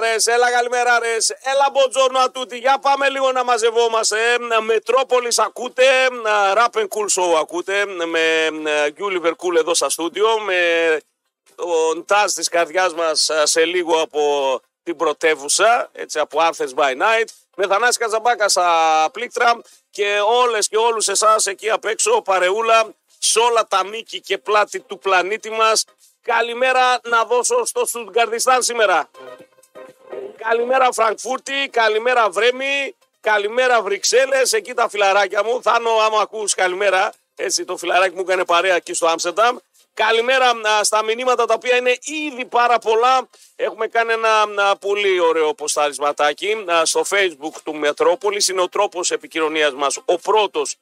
ρε, έλα καλημέρα ρε, έλα μποτζόρνο ατούτη, για πάμε λίγο να μαζευόμαστε. Μετρόπολης ακούτε, Rap and Cool Show ακούτε, με Γκιούλιβερ Cool εδώ στα στούντιο, με τον Τάζ της καρδιάς μας σε λίγο από την πρωτεύουσα, έτσι από Athens by Night, με Θανάση Καζαμπάκα στα πλήκτρα και όλες και όλους εσάς εκεί απ' έξω, παρεούλα, σε όλα τα μήκη και πλάτη του πλανήτη μας. Καλημέρα να δώσω στο Στουτγκαρδιστάν σήμερα. Καλημέρα Φραγκφούρτη, καλημέρα Βρέμι, καλημέρα Βρυξέλλες, εκεί τα φιλαράκια μου. Θάνο άμα ακούς καλημέρα, έτσι το φιλαράκι μου έκανε παρέα εκεί στο Άμστερνταμ. Καλημέρα στα μηνύματα τα οποία είναι ήδη πάρα πολλά. Έχουμε κάνει ένα πολύ ωραίο ποσταρισματάκι στο facebook του Μετρόπολης. Είναι ο τρόπος επικοινωνίας μας ο πρώτος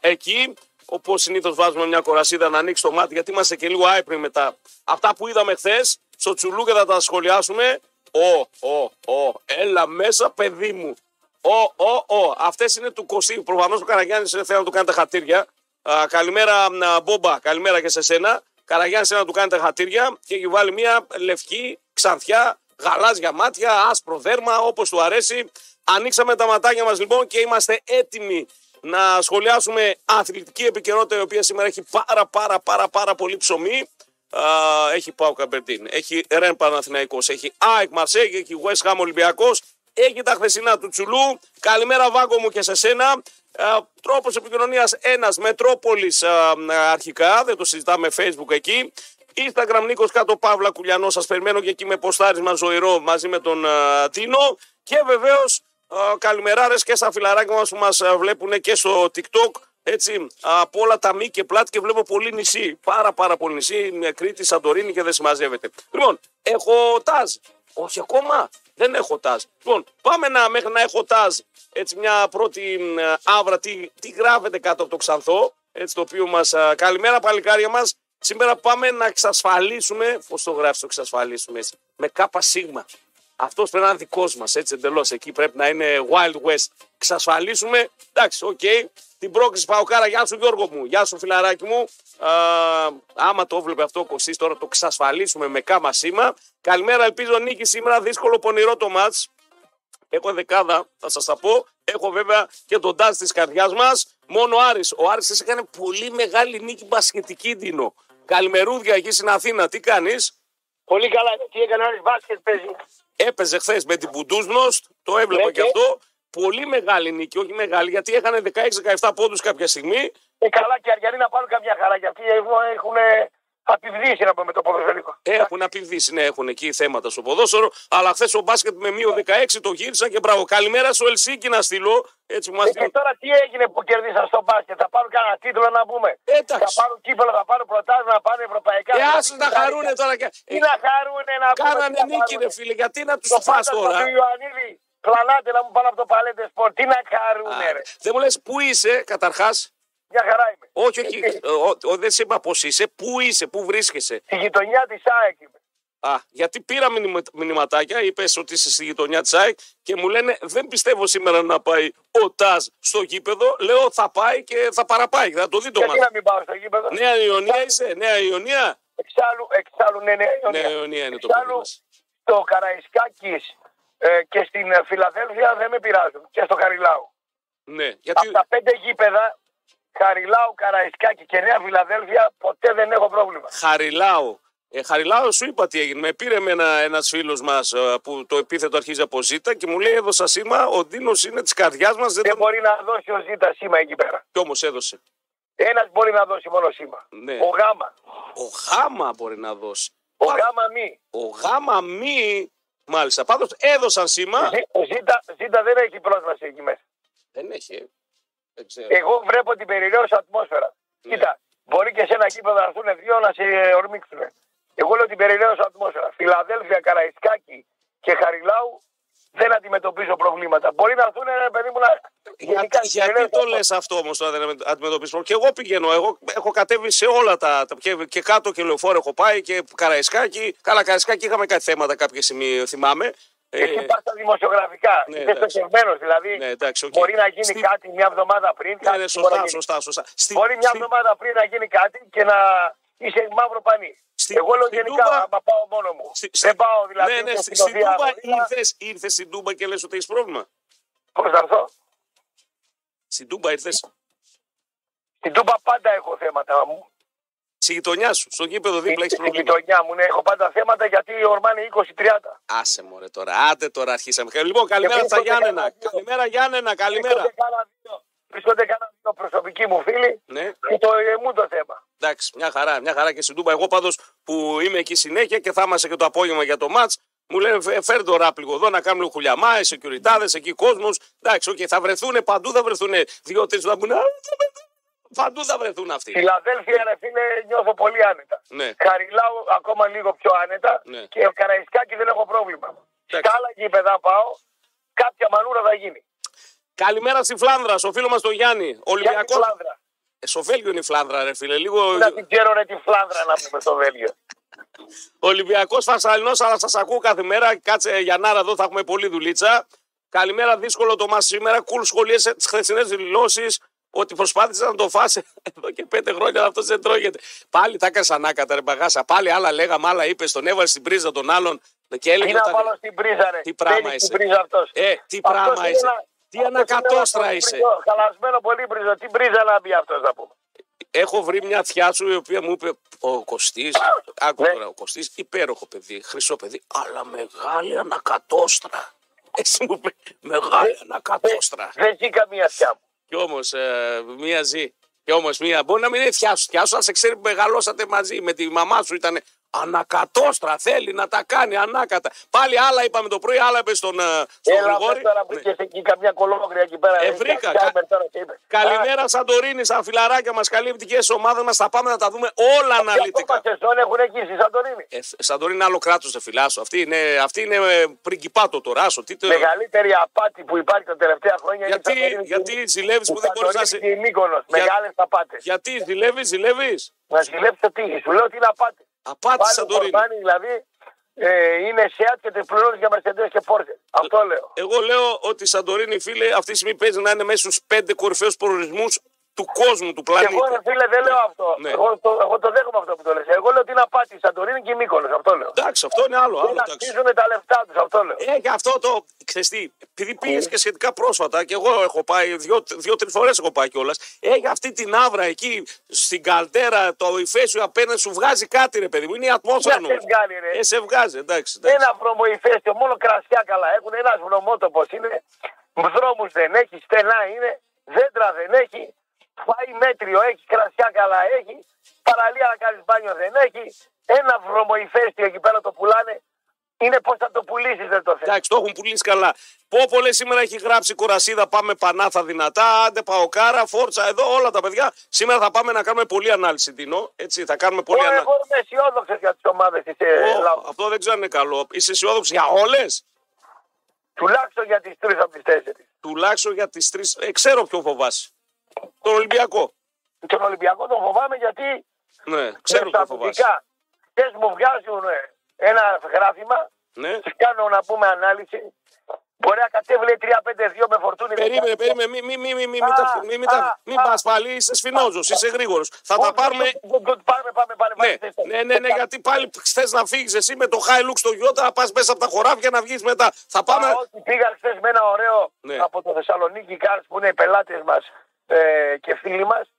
εκεί. Όπως συνήθως βάζουμε μια κορασίδα να ανοίξει το μάτι, γιατί είμαστε και λίγο άϊπνοι μετά. Αυτά που είδαμε χθες, στο τσουλούκα θα τα σχολιάσουμε. Ω, ω, ω, έλα μέσα, παιδί μου. Ω, ω, ω. Αυτές είναι του Κωστή. Προφανώς ο Καραγιάννης θέλει να του κάνει τα χατήρια. Α, καλημέρα, α, Μπόμπα, καλημέρα και σε σένα. Καραγιάννη θέλει να του κάνει τα χατήρια και έχει βάλει μια λευκή, ξανθιά, γαλάζια μάτια, άσπρο δέρμα, όπως του αρέσει. Ανοίξαμε τα ματάκια μας λοιπόν και είμαστε έτοιμοι να σχολιάσουμε αθλητική επικαιρότητα η οποία σήμερα έχει πάρα πάρα πάρα πάρα πολύ ψωμί. Α, έχει Πάο Καμπερντίν, έχει Ρεν Παναθηναϊκός, έχει ΑΕΚ Μαρσέγ, έχει West Ham Ολυμπιακός, έχει τα χθεσινά του Τσουλού. Καλημέρα Βάγκο μου και σε σένα. Α, τρόπος επικοινωνίας ένας, Μετρόπολης α, αρχικά, δεν το συζητάμε Facebook εκεί. Instagram Νίκος Κάτω Παύλα Κουλιανός, σας περιμένω και εκεί με ποστάρισμα ζωηρό μαζί με τον Τίνο. Και βεβαίως καλημεράρες και στα φιλαράκια μας που μας βλέπουν και στο TikTok έτσι, από όλα τα μη και πλάτη και βλέπω πολύ νησί. Πάρα πάρα πολύ νησί. Με Κρήτη, Σαντορίνη και δεν συμμαζεύεται. Λοιπόν, έχω τάζ. Όχι ακόμα. Δεν έχω τάζ. Λοιπόν, πάμε να, μέχρι να έχω τάζ. Έτσι, μια πρώτη άβρα. Τι, τι γράφεται κάτω από το ξανθό. Έτσι, το οποίο μας. Καλημέρα, παλικάρια μας. Σήμερα πάμε να εξασφαλίσουμε. Πώς το γράφεις το εξασφαλίσουμε έτσι. Με κάπα σίγμα. Αυτός πρέπει να είναι δικός μας, έτσι εντελώς. Εκεί πρέπει να είναι Wild West. Εξασφαλίσουμε. Εντάξει, ok. Okay. Την πρόκληση Παοκάρα, γεια σου Γιώργο μου, γεια σου φιλαράκι μου. Α, άμα το έβλεπε αυτό ο Κωστής, τώρα το εξασφαλίσουμε με κάμα σήμα. Καλημέρα, ελπίζω νίκη σήμερα. Δύσκολο πονηρό το ματς. Έχω δεκάδα, θα σας τα πω. Έχω βέβαια και τον τάζ της καρδιάς μας. Μόνο ο Άρης. Ο Άρης έκανε πολύ μεγάλη νίκη μπασκετική, Δίνο. Καλημερούδια εκεί στην Αθήνα. Τι κάνεις; Πολύ καλά. Τι έκανε ο Άρης; Μπάσκετ παίζει. Έπαιζε χθες με την Πουντούσνος, το έβλεπα Ναι, και και. αυτό. Πολύ μεγάλη νίκη, όχι μεγάλη, γιατί είχαν 16-17 πόντους κάποια στιγμή. Ε, καλά και οι Αριανοί να πάρουν καμιά χαρά γιατί έχουν απειβδίσει να πούμε το ποδοσφαιρικό. Έχουν απειβδίσει, ναι, έχουν εκεί θέματα στο ποδόσφαιρο. Αλλά χθες ο μπάσκετ με μείον 16 το γύρισαν και μπράβο. Καλημέρα στο Ελσίκη να στείλω. Έτσι μου Ε, και έστειλε. τώρα τι έγινε που κερδίσαν στο μπάσκετ, θα πάρουν κανένα τίτλο να πούμε; Εντάξει. Θα πάρουν κύπελο, θα πάρουν πρωτάθλημα, να πάρουν ευρωπαϊκά. Ε, θα άσε πάρουν να χαρούνε τώρα. και- Τι Ε, να χαρούνε να πούμε. Κάνανε τι να νίκη, πάρουνε. ρε φίλε. Γιατί να τους Το φας φάντασμα τώρα; του Ιωαννίδη, κλανάτε να μου πάνε από το παλέτε σπορ. Τι να χαρούνε, Α, ρε. Δεν μου λες πού είσαι, καταρχάς; Μια χαρά είμαι. Όχι, όχι. ε, ο- ο- Δεν σε είπα πώς είσαι. Πού είσαι, πού βρίσκεσαι. Στη γειτονιά της ΑΕΚ είμαι. Α, γιατί πήρα μηνυμα- μηνυματάκια, είπες ότι είσαι στη γειτονιά της ΑΕΚ και μου λένε δεν πιστεύω σήμερα να πάει ο Τάζ στο γήπεδο. Λέω θα πάει και θα παραπάει, θα το δει το Γιατί μάτι. να μην πάω στο γήπεδο; Νέα Ιωνία είσαι, Νέα Ιωνία; Εξάλλου, εξάλλου, ναι, ναι, Ιωνία. Νέα Ιωνία είναι το Εξάλλου, παιδί μας. στο Καραϊσκάκης ε, και στην ε, Φιλαδέλφια δεν με πειράζουν. Και στο Χαριλάου. Ναι, γιατί Από τα πέντε γήπεδα, Χαριλάου, Καραϊσκάκη και Νέα Φιλαδέλφια, ποτέ δεν έχω πρόβλημα. Χαριλάου. Ε, Χαριλάου σου είπα τι έγινε. Με πήρε με ένα ένας φίλος μας ε, που το επίθετο αρχίζει από ζήτα και μου λέει έδωσα σήμα, ο Δίνος είναι της καρδιάς μας, δεν Δεν τον... μπορεί να δώσει ο Ζήτα σήμα εκεί πέρα. Κι όμως έδωσε. Ένας μπορεί να δώσει μόνο σήμα. Ναι. Ο Γάμα. Ο Γάμα μπορεί να δώσει. Ο Πα- Γάμα μη. Ο Γάμα μη, μάλιστα. Πάντως έδωσαν σήμα. Ζή- Ο Ζήτα, Ζήτα δεν έχει πρόσβαση εκεί μέσα. Δεν έχει. Ε. Δεν ξέρω. Εγώ βλέπω την περιραίωση ατμόσφαιρας. Ναι. Κοίτα, μπορεί και σε ένα γήπεδο να έρθουν δύο να σε ορμήξουν. Εγώ λέω την περιραίωση ατμόσφαιρας. Φιλαδέλφια, Καραϊσκάκη και Χαριλάου δεν αντιμετωπίζω προβλήματα. Μπορεί να έρθουν ένα παιδί μου να. Γιατί, γενικά, γιατί περιραίωση το ατμόσφαιρα. λες αυτό όμως τώρα δεν αντιμετωπίσει Και εγώ πηγαίνω. Εγώ έχω κατέβει σε όλα τα. τα και, και κάτω και λεωφόρο έχω πάει και Καραϊσκάκι. Καλά, Καραϊσκάκι είχαμε κάτι θέματα κάποια στιγμή, θυμάμαι. Ε, Εσύ πας στα δημοσιογραφικά. Ναι, Είσαι εντάξει. στοχευμένος, δηλαδή. ναι, εντάξει, οκ. Μπορεί να γίνει Στη- κάτι μια εβδομάδα πριν. Ναι, κάτι ναι, μπορεί να σωστά, γίνει. σωστά, σωστά. Στη- Μπορεί μια στη- εβδομάδα πριν να γίνει κάτι και να είσαι μαύρο πανί. Στη- Εγώ λέω στην γενικά, Τούμπα- άμα πάω μόνο μου. Στη- Δεν πάω δηλαδή. Ναι, ναι, ούτε στη- στην στην Οδεία Τούμπα Αγωγή, ήρθες, ήρθες στην Τούμπα και λες ότι έχεις πρόβλημα. Πώς θα έρθω; Στην Τούμπα ήρθες. Στην Τούμπα πάντα έχω θέματα. Μου- Στη γειτονιάς σου, στο γήπεδο δίπλα έχεις Στην πρόβλημα. γειτονιά μου ναι, έχω πάντα θέματα γιατί ορμάνε 20-30. Άσε μωρέ τώρα, άντε τώρα αρχίσαμε. Λοιπόν, καλημέρα Και στα βρίσκονται Γιάννενα. κανένα δύο. Καλημέρα Γιάννενα, καλημέρα. Βρίσκονται κάνα δύο- Βρίσκονται κανένα δύο προσωπικοί μου φίλοι Ναι, και το ε, μου το θέμα. εντάξει, μια χαρά, μια χαρά και στην Τούμπα. Εγώ πάντως που είμαι εκεί συνέχεια και θα είμαστε και το απόγευμα για το ματς, μου λένε «Φε- φέρε το ράπλιγο εδώ να κάνουμε χουλιαμά, οι σεκιουριτάδες, εκεί κόσμος. Εντάξει, οκ, θα βρεθούν παντού, θα βρεθούν δύο-τρεις θα πούνε «Α, θα βρεθούν». Παντού θα βρεθούν αυτοί. Φιλαδέλφια, ρε φίλε, νιώθω πολύ άνετα. Ναι. Χαριλάω ακόμα λίγο πιο άνετα Ναι. και Καραϊσκάκης δεν έχω πρόβλημα. Εντάξει. Στα άλλα γήπεδα πάω, κάποια μανούρα θα γίνει. Καλημέρα στη Φλάνδρα, στο φίλο μας τον Γιάννη. Για τη Ολυμπιακό. Φλάνδρα. Ε, στο Βέλγιο είναι η Φλάνδρα, ρε φίλε. Λίγο. Να την ξέρω ρε τη Φλάνδρα να πούμε στο Βέλγιο. Ολυμπιακός Φασαλινό, αλλά σας ακούω κάθε μέρα. Κάτσε Γιαννάρα εδώ, θα έχουμε πολλή δουλίτσα. Καλημέρα, δύσκολο το μας σήμερα. Κουλ σχολίασε τι χθεσινές δηλώσεις ότι προσπάθησε να το φάσει εδώ και πέντε χρόνια, αυτός δεν τρώγεται. Πάλι τα έκανες ανάκατα, ρε μπαγάσα. Πάλι άλλα λέγαμε, άλλα είπες, τον έβαλες στην πρίζα των άλλων και έλεγε. Τι να όταν- βάλω στην πρίζα ρε. Τι πράγμα Μπαίνει είσαι. Στην πρίζα αυτός. Ε, τι Αυτός πράγμα είναι είσαι. ένα- Τι αυτός είναι ανακατόστρα ένα είσαι. πρίζο, Χαλασμένο πολύ πρίζο. Τι πρίζα να μπει αυτός να πούμε. Έχω βρει μια θιά σου η οποία μου είπε ο Κωστής. Άκου Ναι. τώρα, ο Κωστής, υπέροχο παιδί, χρυσό παιδί, αλλά μεγάλη ανακατόστρα. Έτσι μου είπε, μεγάλη ανακατόστρα. Δεν ζει καμία θιά μου. Κι όμως μία ζει. Κι όμως μία μπορεί να μην είναι θιά σου. Θιά σου, αν σε ξέρει που μεγαλώσατε μαζί με τη μαμά σου ήταν ανακατόστρα. Θέλει να τα κάνει ανάκατα. Πάλι άλλα είπαμε το πρωί, άλλα είπε στον, ε, στον Έλα Γρηγόρη. πες τώρα Ναι. βρήκες εκεί καμιά κολόγρια εκεί πέρα. Ε, ρε. βρήκα. Κάμερ τώρα και είπε. Α, Καλημέρα Σαντορίνη, σαν φιλαράκια μας. Καλή επιτυχία στι ομάδε μας. Θα πάμε να τα δούμε όλα και αναλυτικά. ακόμα σεζόν έχουν εκεί στη Σαντορίνη. Ε, Σαντορίνη είναι άλλο κράτος, δεν φυλάσσω. Αυτή είναι, αυτή είναι ε, πριγκιπάτο τώρα. Άσο, τι, το- Μεγαλύτερη απάτη που υπάρχει τα τελευταία χρόνια γιατί είναι η Σαντορίνη γιατί και- ζηλεύεις η που δεν μπορείς να Σαντορίνη σε. και η Μύκονος. Για- Μεγάλες απάτες. Γιατί ζηλεύεις, ζηλεύεις; Να ζηλέψει το τύχη. Σου λέω ότι είναι απάτη. Απάτη Πάλι Σαντορίνη. φορμάνι δηλαδή ε, είναι σεάτ και te πληρώνει για Mercedes και Porsche. Αυτό λέω. Εγώ λέω ότι η Σαντορίνη, φίλε, αυτή τη στιγμή παίζει να είναι μέσα στους πέντε κορυφαίους προορισμούς του κόσμου, του Και πλανήτη. εγώ ρε φίλε δεν λέω αυτό. Ναι. Εγώ, το, εγώ το δέχομαι αυτό που το λες. Εγώ λέω ότι είναι απάτη η Σαντορίνη και η Μύκονος. Αυτό λέω. Εντάξει, αυτό είναι άλλο. άλλο Δεν εντάξει. αξίζουν τα λεφτά τους. Αυτό λέω. Έχει αυτό το. Ξέρεις τι, επειδή πήγες Ναι. και σχετικά πρόσφατα, και εγώ έχω πάει δύο-τρεις δύο, φορές έχω πάει κιόλας. Έχει αυτή την άβρα εκεί στην καλτέρα, το υφέσιο απέναντι σου βγάζει κάτι, ρε παιδί μου. Είναι η ατμόσφαιρα Για σε νομίζω. βγάλει, ρε. Ε, σε βγάζει, εντάξει. εντάξει. Ένα βρωμοϊφαίστειο, μόνο κρασιά καλά έχουν. Ένας βρωμότοπος είναι. Δρόμου δεν έχει, στενά είναι. Δέντρα δεν έχει. Πάει μέτριο, έχει κρασιά καλά έχει. Παραλία να κάνεις μπάνιο δεν έχει. Ένα βρωμοϊφαίστειο εκεί πέρα το πουλάνε. Είναι πώς θα το πουλήσεις, δεν το θέλει. Εντάξει, το έχουν πουλήσει καλά. Πόπολες σήμερα έχει γράψει κορασίδα. Πάμε πανάθα δυνατά. Άντε παοκάρα, φόρτσα εδώ, όλα τα παιδιά. Σήμερα θα πάμε να κάνουμε πολλή ανάλυση, Τινό. Έτσι, θα κάνουμε πολλή ανάλυση. Εγώ είμαι αισιόδοξος για τις ομάδες τη Ω, Ελλάδα. αυτό δεν ξέρω αν είναι καλό. Είσαι αισιόδοξος για όλες; Τουλάχιστον για τις τρεις από τις τέσσερις. Τουλάχιστον για τις τρεις. Ε, ξέρω ποιο φοβάσαι. Τον Ολυμπιακό. Τον Ολυμπιακό τον φοβάμαι γιατί Ναι, ξέρω ποιο φοβάσαι. στατιστικά χθε μου βγάζουν ε, ένα γράφημα Ναι. Τη κάνω να πούμε ανάλυση. Μπορεί να κατέβει 3-5-2 με φορτούνη. Περίμενε, περίμενε, μην μη, μη, μη, μη, Α, τα- μη, μη, τα- α, μην α. πας πάλι, είσαι σφινόζος, είσαι γρήγορος. Θα τα πάρουμε, Πάμε, πάμε, πάμε. ναι, ναι, ναι, ναι, γιατί πάλι θες να φύγεις εσύ με το high look στο Γιώτα, να πας μέσα από τα χωράφια να βγεις μετά. Θα πάμε, Όχι, πήγα χθες με ένα ωραίο Ναι. από το Θεσσαλονίκη Κάρς που είναι οι πελάτες μας ε, και φίλοι μας.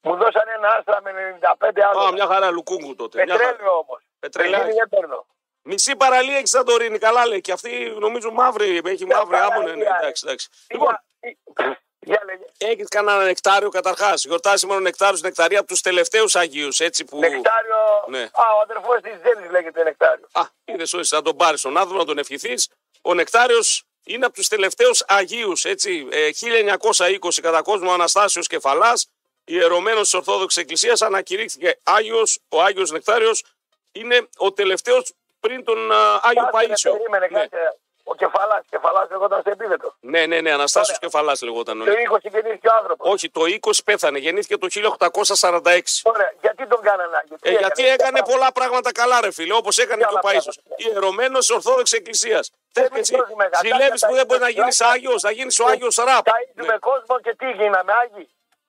Μου δώσανε ένα άστρα με 95 Α, άτομα. μια χαρά λουκούγκου τότε. Μια χαρά. Πετρέλαιο όμως. Πετρελάκι. δεν παίρνω. Μισή παραλία έχει Σαντορίνη, καλά λέει. Και αυτή νομίζω μαύρη, έχει μαύρη άμμο, ναι, ναι, παραλία, εντάξει, εντάξει. Λοιπόν, Για, για λέγε. έχεις κανένα νεκτάριο καταρχάς; Γιορτάζει σήμερα ο νεκτάριο στην νεκταρία από τους τελευταίους Αγίου, έτσι που. Νεκτάριο. Ναι. Α, ο αδερφός της Ζένη λέγεται Νεκτάριο. Α, είδες όχι, να τον πάρεις τον άνθρωπο, να τον ευχηθείς. Ο Νεκτάριος είναι από τους τελευταίους Αγίους, έτσι. Ε, 1920 κατά κόσμο Αναστάσιος Κεφαλάς, ιερωμένος της Ορθόδοξης Εκκλησίας, ανακηρύχθηκε Άγιος. Ο Άγιος Νεκτάριος είναι ο τελευταίος πριν τον α, Άγιο Κάτσε, ρε, Παίσιο. Περίμενε, Ναι. κάτσε. Ο κεφαλάς, κεφαλάς λεγόταν σε επίδετο. ναι, ναι, ναι, Αναστάσιος Ωραία. Κεφαλάς λεγόταν. ο Το 20 γεννήθηκε ο άνθρωπος. Όχι, το 20 πέθανε. Γεννήθηκε το 1846. Ωραία, γιατί τον κάνανε Άγιο. Τι Ε, γιατί έκανε Κεφαλάς. πολλά πράγματα καλά, ρε φίλε, όπως έκανε Τι και ο άλλα Παίσιο. πράγματα. Ιερωμένος της Ορθόδοξης Εκκλησίας. Θες Δεν και εσύ μισθώζουμε κατά, ζηλεύεις τα που δεν μπορεί να ίδια γίνεις πλάκα. Άγιος, να γίνεις ο Άγιος Ραπ. Ταΐζουμε Ναι. κόσμο και τι γίναμε Άγιοι.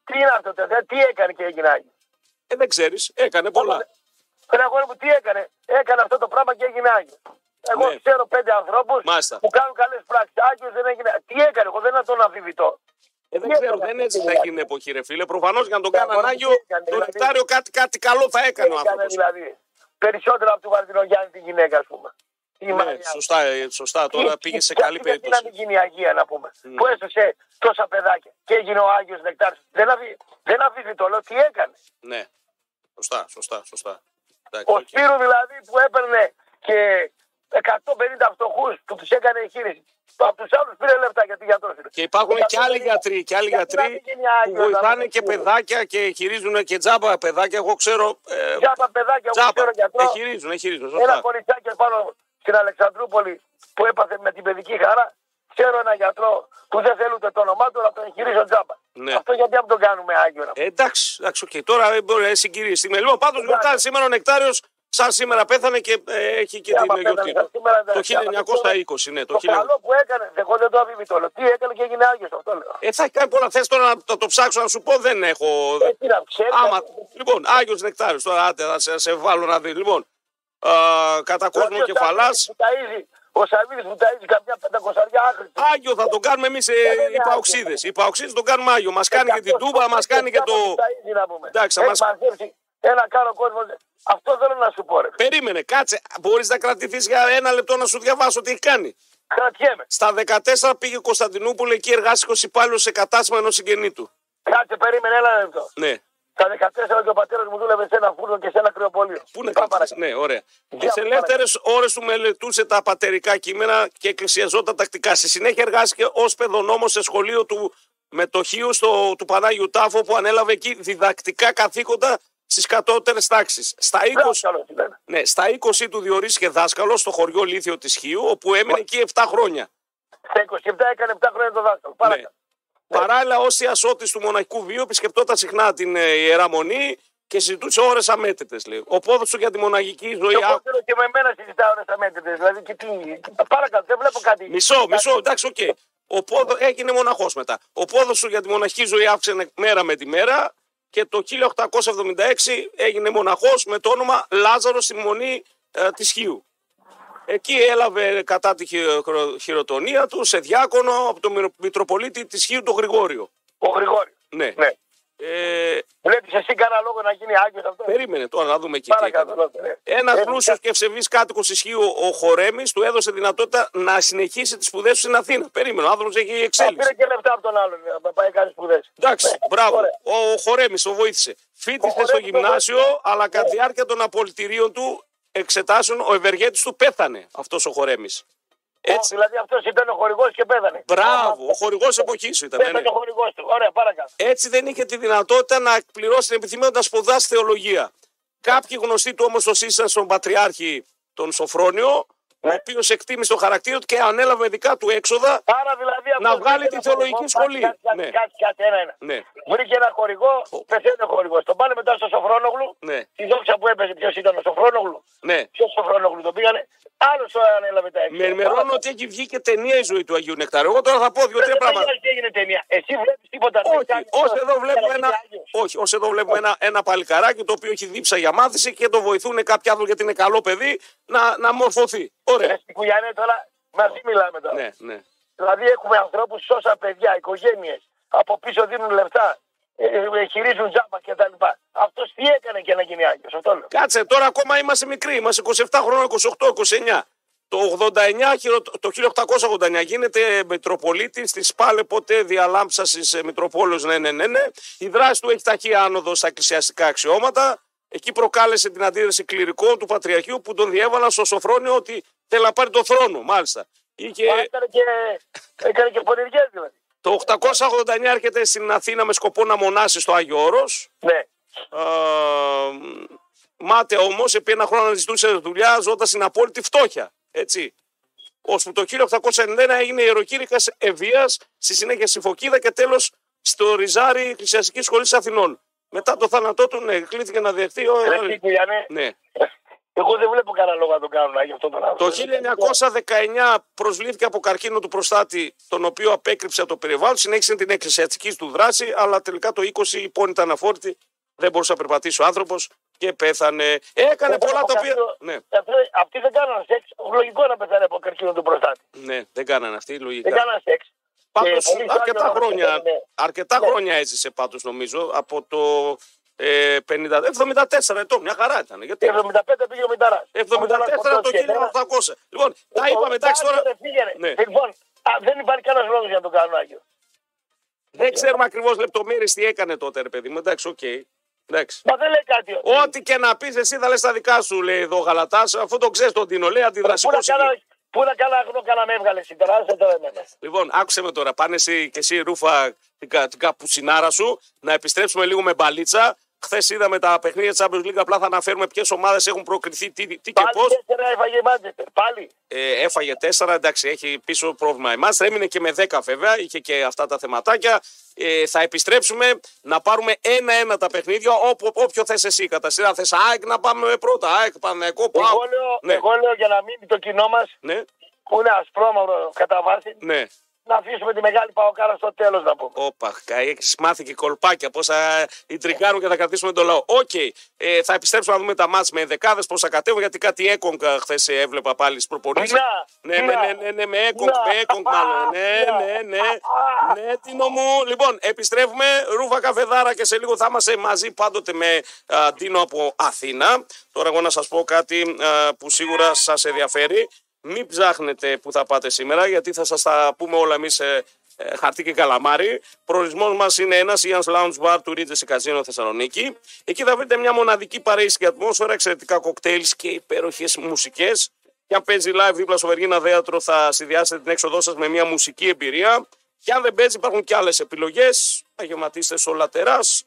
Τι είναι αυτό, τε, τι έκανε και έγινε Άγιο. Ε, δεν ξέρεις, έκανε πολλά. Ρε αγόρι μου, τι έκανε. Έκανε αυτό το πράγμα και έγινε Άγιο. Εγώ Ναι. ξέρω πέντε ανθρώπους Μάλιστα. που κάνουν καλές πράξεις. Άγιος δεν έγινε. Τι έκανε, εγώ δεν θα τον αμφιβητώ. Ε, δεν Τι ξέρω, έκανε δεν αυτή έτσι τη θα δουλειά. γίνει εποχή, ρε φίλε. Προφανώς για να τον Ναι, κάναν αγόρι μου, Άγιο, τι έκανε, το δηλαδή. νεκτάριο κάτι, κάτι καλό θα Τι έκανε ο έκανε άνθρωπος. δηλαδή. Περισσότερο από του Βαρδινογιάννη τη γυναίκα, ας πούμε. Η Ναι, Μαρία. σωστά, ε, σωστά. Τώρα Τι- πήγες σε τι- καλή γιατί περίπτωση. να μην γίνει η Αγία να πούμε. Mm. Που έσωσε τόσα παιδάκια και έγινε ο Άγιος Νεκτάρ. Δεν, αφι... δεν αμφισβητώ, λέω τι έκανε. Ναι. Σωστά, σωστά, σωστά. Εντάξει, Ο οκ. Σπύρου δηλαδή που έπαιρνε και 150 φτωχούς που τους έκανε εγχείρηση. Από τους άλλους πήρε λεφτά γιατί γιατρός είναι. Και υπάρχουν και άλλοι 150. γιατροί, και άλλοι Γιατί να γιατροί μην γίνει που Άγιος, να βοηθάνε μην και γίνει. παιδάκια και χειρίζουν και τζάμπα παιδάκια. Εγώ ξέρω. Ε, Τζάμπα παιδάκια, εγώ τζάμπα. ξέρω γιατρό. Εχειρίζουν, εχειρίζουν. Ένα Σωστά. κοριτσάκι πάνω στην Αλεξανδρούπολη που έπαθε με την παιδική χαρά. Ξέρω ένα γιατρό που δεν θέλουν το όνομά του να τον εγχειρίζω τζάμπα. Ναι. Αυτό γιατί να τον κάνουμε Άγιο. να πούμε. Ε, εντάξει, εντάξει, οκ. Τώρα ε, μπορεί να συγκυρίσει. Λοιπόν, πάντως γιορτάζει σήμερα ο Νεκτάριος. Σαν σήμερα πέθανε και ε, έχει και Και άμα την γιορτή πέθανε του. σήμερα, δεν Το ξέρω. 1920, ναι. Το Το 1920. καλό που έκανε, εγώ δεν το αμφισβητώ. λέω, Τι έκανε και έγινε Άγιος αυτό λέω. Ε, θα έχει κάνει πολλά θέσει τώρα να το, το ψάξω να σου πω. Δεν έχω. Ε, τι να ξέρει. Άμα, λοιπόν, Άγιος Νεκτάριος, τώρα άντε, θα σε, σε βάλω να δεις. Λοιπόν, α, κατά κόσμο Δηλαδή, ο κεφαλά. Σαββίδης που ταΐζει- Ο Σαββίδης που ταΐζει καμιά πεντακοσαριά άχρηστη. Άγιο θα τον κάνουμε εμείς είναι οι Παοξίδες. Οι Παοξίδες τον κάνουμε Άγιο. Μας κάνει και την Εκατό τούμπα, μας κάνει και το. που ταΐζει, να πούμε. Εντάξει, θα Έχει μας- μαζέψει ένα κάρο κόσμο. Αυτό θέλω να σου πω ρε. Περίμενε, κάτσε. Μπορείς να κρατηθείς για ένα λεπτό να σου διαβάσω τι έχει κάνει. Κρατιέμαι. Στα 14 πήγε Κωνσταντινούπολη, εκεί εργάστηκε ω υπάλληλος σε κατάστημα ενός συγγενή του. Κάτσε, περίμενε ένα λεπτό. Ναι. Στα 14 και ο πατέρας μου δούλευε σε ένα φούρνο και σε ένα κρυοπολείο. Πού είναι Πάμε κρατηθεί. παρακάτω. Ναι, ωραία. Για Τις παρακάτω. ελεύθερες ώρες του μελετούσε τα πατερικά κείμενα και εκκλησιαζόταν τακτικά. Στη συνέχεια εργάστηκε ως παιδονόμος σε σχολείο του μετοχείου στο, του Πανάγιου Τάφο που ανέλαβε εκεί διδακτικά καθήκοντα στις κατώτερες τάξεις. Στα 20, Δάσκαλος ήταν. ναι, στα 20 του διορίστηκε δάσκαλος στο χωριό Λίθιο της Χίου, όπου έμεινε εκεί 7 χρόνια. Στα 27 έκανε 7 χρόνια το δάσκαλο. Παρακάτω. Παράλληλα, ως εραστής του μοναχικού βίου, επισκεπτόταν συχνά την ε, ιερά μονή και συζητούσε ώρες αμέτρητες. Ο πόθος του για τη μοναχική ζωή. Και α- εγώ θέλω και με μένα συζητάω ώρες αμέτρητες. Δηλαδή και τι. Παρακάτω, δεν βλέπω κάτι. Μισό, μισό, εντάξει, οκ. Ο πόθο έγινε μοναχός μετά. Ο πόθος του για τη μοναχική ζωή αύξανε μέρα με τη μέρα και το 1876 έγινε μοναχός με το όνομα Λάζαρος στη μονή ε, της Χίου. Εκεί έλαβε κατά τη χει- χρο- χειροτονία του σε διάκονο από τον Μητρο- Μητροπολίτη της Χίου τον Γρηγόριο. Ο Γρηγόρη. Ναι. Ναι. Ε, Βλέπεις εσύ κανένα λόγο να γίνει Άγιος αυτός. περίμενε τώρα να δούμε εκεί τι Παρακάτω. έκανε. δώστε, ναι. Ένας Ε, πλούσιος και ευσεβής κάτοικος ισχύου, ο Χορέμης, του έδωσε δυνατότητα να συνεχίσει τις σπουδές του στην Αθήνα. Περίμενε, ο άνθρωπος έχει Α, εξέλιξη. Πήρε και λεφτά από τον άλλον. Να πάει κάνει σπουδές. Εντάξει, μπράβο. ωραία. Ο Χορέμης το βοήθησε. Φίτησε στο Χορέμης το γυμνάσιο, αλλά κατά τη διάρκεια των απολυτηρίων του εξετάσεων, ο ευεργέτης του πέθανε. Αυτός ο Χορέμης. Έτσι. Δηλαδή αυτός ήταν ο χορηγός και πέθανε. Μπράβο, ο χορηγός εποχής σου ήταν. ναι, Πέθανε ναι. ο χορηγός του. Ωραία, παρακάτω. Έτσι δεν είχε τη δυνατότητα να εκπληρώσει την επιθυμία του να σπουδάσει θεολογία. Κάποιοι γνωστοί του όμως το σύστησαν στον Πατριάρχη τον Σοφρόνιο, ο Ναι. οποίος εκτίμησε το χαρακτήρα του και ανέλαβε δικά του έξοδα. Άρα δηλαδή αυτό Να βγάλει βρήκε τη ένα θεολογική χορηγό. σχολή. Κάτσε, κάτσε, Ναι. κάτσε, κάτσε, ένα, ένα. Ναι, Βρήκε ένα χορηγό, πεθαίνει ο χορηγό. Τον πάνε μετά στο Σοφρόνογλου. ναι, Τη δόξα που έπαιζε, ποιος ήταν ο Σοφρόνογλου. ναι. Ποιος Σοφρόνογλου τον πήγανε. Άλλος το ανέλαβε τα έξω. Με ενημερώνω ότι έχει βγει και ταινία η ζωή του Αγίου Νεκτάρου. Εγώ τώρα θα πω δύο-τρία πράγματα. Τι έγινε ταινία. Εσύ βλέπεις τίποτα. δεν Όχι, κάνεις ως τίποτα. εδώ βλέπουμε Για να ένα, γίνει Άγιος. όχι, ως εδώ βλέπουμε ένα, ένα παλικαράκι το οποίο έχει δίψα για μάθηση και το βοηθούν κάποιοι άνθρωποι γιατί είναι καλό παιδί να, να μορφωθεί. Ωραία. Ρε στην Κουλιανέ τώρα μαζί μιλάμε τώρα. Ναι, ναι. Δηλαδή έχουμε ανθρώπους, σώσα παιδιά, οικογένειες. Από πίσω δίνουν λεφτά. Ε, ε, χειρίζουν τζάμπα κτλ. Αυτός τι έκανε και να γίνει Άγιος. Αυτό λέω. Κάτσε, τώρα ακόμα είμαστε μικροί. Είμαστε 27 χρόνια, 28-29. Το 89, χειρο- το 1889 γίνεται Μητροπολίτη, στη Σπάλε ποτέ διαλάμψα τη Μητροπόλεω, ναι, ναι, ναι, ναι. Η δράση του έχει ταχύ άνοδο στα εκκλησιαστικά αξιώματα. Εκεί προκάλεσε την αντίδραση κληρικών του Πατριαρχείου που τον διέβαλαν στο Σοφρόνιο ότι θέλει να πάρει το θρόνο, μάλιστα. Είχε, Α, Έκανε και, έκανε και πονηριές δηλαδή. το 889 έρχεται στην Αθήνα με σκοπό να μονάσει στο Άγιο Όρος. Ναι. Μάται όμως, επί ένα χρόνο ζητούσε δουλειά, ζώντας στην απόλυτη φτώχεια. Έτσι. Ώσπου το 1891 έγινε ιεροκήρυκας Ευεία, στη συνέχεια στη Φωκίδα και τέλος στο Ριζάρι Εκκλησιαστική Σχολής Αθηνών. Μετά το θάνατό του, ναι, κλείθηκε να δεχτεί. ο- Ρε εσύ, Κουλιανέ, Ναι. εγώ δεν βλέπω κανένα λόγο να το κάνουν Άγιο αυτό τον άνθρωπο. Το 1919 προσλήφθηκε από καρκίνο του προστάτη, τον οποίο απέκρυψε από το περιβάλλον. Συνέχισε την εκκλησιαστική του δράση, αλλά τελικά το 20 η πόνη ήταν αφόρητη. Δεν μπορούσε να περπατήσει ο άνθρωπος. και πέθανε. Έκανε πολλά τα οποία. Ναι, Αυτοί δεν κάνανε σεξ. Λογικό να πεθάνε από καρκίνο του προστάτη. ναι, δεν κάνανε αυτοί Δεν λογικά. κάνανε σεξ. Πάντως Και πολύ αρκετά άγιο να χρόνια, πεθαίνουν. αρκετά Ναι. χρόνια έζησε πάντως νομίζω από το ε, 50, 74 ετών, μια χαρά ήταν. Γιατί Και 75 πήγε ο Μηταράς. 74 το 1800. Λοιπόν, τα είπαμε, εντάξει τώρα. Ναι. Λοιπόν, α, δεν υπάρχει κανένας λόγος για να το κάνω Άγιο. Δεν ξέρουμε ακριβώς λεπτομέρειες τι έκανε τότε, ρε παιδί μου. Εντάξει, οκ. Εντάξει. Μα δεν λέει κάτι. Ό,τι και να πεις, εσύ θα λες τα δικά σου, λέει εδώ ο Γαλατάς. Αφού το ξέρεις τον Τίνο, λέει Πού αντιδραστικό. να κάνω, πού να κάνω αγνό καλά με έβγαλε εσύ τώρα, άσε τώρα εμένα. Λοιπόν, άκουσε με τώρα. Πάνε εσύ και εσύ, Ρούφα, την, κα- την καπουσινάρα σου, να επιστρέψουμε λίγο με μπαλίτσα. Χθες είδαμε τα παιχνίδια της Champions League. Απλά θα αναφέρουμε ποιες ομάδες έχουν προκριθεί, τι, τι και Πάλι πώς. τέσσερα έφαγε η Μάντζεστερ. Πάλι. Ε, έφαγε 4, εντάξει, έχει πίσω πρόβλημα εμάς. Έμεινε και με 10 βέβαια, είχε και αυτά τα θεματάκια. Ε, θα επιστρέψουμε να πάρουμε ένα-ένα τα παιχνίδια, όπου, όποιο θες εσύ. Κατά σειρά θες ΑΕΚ να πάμε πρώτα. ΑΕΚ, Παναθηναϊκό, Εγώ πάω. λέω, Ναι. εγώ λέω για να μείνει το κοινό μας Ναι, που είναι ασπρόμαυρο κατά βάση, ναι. Να αφήσουμε τη μεγάλη παοκάρα στο τέλος να πούμε. Όπα, έχεις μάθει και κολπάκια πώς θα ιντριγκάρουμε και θα κρατήσουμε τον λαό. Οκ, ε, θα επιστρέψουμε να δούμε τα μάτς με ενδεκάδες πώς θα κατέβουν, γιατί κάτι Έκονγκ χθες έβλεπα πάλι στις προπονήσεις. Να, Ναι, να. ναι, ναι, ναι, ναι, με Έκονγκ, Να. με Έκονγκ μάλλον. Ναι, Να. ναι, ναι. Ναι, Τίνο μου. Λοιπόν, επιστρέφουμε. Ρούφα καφεδάρα και σε λίγο θα είμαστε μαζί πάντοτε με α, Τίνο από Αθήνα. Τώρα εγώ να σας πω κάτι α, που σίγουρα σας ενδιαφέρει. Μην ψάχνετε που θα πάτε σήμερα γιατί θα σας τα πούμε όλα εμείς ε, ε, χαρτί και καλαμάρι. Προορισμός μας είναι ένας Ian's Lounge Bar του Regency Casino Θεσσαλονίκη. Εκεί θα βρείτε μια μοναδική παρέησικη ατμόσφαιρα, εξαιρετικά κοκτέιλς και υπέροχες μουσικές. Και αν παίζει live δίπλα στο Βεργίνα Θέατρο, θα συνδυάσετε την έξοδό σας με μια μουσική εμπειρία. Και αν δεν παίζει, υπάρχουν και άλλες επιλογές. Θα γεματίσετε στο λατεράς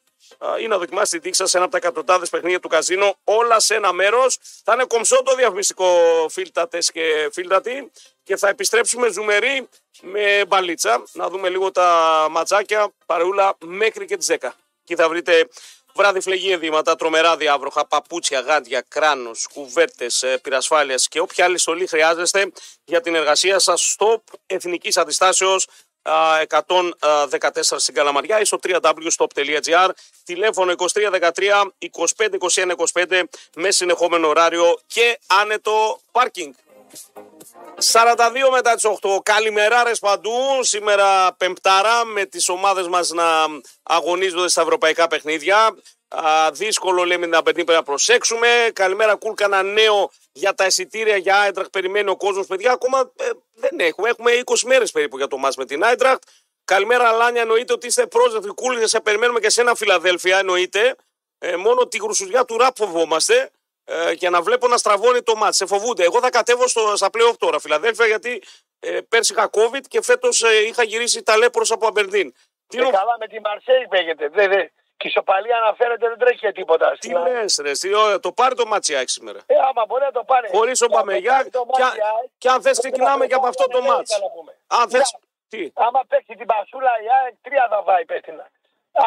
ή να δοκιμάσετε τη τύχη σα σε ένα από τα εκατοντάδες παιχνίδια του καζίνο, όλα σε ένα μέρος. Θα είναι κομψό το διαφημιστικό φίλτατε και φίλτατη. Και θα επιστρέψουμε ζουμεροί με μπαλίτσα. Να δούμε λίγο τα ματσάκια παρεούλα μέχρι και τις 10. Εκεί θα βρείτε βράδυ φλεγή ενδύματα, τρομερά διάβροχα, παπούτσια, γάντια, κράνος, κουβέρτες, πυρασφάλειας και όποια άλλη στολή χρειάζεστε για την εργασία σας στο Εθνικής Αντιστάσεως 114 στην Καλαμαριά ή στο www.stop.gr τηλέφωνο 2313 25 21 25 με συνεχόμενο ωράριο και άνετο πάρκινγκ. 42 μετά τις 8. Καλημεράρες παντού. Σήμερα πεμπτάρα με τις ομάδες μας να αγωνίζονται στα ευρωπαϊκά παιχνίδια. Α, δύσκολο λέμε την απαιτή πρέπει να προσέξουμε. Καλημέρα Κούλ, κανένα νέο για τα εισιτήρια για Άιντραχτ. Περιμένει ο κόσμος παιδιά. Ακόμα ε, δεν έχουμε. Έχουμε 20 μέρες περίπου για το μάτς με την Άιντραχτ. Καλημέρα Λάνια, εννοείται ότι είστε πρόσδευτοι. Κούλ, σε περιμένουμε και σε ένα Φιλαδέλφια, εννοείται. Ε, μόνο τη γρουσουζιά του ραπ φοβόμαστε ε, για να βλέπω να στραβώνει το μάτς. Σε φοβούνται. Εγώ θα κατέβω στο, στα playoff τώρα, Φιλαδέλφια, γιατί ε, πέρσι είχα COVID και φέτος ε, είχα γυρίσει ταλέπρο από Αμπερντίν. Τι, Και νο- καλά με τη Μαρσέη παίγεται. Δεν, δεν. Και η ισοπαλία αναφέρεται δεν τρέχει και τίποτα. τι λες ρε, τι, ωραία, το πάρει το ματσιάκι σήμερα. Ε, άμα μπορεί να το πάρει. Χωρίς ο Και αν Παμεγιά το πάρει το και, αν- μάτια, ε, και αν θες τότε ξεκινάμε να και από αυτό το Αμερικά μάτς. να πούμε. Αν θες, Κοίτα, τι, Άμα παίξει την πασούλα η ΑΕΚ, τρία θα φάει πέστηνα.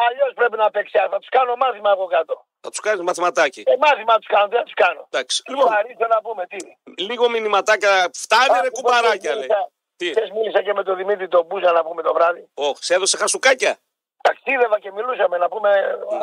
Αλλιώς πρέπει να παίξει. Θα τους κάνω μάθημα εγώ κάτω. θα τους κάνεις μαθηματάκι. Ε, μάθημα τους κάνω, δεν τους κάνω. Εντάξει. Λοιπόν, Λοιπόν, Ευχαριστώ να πούμε τι. λίγο μηνυματάκια. Φτάνει ρε κουμπαράκια λέει. Τι, Χθες μίλησα και με τον Δημήτρη τον Μπούζα να πούμε το βράδυ. Ωχ, σε έδωσε χασουκάκια. Ταξίδευα και μιλούσαμε να πούμε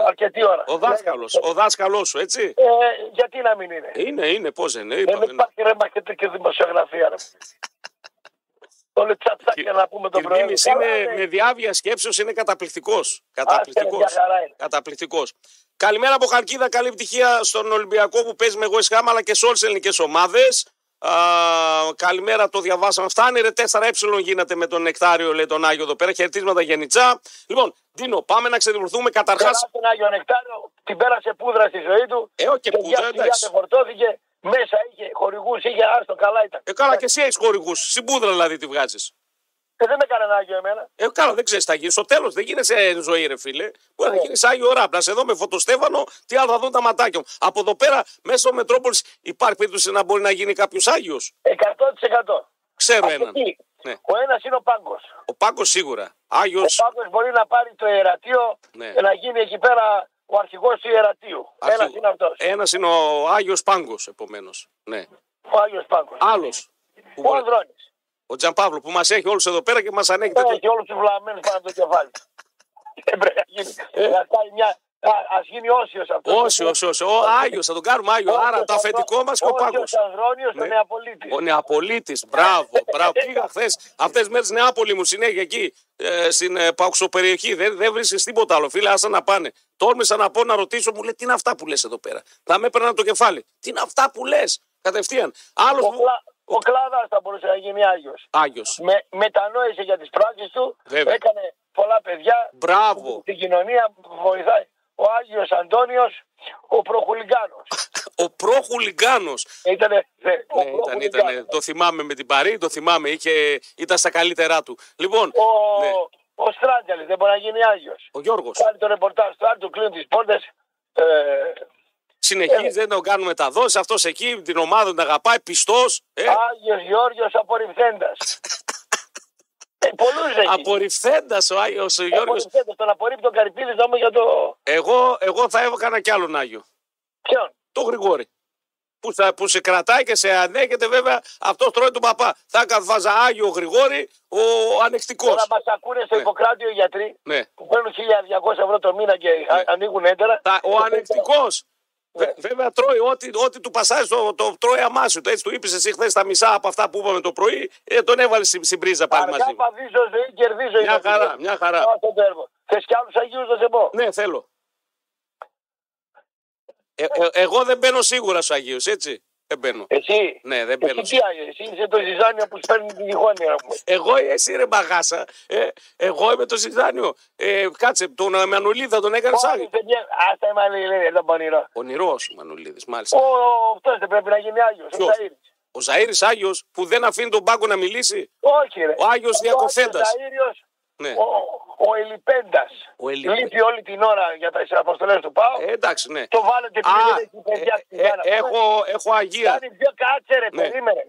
αρκετή ώρα. Ο δάσκαλος, ο δάσκαλός σου, έτσι. Ε, γιατί να μην είναι. Είναι, είναι, πώς δεν είναι. Δεν είπαμε, ναι. υπάρχει ρε μαχαίρε και δημοσιογραφία. Ρε. Όλο τσατσάκια να πούμε τον Κυρδίμης πρωί. είναι Καλά, ναι. με διάβια σκέψεως είναι καταπληκτικός. Άστε, ρε, Καταπληκτικός. μια χαρά είναι. Καταπληκτικός. Καλημέρα από Χαρκίδα, καλή επιτυχία στον Ολυμπιακό που παίζει με εγώ Ισχάμα αλλά και σε όλες τις ελληνικές ομάδες. Α, καλημέρα, το διαβάσαμε. Φτάνει ρε 4 ε γίνεται με τον Νεκτάριο, λέει τον Άγιο εδώ πέρα. Χαιρετίσματα γενιτσά. Λοιπόν, Δίνο, πάμε να ξεδιβρθούμε καταρχά. Καλά τον Άγιο Νεκτάριο, την πέρασε πούδρα στη ζωή του. Ε, όχι και και πούδρα, μια εντάξει. δεν φορτώθηκε. Μέσα είχε χορηγούς, είχε άστο, καλά ήταν. Ε, καλά, και εσύ έχεις χορηγούς. Συμπούδρα δηλαδή τη βγάζεις. Ε, δεν με έκανε Άγιο εμένα. Ε, καλά, δεν ξέρεις τι θα γίνει. Στο τέλος δεν γίνεσαι ζωή, ρε φίλε. Μπορεί να γίνεις Άγιο Ράπ. Να σε δω με φωτοστέφανο, τι άλλο θα δουν τα ματάκια μου. Από εδώ πέρα, μέσα στο Μετρόπολης, υπάρχει περίπτωση να μπορεί να γίνει κάποιος Άγιος; 100%. Ξέρω Αυτό έναν. τι, Ναι. Ο ένας είναι ο πάγκος. Ο Πάγκος σίγουρα. Άγιος. Ο πάγκος μπορεί να πάρει το ιερατείο Ναι. και να γίνει εκεί πέρα ο αρχηγός του ιερατείου. Ένας είναι αυτός. Ένας είναι ο Άγιος Πάγκος, επομένως. Ναι. Ο Άγιος Πάγκος. Άλλος. Ο Ανδρώνης. Ο Τζαμπάβλο που μας έχει όλους εδώ πέρα και μας ανέχει τέτοιο. Έχει όλους τους βλαμμένους πάνω από το κεφάλι. Δεν πρέπει να γίνει. Να κάνει μια, Α γίνει όσιος αυτός. Όσιος, όσιος. Ο Άγιος, θα τον κάνουμε Άγιο. Άρα το αφεντικό μας και ο Πάκος. Ο Ανδρώνιο, ο Νεαπολίτης. Ο Νεαπολίτης, μπράβο, μπράβο. Πήγα χθες αυτές τις μέρες Νεάπολη μου συνέχεια εκεί ε, στην ε, περιοχή. Δεν, δεν βρίσκεις τίποτα άλλο. Φίλε, άσα να πάνε. Τόλμησα να πω να ρωτήσω, μου λέει τι είναι αυτά που λες εδώ πέρα; Θα με έπαιρναν το κεφάλι. Τι είναι αυτά που λες; Κατευθείαν. Άλλος ο, που... ο Κλάδας θα μπορούσε να γίνει Άγιος. Άγιος. Με, μετανόησε για τις πράξεις του. Βέβαια. Έκανε πολλά παιδιά. Μπράβο. Στην κοινωνία βοηθάει ο Άγιος Αντώνιος ο Προχουλιγκάνος. ο Προχουλιγκάνος. Ήτανε, ναι, ναι, ήταν, ήταν, το θυμάμαι με την Παρή, το θυμάμαι, είχε, ήταν στα καλύτερά του. Λοιπόν, ο, ναι. ο Στράτζαλης δεν μπορεί να γίνει Άγιος. Ο Γιώργος. Κάνει το ρεπορτάζ του, του κλείνουν τις πόρτες. Ε, Συνεχίζει, ε, δεν τον κάνουμε μεταδόσει. Αυτός εκεί την ομάδα τον αγαπάει, πιστός. Ε. Άγιος Γιώργος απορριφθέντας. Ε, Απορριφθέντας ο Άγιος ο Γιώργος. Απορριφθέντας, τον απορρίπτει τον Καρυπίδης να για το. Εγώ, εγώ θα έβγανα κι άλλον Άγιο. Ποιον; Το Γρηγόρη. Που, θα, που σε κρατάει και σε ανέχεται βέβαια αυτός τρώει τον παπά. Θα βάζα Άγιο Γρηγόρη ο ανεκτικός. Τώρα μας ακούνε στο ναι. Ιπποκράτιο οι γιατροί ναι. που παίρνουν 1200 ευρώ το μήνα και ναι. ανοίγουν έντερα. ο ανεκτικός ναι. Βέβαια τρώει ό,τι, ό,τι του πασάζει το, το τρώει αμάσιο. Το έτσι του είπες εσύ χθες τα μισά από αυτά που είπαμε το πρωί, ε, τον έβαλες στην, στην πρίζα πάλι μαζί. Αργά παδίζω ζωή, κερδίζω Μια χαρά, μια χαρά. Θες κι άλλους Αγίους να σε πω; Ναι, θέλω. Ε, ε, εγώ δεν μπαίνω σίγουρα στους Αγίους, έτσι. Δεν μπαίνω. Εσύ; Ναι, δεν μπαίνω. Εσύ, εσύ είσαι το ζυζάνιο που παίρνει τη διχόνοια μου. Εγώ εσύ ρε μπαγάσα. Ε, εγώ είμαι το ζυζάνιο. Ε, κάτσε, τον Μανουλίδη θα τον έκανε άγιο. Άστα η Μανουλίδη, δεν πονηρό. Ονειρό ο Μανουλίδη, μάλιστα. Ο, αυτός δεν πρέπει να γίνει Άγιος. Ο Ζαήρη Άγιος που δεν αφήνει τον πάγκο να μιλήσει; Όχι, ρε. Ο Άγιος Διακοφέντας. Ναι. Ο, ο Ελιπέντας. Λείπει όλη την ώρα για τι αποστολές του Πάου. Ε, εντάξει, ναι. Το βάλετε επειδή δεν έχει παιδιά ε, ε, έχω, έχω αγία. Κάνει πιο κάτσε, ρε, ναι. περίμενε.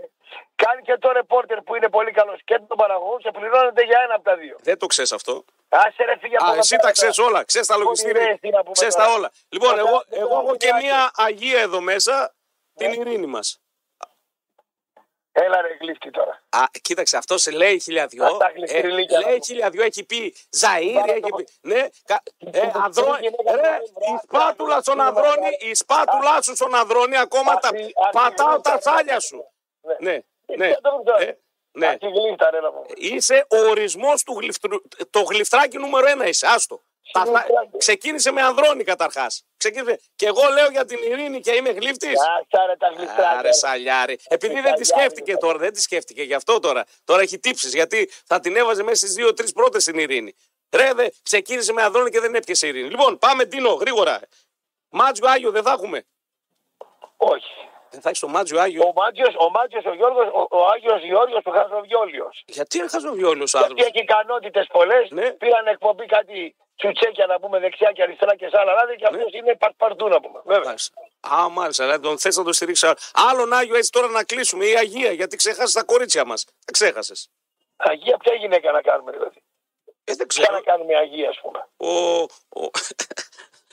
Κάνει και το ρεπόρτερ που είναι πολύ καλός και τον παραγωγό και πληρώνεται για ένα από τα δύο. Δεν το ξέρεις αυτό. Άσε ρε φύγε Α, εσύ τα ξέρεις όλα. Ξέρεις τα λογιστήρια. Ξέρεις τα όλα. Λοιπόν, εγώ, εγώ έχω και μία αγία εδώ μέσα, την ναι. ειρήνη μας. Έλα ρε γλύφτη τώρα. Α, κοίταξε, αυτός σε λέει χιλιαδιό. Ε, λέει χιλιαδιό, έχει πει Ζαήρι, έχει πει. Ναι, κα, ε, αδρό, ρε, η σπάτουλα στον Ανδρώνη, η σπάτουλά σου στον Ανδρώνη ακόμα τα πατάω τα σάλια σου. Ναι, ναι. ναι. Ναι. Είσαι ο ορισμός του γλυφτρου... Το γλυφτράκι νούμερο ένα είσαι. Άστο. Τα... Ξεκίνησε με Ανδρώνη καταρχάς. Ξεκίνησε... Και εγώ λέω για την ειρήνη και είμαι γλύφτη. Άρα τα γλυφτράκια. Άρε σαλιάρι. Επειδή δεν τη σκέφτηκε τώρα, δεν τη σκέφτηκε γι' αυτό τώρα. Τώρα έχει τύψεις γιατί θα την έβαζε μέσα στις δύο-τρει πρώτες στην ειρήνη. Ρε, δε, ξεκίνησε με Ανδρώνη και δεν έπιασε ειρήνη. Λοιπόν, πάμε Τίνο, γρήγορα. Μάτζιο Άγιο δεν θα έχουμε; Όχι. Δεν θα έχεις το Μάτζιο Άγιο; Ο Μάτζιος, ο, Μάτζιος, ο, Γιώργος, ο, ο Άγιος Γιώργος του Χαζοβιόλιο. Γιατί είναι Χαζοβιόλιο ο άνθρωπος; Γιατί έχει ικανότητες πολλές. Ναι. Πήραν εκπομπή κάτι τσουτσέκια να πούμε δεξιά και αριστερά και σε άλλα λάδια και αυτός ναι. είναι παρτού να πούμε. Βέβαια. Α, μάλιστα. Δηλαδή τον θες να το στηρίξει. Άλλον Άγιο έτσι τώρα να κλείσουμε. Η Αγία, γιατί ξεχάσεις τα κορίτσια μας. Δεν ξέχασες. Αγία, ποια γυναίκα να κάνουμε δηλαδή; Ε, δεν ξέρω. Ποια να κάνουμε Αγία, ας πούμε; Ο. ο...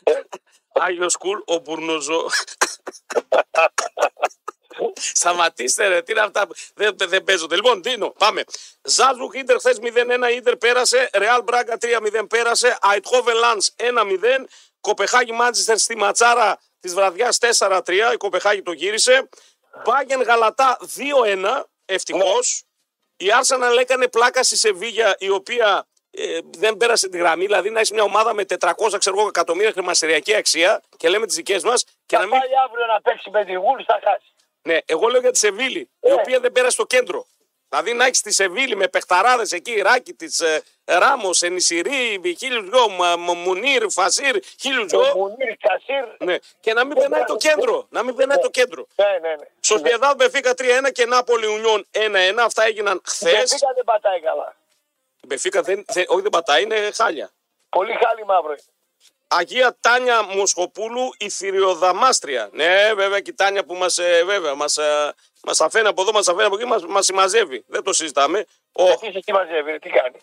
Ε. Άγιος Κουλ, ο Μπουρνοζό. Σταματήστε ρε, τι είναι αυτά. Δεν, δεν παίζονται. Λοιπόν, Δίνο, πάμε. Ζάζουκ Ιντερ χθες 0-1, Ιντερ πέρασε. Ρεάλ Μπράγκα 3-0 πέρασε. Αιτχόβεν Λαντ 1-0. Κοπεχάγη Μάντζιστερ στη ματσάρα της βραδιάς 4-3. Η Κοπεχάγη το γύρισε. Μπάγεν Γαλατά 2-1. Ευτυχώς. Η Άρσαναλ έκανε πλάκα στη Σεβίγια η οποία ε, δεν πέρασε τη γραμμή. Δηλαδή να έχεις μια ομάδα με 400 ξέρω, εκατομμύρια χρηματιστηριακή αξία και λέμε τις δικές μας. Και θα να μην... πάει αύριο να παίξει με τη Γουλ, θα χάσει. Ναι, εγώ λέω για τη Σεβίλη, η ε. οποία δεν πέρασε στο κέντρο. Δηλαδή να έχεις τη Σεβίλη με παιχταράδες εκεί, ράκι της ε, Ράμος, Ενισηρή, χίλιου δυο, Μουνίρ, Φασίρ, χίλιους δυο. Μουνίρ, Φασίρ. Ναι. Και να μην περνάει το κέντρο. Να μην περνάει το κέντρο. Ναι, ναι, ναι. Σοσιαδάδ Μπεφίκα 3-1 και Νάπολη Ουνιόν 1-1. Αυτά έγιναν χθες. Η Μπεφίκα δεν πατάει καλά. Η Μπεφίκα δεν, δεν, όχι δεν πατάει, είναι χάλια. Πολύ χάλι μαύρο. Αγία Τάνια Μοσχοπούλου, η Θηριοδαμάστρια. Ναι, βέβαια και η Τάνια που μας, ε, βέβαια, μας, ε, μας αφαίνει από εδώ, μας αφαίνει από εκεί, μας, μας συμμαζεύει. Δεν το συζητάμε. Ο... Ε, τι σε συμμαζεύει, τι κάνει;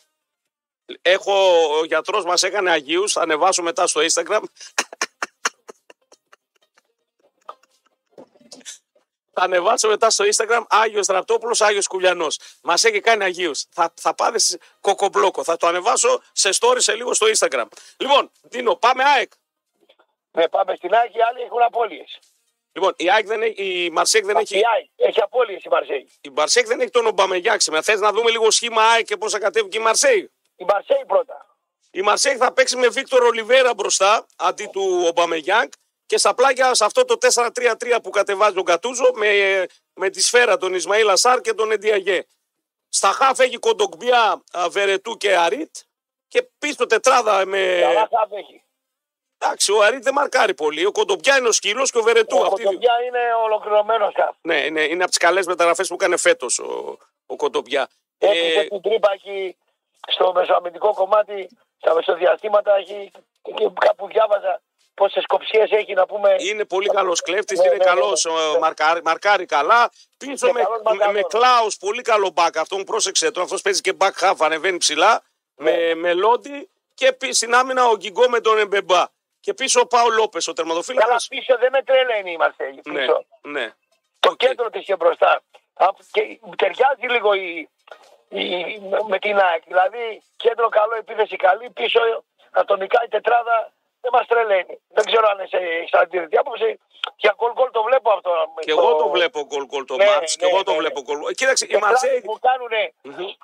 Έχω, ο γιατρός μας έκανε Αγίους, θα ανεβάσω μετά στο Instagram. Θα ανεβάσω μετά στο Instagram Άγιος Ραπτόπουλο, Άγιος Κουλιανός. Μας έχει κάνει Αγίους. Θα, θα πάτε κοκομπλόκο. Θα το ανεβάσω σε story σε λίγο στο Instagram. Λοιπόν, Δίνο, πάμε ΑΕΚ. Ναι, πάμε στην ΑΕΚ, οι άλλοι έχουν απώλειες. Λοιπόν, η, ΑΕΚ δεν έχει, η Μαρσέκ δεν έχει. Η ΑΕΚ έχει απώλειες η Μαρσέη. Η Μαρσέκ δεν έχει τον Ομπαμεγιάκ σήμερα. Θες να δούμε λίγο σχήμα ΑΕΚ και πώς θα κατέβει και η Μαρσέη. Η Μαρσέη πρώτα. Η Μαρσέη θα παίξει με Βίκτορ Ολιβέρα μπροστά αντί του Ομπαμεγιάκ και στα πλάγια σε αυτό το 4-3-3 που κατεβάζει ο Κατούζο με, με τη σφαίρα τον Ισμαήλ Ασάρ και τον Εντιαγέ. Στα χάφ έχει Κοντογκμπιά, Βερετού και Αρίτ και πίσω τετράδα με. Καλά χάφ έχει. Εντάξει, ο Αρίτ δεν μαρκάρει πολύ. Ο Κοντομπιά είναι ο σκύλος και ο Βερετού. Ο αυτοί οι δύο. Κοντομπιά είναι ολοκληρωμένος χάφ. Ναι, είναι, είναι από τις καλές μεταγραφές που έκανε φέτος ο, ο Κοντομπιά. Έκλεισε Ε, την τρύπα εκεί στο μεσοαμυντικό κομμάτι, στα μεσοδιαστήματα έχει. Και κάπου διάβαζα πόσες κοψιές έχει να πούμε. είναι πολύ καλός κλέφτης, Ναι, είναι ναι, ναι, καλός, ναι. μαρκάρει, μαρκάρει καλά. Πίσω Και με, καλός με, μαρκάρος. με Κλάους, πολύ καλό μπακ. Αυτό μου πρόσεξε τον. Αυτός παίζει και back half, ανεβαίνει ψηλά. Ναι. Με, με Λόντι και πι- στην άμυνα ο Ζιγκό με τον Εμπεμπά. Και πίσω ο Πάο Λόπες, ο τερματοφύλακας. Καλά πίσω δεν με τρελαίνει η Μαρσέη. Ναι, Πίσω. ναι. Το Οκ. κέντρο της και μπροστά. Α, Και ταιριάζει λίγο η, η- με την ΑΕΚ. Δηλαδή κέντρο καλό, επίθεση καλή, πίσω ατομικά η τετράδα δεν μας τρελαίνει. Δεν ξέρω αν είσαι έχεις αντίθετη άποψη. Για γκολ γκολ το βλέπω αυτό. Και εγώ το βλέπω γκολ γκολ το Ναι, μάτς, και ναι, εγώ το ναι, βλέπω ναι. γκολ. Κοίταξε, η τετράδες Μαρσέη. που κάνουν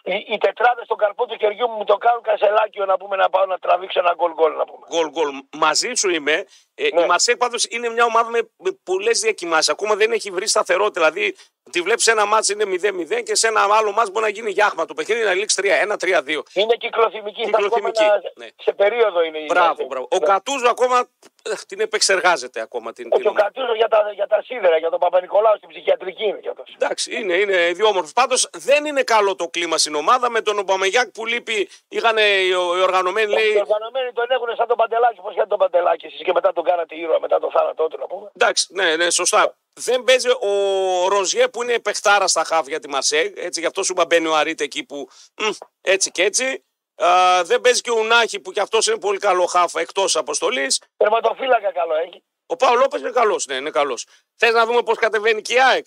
οι, οι τετράδες στον καρπό του χεριού μου το κάνουν κασελάκιο να πούμε να πάω να τραβήξω ένα γκολ γκολ να πούμε. Γκολ, γκολ. Μαζί σου είμαι. Ε, Ναι. Η Μαρσέη πάντως είναι μια ομάδα με, με πολλές διακοιμάσεις. Ακόμα δεν έχει βρει σταθερότητα. Δηλαδή, τη βλέπεις ένα μάτς είναι 0-0 και σε ένα άλλο μάτς μπορεί να γίνει γιάχμα. Το παιχνίδι να λήξει 3-1-3-2. Είναι κυκλοθυμική. στα Κυκλοθυμική, επόμενα- ναι. Σε περίοδο είναι η Μπράβο, Μαρσέη. μπράβο. Ο Κατούζο ακόμα ε, την επεξεργάζεται ακόμα την. Όχι, την ο Κατσούζο για τα, για τα σίδερα, για τον Παπα-Νικολάου στην ψυχιατρική είναι κι αυτός. Εντάξει, είναι, είναι ιδιόμορφος. Πάντως δεν είναι καλό το κλίμα στην ομάδα. Με τον Ομπαμεγιάκ που λείπει, είχαν οι, οι οργανωμένοι, Οι λέει. οργανωμένοι τον έχουν σαν τον Παντελάκη. Πώς ήταν τον Παντελάκη, εσείς και μετά τον κάνατε γύρω μετά το θάνατό του, να πούμε. Εντάξει, ναι, ναι, σωστά. Δεν παίζει ο Ροζιέ που είναι παιχτάρα στα χαφ για τη Μαρσέγ. Έτσι, γι' αυτό σου είπα μπαίνει ο Αρίτ εκεί που μ, έτσι και έτσι. Α, δεν παίζει και ο Ουνάχη που κι αυτός είναι πολύ καλό χαφ εκτός αποστολής. Τερματοφύλακα καλό έχει. Ο Πάο Λόπες είναι καλός. Ναι, είναι καλός. Θες να δούμε πώς κατεβαίνει και η ΑΕΚ;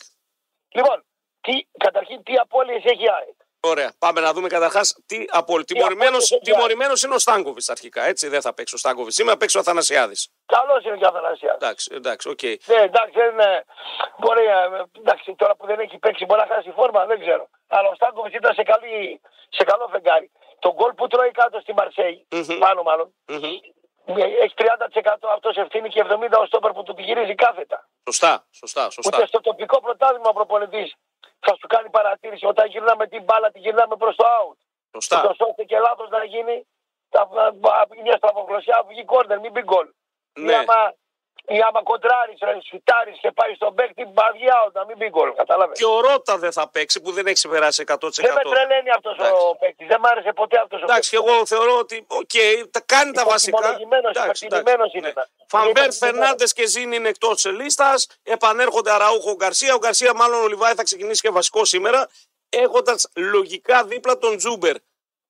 Λοιπόν, τι, καταρχήν τι απώλειες έχει η ΑΕΚ; Ωραία. Πάμε να δούμε καταρχάς τι απώλειες. Τιμωρημένο απώλειες έχει η ΑΕΚ. τιμωρημένος είναι ο Στάνκοβιτς αρχικά. Έτσι δεν θα παίξει ο Στάνκοβιτς. Σήμερα παίξει ο Αθανασιάδης. Καλός είναι και ο Αθανασιάδης. Εντάξει, εντάξει, οκ. Ναι, εντάξει, δεν είναι. Μπορεί, ε, εντάξει, τώρα που δεν έχει παίξει μπορεί να χάσει φόρμα, δεν ξέρω. Αλλά ο Στάνκοβιτς ήταν σε, καλή, σε καλό φεγγάρι. Το γκολ που τρώει κάτω στη μαρσεη Μμμ. πάνω μάλλον, Μμμ. Έχει 30% αυτός ευθύνη και 70% ο στόπερ που του τη γυρίζει κάθετα. Σωστά, σωστά, σωστά. Ούτε στο τοπικό πρωτάθλημα ο προπονητής θα σου κάνει παρατήρηση. Όταν γυρνάμε την μπάλα, τη γυρνάμε προς το out. Σωστά. Το ώστε και λάθος να γίνει. Θα θα- μια στραβογλωσιά βγει κόρνερ, μην μπει γκολ. Ναι. Ή άμα, ή άμα κοντράρει, σουτάρει και πάει στον παίκτη, μπαδιά out, να μην μπει γκολ. Κατάλαβε. Και ο Ρότα δεν θα παίξει που δεν έχει ξεπεράσει 100%. Δεν με τρελαίνει αυτός Εντάξει. ο παίκτης. Δεν μ' άρεσε ποτέ αυτός ο Εντάξει, και εγώ θεωρώ ότι οκ, τα κάνει τα βασικά. Υποτιμολογημένος, Εντάξει, υπερτιμημένος εντάξει, είναι. ναι. Φαν Βερτ, υπερτιμημένος. Φερνάντες και Ζίνι είναι εκτός της λίστας. Επανέρχονται Αραούχο Γκαρσία. Ο Γκαρσία, μάλλον ο Λιβάη θα ξεκινήσει και βασικό σήμερα. Έχοντας λογικά δίπλα τον Τσούμπερ.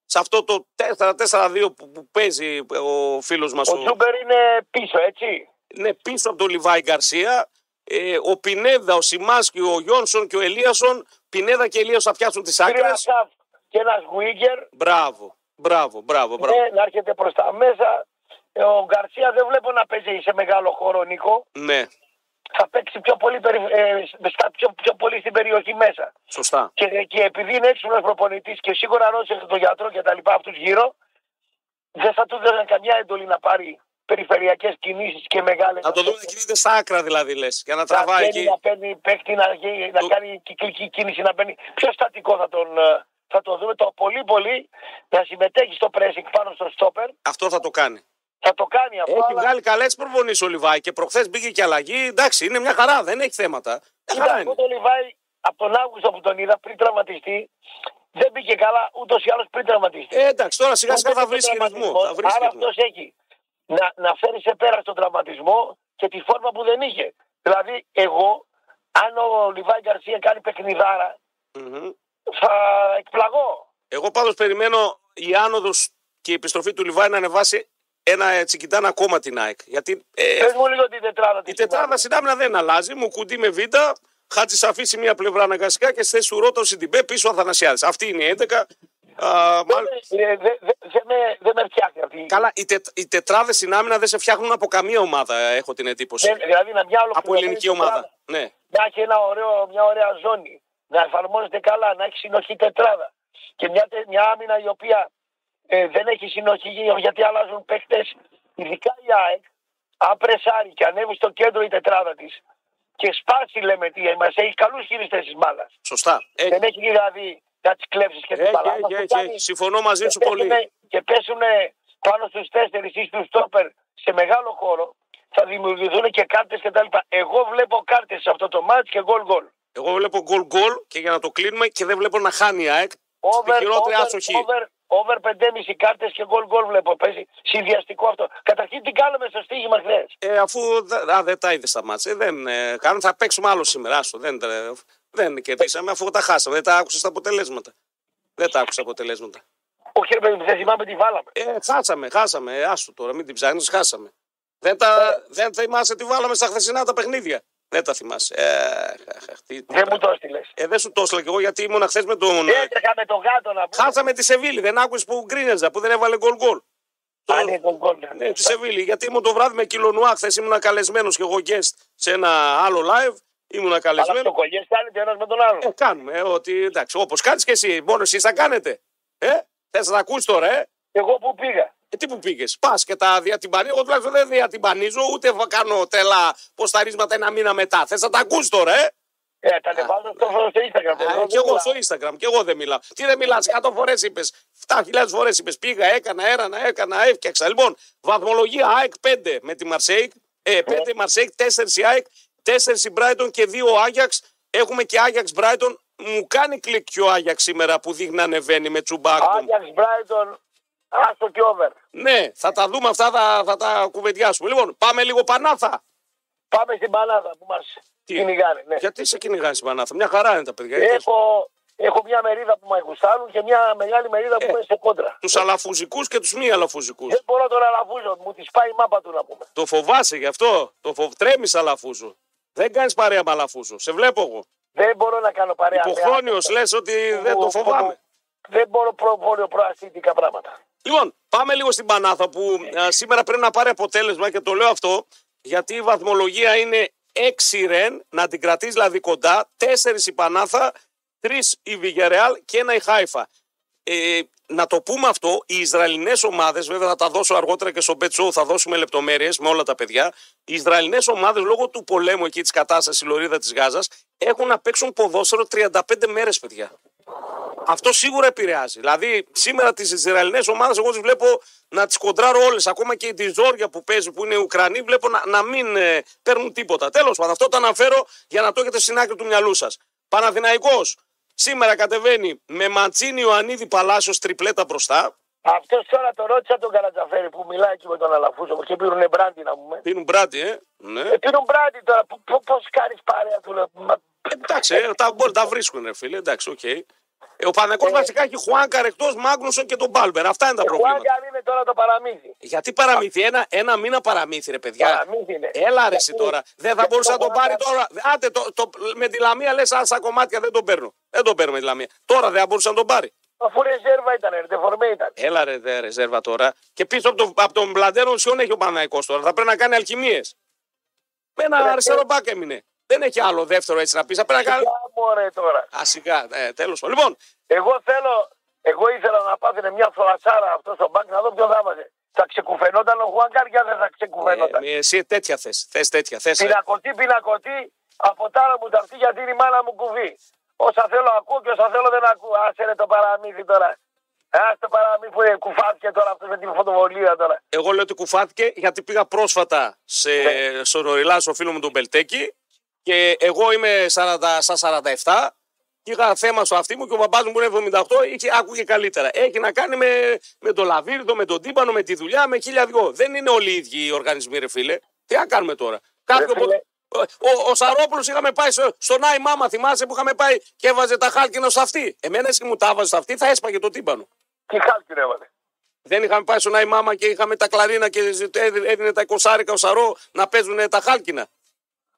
Σε αυτό το 4-4-2 που, που παίζει ο φίλος μας. Ο Τσούμπερ είναι πίσω, έτσι; Είναι πίσω από τον Λιβάη Γκαρσία. Ε, ο Πινέδα, ο Σιμάνσκι, ο Γιόνσον και ο Ελίασον. Πινέδα και Ελίασον θα φτιάξουν τις άκρες. Τρία χαφ και ένας Γουίγκερ. Μπράβο, μπράβο, μπράβο. μπράβο. Ναι, να έρχεται προς τα μέσα. Ε, Ο Γκαρσία δεν βλέπω να παίζει σε μεγάλο χώρο, Νίκο. Ναι, Θα παίξει πιο πολύ, περι- ε, στα πιο, πιο πολύ στην περιοχή μέσα. σωστά. Και, και επειδή είναι έξυπνος προπονητής και σίγουρα ρώτησε τον γιατρό και τα λοιπά αυτούς γύρω, δεν θα του έδωσαν καμιά εντολή να πάρει περιφερειακές κινήσεις και μεγάλες. Να το δούμε να κινείται στα άκρα δηλαδή λες. Για να να τραβάει βγαίνει, εκεί. να παίρνει παίχτη, να, γίνει- να Το- κάνει κυκλική κίνηση, να μπαίνει. Πιο στατικό θα τον. ε, Θα το δούμε το πολύ πολύ να συμμετέχει στο pressing πάνω στο stopper. Αυτό θα το κάνει. Θα το κάνει αυτό. Έχει αλλά βγάλει καλέ προπονείς ο Λιβάη και προχθές μπήκε και αλλαγή. Εντάξει, είναι μια χαρά, δεν έχει θέματα. Μια Κοίτα, χαρά εγώ είναι. τον Λιβάη από τον Αύγουστο που τον είδα πριν τραυματιστεί δεν μπήκε καλά ούτως ή άλλως πριν τραυματιστεί. Ε, εντάξει, τώρα σιγά σιγά Όταν θα βρει μπήκε χειρισμό. τραυματισμός, Θα βρει Άρα χειρισμό. αυτός έχει να, να φέρεις σε πέρα στον τραυματισμό και τη φόρμα που δεν είχε. Δηλαδή, εγώ, αν ο Λιβάη Γκαρσία κάνει παιχνιδάρα, Μμμ. θα εκπλαγώ. Εγώ πάντως περιμένω η άνοδος και η επιστροφή του Λιβάη να ανεβάσει ένα τσικιτάν ακόμα την ΑΕΚ. Γιατί ε, Πες μου λίγο την τετράδα η της τετράδα στην άμυνα δεν αλλάζει. Μου κουντί με β' Χάτζη αφήσει μία πλευρά αναγκαστικά και στη θέση του Ρότο Σιντιμπέ πίσω ο Αθανασιάδης. Αυτή είναι η 11. Α, μάλλον- Δεν με- δεν- δεν- δεν με- δεν με φτιάχνει αυτή ότι. Καλά, οι, τε, οι τετράδες στην άμυνα δεν σε φτιάχνουν από καμία ομάδα, έχω την εντύπωση. δεν- δηλαδή να μια από ολοκληρωμένη ελληνική τετράδα, ομάδα. Ναι. Να έχει ένα ωραίο, μια ωραία ζώνη. Να εφαρμόζεται καλά, να έχει συνοχή τετράδα. Και μια, τε- μια άμυνα η οποία ε, δεν έχει συνοχή γιατί αλλάζουν παίχτε. Ειδικά η ΑΕΚ, αν πρεσάρει και ανέβει στο κέντρο η τετράδα της και σπάσει, λέμε τι, μας έχει καλούς χειριστές της μπάλας. Σωστά. Έχει, Δεν έχει δηλαδή να τι κλέψεις και την έχει, μπάλα. έχει, Αυτό έχει, κάνει- έχει. Συμφωνώ μαζί και σου πολύ. πέσουνε- Και πέσουν πάνω στους τέσσερις ή στους στόπερ σε μεγάλο χώρο, θα δημιουργηθούν και κάρτες κτλ. Εγώ βλέπω κάρτες σε αυτό το μάτς και γκολ γκολ. Εγώ βλέπω γκολ γκολ και για να το κλείνουμε και δεν βλέπω να χάνει η ΑΕΚ. Στη Over, χειρότερη over, άσοχη. over, over 5,5 κάρτες και γκολ γκολ βλέπω. Παίζει συνδυαστικό αυτό. Καταρχήν τι κάναμε στο στοίχημα χθες. Ε, αφού δε- α, δεν τα είδες στα μάτια. Δεν ε, κάνουν, θα παίξουμε άλλο σήμερα. Άστο, δεν, ε, δεν κερδίσαμε αφού τα χάσαμε. Δεν τα άκουσα τα αποτελέσματα. Δεν τα άκουσα αποτελέσματα. Όχι, ρε παιδί μου, δεν θυμάμαι τι βάλαμε. Ε, χάσαμε, χάσαμε. Ε, άστο τώρα, μην την ψάχνεις, χάσαμε. Δεν, τα, δεν θυμάσαι τι βάλαμε στα χθεσινά τα παιχνίδια. Δεν τα θυμάσαι. Ε, αχ, αχ, τι- τι Δεν μου πράγμα. το έστειλες. ε, δεν σου το έστειλα κι εγώ γιατί ήμουν χθες με τον. ε, Έτρεχα με τον γάτο να πούμε. Χάσαμε τη Σεβίλη. Δεν άκουσε που γκρίνεζα, που δεν έβαλε γκολ γκολ. Α, ναι, γκολ γκολ. Ναι, τη Σεβίλη. Γιατί ήμουν το βράδυ με Κιλονουά. Χθες ήμουν καλεσμένος και εγώ guest σε ένα άλλο live. Ήμουν Αλλά καλεσμένος. το κολλιέ κάνετε ένας με τον άλλον. Ε, κάνουμε. Ε, ότι εντάξει, όπως κάνεις και εσύ. Μόνο εσεί θα κάνετε. Ε, θες να τα ακούσει τώρα, ε; Εγώ που πήγα. Ε, τι που πήγες. Πας και τα διατυμπανίζω. Εγώ τουλάχιστον δεν διατυμπανίζω, ούτε θα κάνω τέλα ποσταρίσματα ένα μήνα μετά. Θες να τα ακούσει τώρα, ε; Ε, τα ανεβάζω στο στο Instagram. Α, Εγώ και εγώ δεν στο Instagram, και εγώ δεν μιλάω. Τι δεν μιλάς, 100 φορές είπες, 7.000 φορές είπες, πήγα, έκανα, έρανα, έκανα, έφτιαξα. Λοιπόν, βαθμολογία ΑΕΚ 5 με τη Μαρσέιγ, ε, 5 η Μαρσέιγ, 4 η ΑΕΚ, 4 η Brighton και 2 ο Άγιαξ. Έχουμε και Άγιαξ Brighton. Μου κάνει κλικ και ο Άγιαξ σήμερα που δείχνει να ανεβαίνει με τσουμπάκο. Άγιαξ Brighton, άστο και over. Ναι, θα τα δούμε αυτά, θα, θα τα κουβεντιάσουμε. Λοιπόν, πάμε λίγο Πανάθα. Πάμε στην Πανάδα που μας Τι; κυνηγάνε. Ναι. Γιατί σε κυνηγάει στην Πανάθα, μια χαρά είναι τα παιδιά. Ε, Έχω, έχω μια μερίδα που με γουστάρουν και μια μεγάλη μερίδα που Ε. είμαι σε κόντρα. Τους αλαφουζικούς και τους μη αλαφουζικούς. Δεν μπορώ τον αλαφούζο, μου τη πάει η μάπα του να πούμε. Το φοβάσαι γι' αυτό; Το φοβ... Τρέμεις αλαφούζο; Δεν κάνεις παρέα με αλαφούζο. Σε βλέπω εγώ. Δεν μπορώ να κάνω παρέα. με Υποχρόνιος άτομα λες ότι δεν που- το φοβάμαι. που- Δεν μπορώ προβόλιο προαστήτικα πράγματα. Λοιπόν, πάμε λίγο στην Πανάθα που α, σήμερα πρέπει να πάρει αποτέλεσμα και το λέω αυτό γιατί η βαθμολογία είναι 6 ρεν, να την κρατήσεις δηλαδή κοντά, 4 η Πανάθα, 3 η Βιγερεάλ και ένα η Χάιφα. Ε, να το πούμε αυτό, οι Ισραηλινές ομάδες, βέβαια θα τα δώσω αργότερα και στο Bet Show, θα δώσουμε λεπτομέρειες με όλα τα παιδιά. Οι Ισραηλινές ομάδες, λόγω του πολέμου εκεί της κατάστασης, η Λωρίδα της Γάζας, έχουν να παίξουν ποδόσφαιρο 35 μέρες, παιδιά. Αυτό σίγουρα επηρεάζει. Δηλαδή, σήμερα τις Ισραηλινές ομάδες, εγώ τις βλέπω να τις κοντράρω όλες. Ακόμα και η Τιζόρια που παίζει, που είναι Ουκρανοί, βλέπω να, να μην ε, παίρνουν τίποτα. Τέλος πάντων, αυτό το αναφέρω για να το έχετε στην άκρη του μυαλού σας. Παναθηναϊκός σήμερα κατεβαίνει με Ματσίνη Ιωαννίδη Παλάσιος τριπλέτα μπροστά. Αυτός τώρα το ρώτησα τον Καρατζαφέρη που μιλάει εκεί με τον Αλαφούζο και πήρουν μπράντι να πούμε. Πίνουν μπράτι, ε. Ναι. Ε, πήρουν μπράντι τώρα. Πώς κάνεις παρέα του, λέω. Μα- Εντάξει, ε, τα, μπορεί, τα βρίσκουν, ρε φίλε. Εντάξει, οκ. Ε, ο Παναθηναϊκός βασικά έχει Χουάνκαρ εκτός Μάγνουσον και τον Μπάλμπερ. Αυτά είναι τα προβλήματα. Χουάνκαρ είναι τώρα το παραμύθι. Γιατί παραμύθι, ένα, ένα μήνα παραμύθι, ρε παιδιά. Παραμύθι είναι. Έλα ρε εσύ Γιατί- τώρα. Δεν θα γιατί μπορούσε να το τον πάρει Χουάνκαρ- τώρα. Άντε, το, το, με τη Λαμία λες, αν στα κομμάτια δεν τον παίρνω. Δεν τον παίρνω με τη Λαμία. Τώρα δεν θα μπορούσε να τον πάρει. Αφού ρεζέρβα ήταν, ρε, ντεφορμέ ήταν. Έλα ρε, δε, ρεζέρβα τώρα. Και πίσω από, το, από τον Μλαντένοβιτς ποιον έχει ο Παναθηναϊκός τώρα; Θα πρέπει να κάνει αλχημίες. Με ένα Ρε, αριστερό τε- μπακ έμεινε. Δεν έχει άλλο δεύτερο έτσι να πεις. Θα πρέπει να κάνει. Για μωρέ τώρα. Ασικά, ε, τέλος πάντων. Λοιπόν, Εγώ θέλω, εγώ ήθελα να πάθαινε μια φλατσάρα αυτό στο μπακ να δω ποιον θα βάζε. Θα ξεκουφαινόταν ο Χουάνκαρ ή δεν θα ξεκουφαινόταν; ε, εσύ τέτοια θες. Θες τέτοια. Θες, ε. Πινακωτή, πινακωτή, από τάρα μου τα αυτή γιατί είναι η μάνα μου κουβί. Όσα θέλω ακούω και όσα θέλω δεν ακούω. Άσε ρε το παραμύθι τώρα. Άσε το παραμύθι που είναι κουφάθηκε τώρα αυτός με την φωτοβολίδα τώρα. Εγώ λέω ότι κουφάθηκε γιατί πήγα πρόσφατα σε, Ναι. στον Οριλά, στο φίλο μου τον Μπελτέκη και εγώ είμαι 40, στα 47 και είχα θέμα στο αυτί μου και ο μπαμπάς μου που είναι 78 είχε, άκουγε καλύτερα. Έχει να κάνει με, με το λαβύρδο, με τον τύμπανο, με τη δουλειά, με χίλια δυο. Δεν είναι όλοι οι ίδιοι οι οργανισμοί, ρε φίλε. Τι να κάνουμε τώρα; Κάποιο φίλε. πο- ο, ο, ο Σαρόπουλος είχαμε πάει στο, στον Άι Μάμα, θυμάσαι που είχαμε πάει και έβαζε τα χάλκινα στο αυτί; Εμένα εσύ μου τα έβαζες στο αυτί, θα έσπαγε το τύμπανο. Τι χάλκινο έβαλε; Δεν είχαμε πάει στον Άι Μάμα και είχαμε τα κλαρίνα και έδινε έδινε τα εικοσάρικα ο Σαρό να παίζουν τα χάλκινα.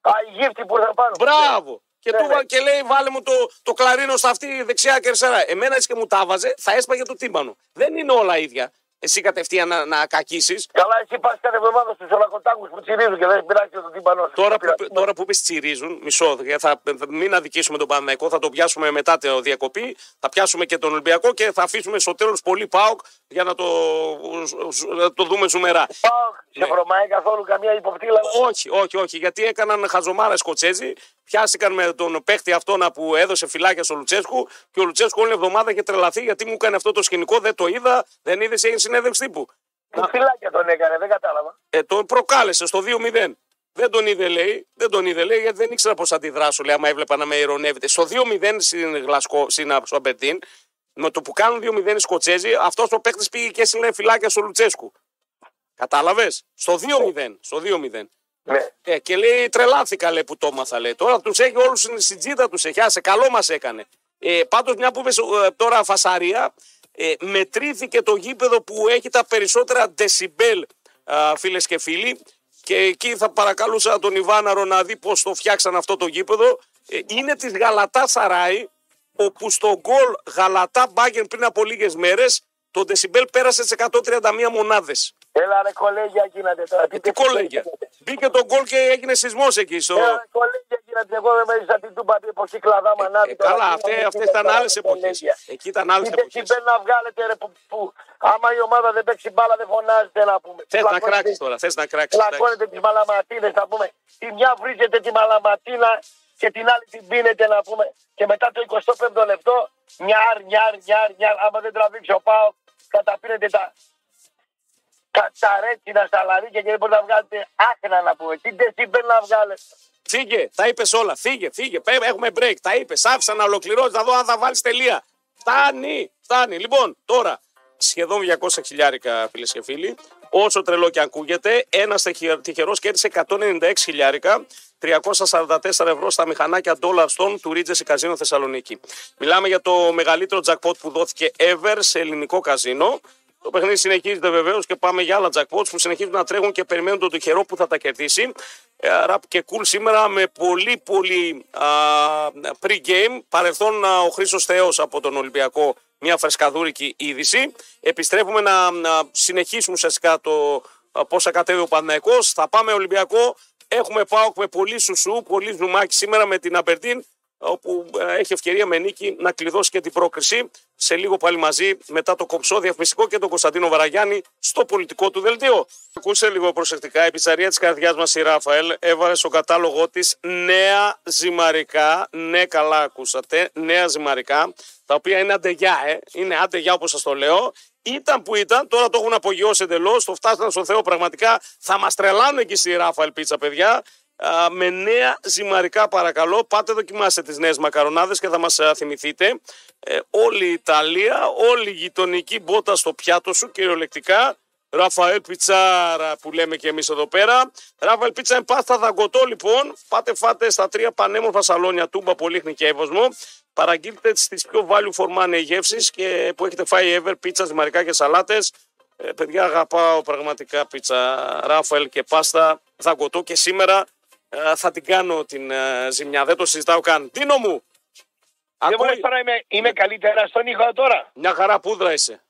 Α, οι γύφτοι που ήρθαν πάνω. Μπράβο! Και, Ναι, του, ναι. βα- και λέει, βάλε μου το, το κλαρίνο στα αυτή δεξιά και αριστερά. Εμένα έτσι και μου τα βάζε, θα έσπαγε το τύμπανο. Δεν είναι όλα ίδια. Εσύ κατευθείαν να, να κακίσεις. Καλά, εσύ πας κάθε εβδομάδα στους Ολακοτάκου που τσιρίζουν και δεν πειράζει το τύπανό σου. Τώρα που, τώρα που πες τσιρίζουν, μισό, γιατί θα, θα μην αδικήσουμε τον Παναθηναϊκό, θα το πιάσουμε μετά το διακοπή, θα πιάσουμε και τον Ολυμπιακό και θα αφήσουμε στο τέλος πολύ ΠΑΟΚ για να το, να το δούμε ζουμερά. Πάω, σε Ναι. βρωμάει καθόλου καμία υποπτήλα. Όχι, όχι, όχι, γιατί έκαναν χαζομάρα Σκοτσέζοι, πιάστηκαν με τον παίχτη αυτόν που έδωσε φυλάκια στο Λουτσέσκου και ο Λουτσέσκου όλη εβδομάδα είχε τρελαθεί γιατί μου έκανε αυτό το σκηνικό, δεν το είδα, δεν είδε, έγινε συνέντευξη τύπου. Τι φυλάκια τον έκανε, δεν κατάλαβα. Ε, τον προκάλεσε στο 2-0. Δεν τον είδε, λέει. Δεν τον είδε, λέει, γιατί δεν ήξερα πώς θα αντιδράσω, λέει, άμα έβλεπα να με ειρωνεύεται. Στο 2-0 στην Γλασκό, στην Αμπερντίν, με το που κάνουν 2-0 οι Σκοτσέζοι, αυτός ο παίκτης πήγε και έστειλε φυλάκια στο Λουτσέσκου. Κατάλαβες; Στο 2-0. Στο 2-0. Ναι. Ε, και λέει τρελάθηκα λέει που το έμαθα λέει. Τώρα τους έχει όλους στην τζίτα τους έχει. Άσε, καλό μας έκανε. Ε, Πάντως μια που είπες, ε, τώρα φασαρία, ε, μετρήθηκε το γήπεδο που έχει τα περισσότερα δεσιμπέλ φίλες και φίλοι. Και εκεί θα παρακαλούσα τον Ιβάναρο να δει πώς το φτιάξαν αυτό το γήπεδο. Ε, είναι της Γαλατά Σαράι, όπου στο γκολ Γαλατά Μπάγκεν πριν από λίγες μέρες το δεσιμπέλ πέρασε σε 131 μονάδες. Έλα ρε κολέγια γίνατε τώρα. Ε, τι κολέγια; Μπήκε το γκολ και έγινε σεισμός εκεί. Στο... Έλα ρε κολέγια γίνατε. Εγώ δεν μέζησα την τούμπα την εποχή κλαδά μανάδι. Ε, καλά, αυτέ, αυτές ήταν άλλες εποχές. Εκεί ήταν άλλες Τι εποχές. δεσιμπέλ να βγάλετε ρε που, που άμα η ομάδα δεν παίξει μπάλα δεν φωνάζετε να πούμε. Θες να Πλακώνετε- κράξεις τώρα, θες να κράξεις. εντάξει. Πλακώνετε τις μαλαματίνες να πούμε. Τη μια βρίζετε τη μαλαματίνα και την άλλη την πίνετε να πούμε. Και μετά το 25ο λεπτό νιάρ, νιάρ, νιάρ, νιάρ. Άμα δεν τραβήξει ο Πάο καταπίνετε τα τα, τα ρέτσινα στα λαρίκια και δεν μπορείτε να βγάλετε άχνα να πούμε. Τι δεσιμπέλ να βγάλετε. Φύγε, τα είπες όλα. Φύγε, φύγε. Πέ- Έχουμε break. Τα είπες. Άφησα να ολοκληρώσει, να δω αν θα βάλεις τελεία. Φτάνει, φτάνει. Λοιπόν, τώρα σχεδόν 200 χιλιάρικα, φίλες και φίλοι. Όσο τρελό και αν ακούγεται, ένας τυχερός κέρδισε 196 χιλιάρικα. 344 ευρώ στα μηχανάκια Dollar Stone του Regency Καζίνο Θεσσαλονίκη. Μιλάμε για το μεγαλύτερο jackpot που δόθηκε ever σε ελληνικό καζίνο. Το παιχνίδι συνεχίζεται βεβαίως και πάμε για άλλα jackpots που συνεχίζουν να τρέχουν και περιμένουν τον τυχερό που θα τα κερδίσει. Ε, Ραπ και cool σήμερα με πολύ πολύ α, pre-game. Παρελθόν α, ο Χρήστος Θεός από τον Ολυμπιακό μια φρεσκαδούρικη είδηση. Επιστρέφουμε να, να συνεχίσουμε ουσιαστικά το α, πόσα κατέβει ο Παναθηναϊκός. Θα πάμε Ολυμπιακό. Έχουμε πάω με πολύ σουσού, πολύ ζουμάκι σήμερα με την Αμπερντίν όπου ε, έχει ευκαιρία με νίκη να κλειδώσει και την πρόκριση. Σε λίγο πάλι μαζί μετά το κομψό διαφημιστικό και τον Κωνσταντίνο Βαραγιάννη στο πολιτικό του δελτίο. Ακούστε λίγο προσεκτικά. Η πιτσαρία της καρδιάς μας, η Ράφαελ, έβαλε στο κατάλογο της νέα ζυμαρικά. Ναι, καλά ακούσατε. Νέα ζυμαρικά. Τα οποία είναι αντεγιά, ε. Είναι αντεγιά όπως σας το λέω. Ήταν που ήταν, τώρα το έχουν απογειώσει εντελώς. Το φτάσαν στο Θεό πραγματικά. Θα μας τρελάνουν εκεί στη Ράφαελ πίτσα, παιδιά α, με νέα ζυμαρικά παρακαλώ. Πάτε δοκιμάστε τις νέες μακαρονάδες και θα μας α, θυμηθείτε. Ε, όλη η Ιταλία, όλη η γειτονική μπότα στο πιάτο σου κυριολεκτικά. Ραφαέλ Πιτσάρα που λέμε και εμείς εδώ πέρα. Ραφαέλ Πίτσα είναι πάστα δαγκωτό λοιπόν. Πάτε φάτε στα τρία πανέμορφα σαλόνια Τούμπα, Πολύχνη και Εύωσμο. Παραγγείλτε τις πιο value for money γεύσεις και που έχετε φάει ever, πίτσα, ζυμαρικά και σαλάτες. Ε, παιδιά αγαπάω πραγματικά πίτσα Ράφαελ και πάστα δαγκωτό και σήμερα ε, θα την κάνω την ε, ζημιά. Δεν το συζητάω καν. Δίνο μου! Δεν μου Ακούει. λες τώρα είμαι, είμαι καλύτερα στον ήχο τώρα. Μια χαρά πούδρα είσαι.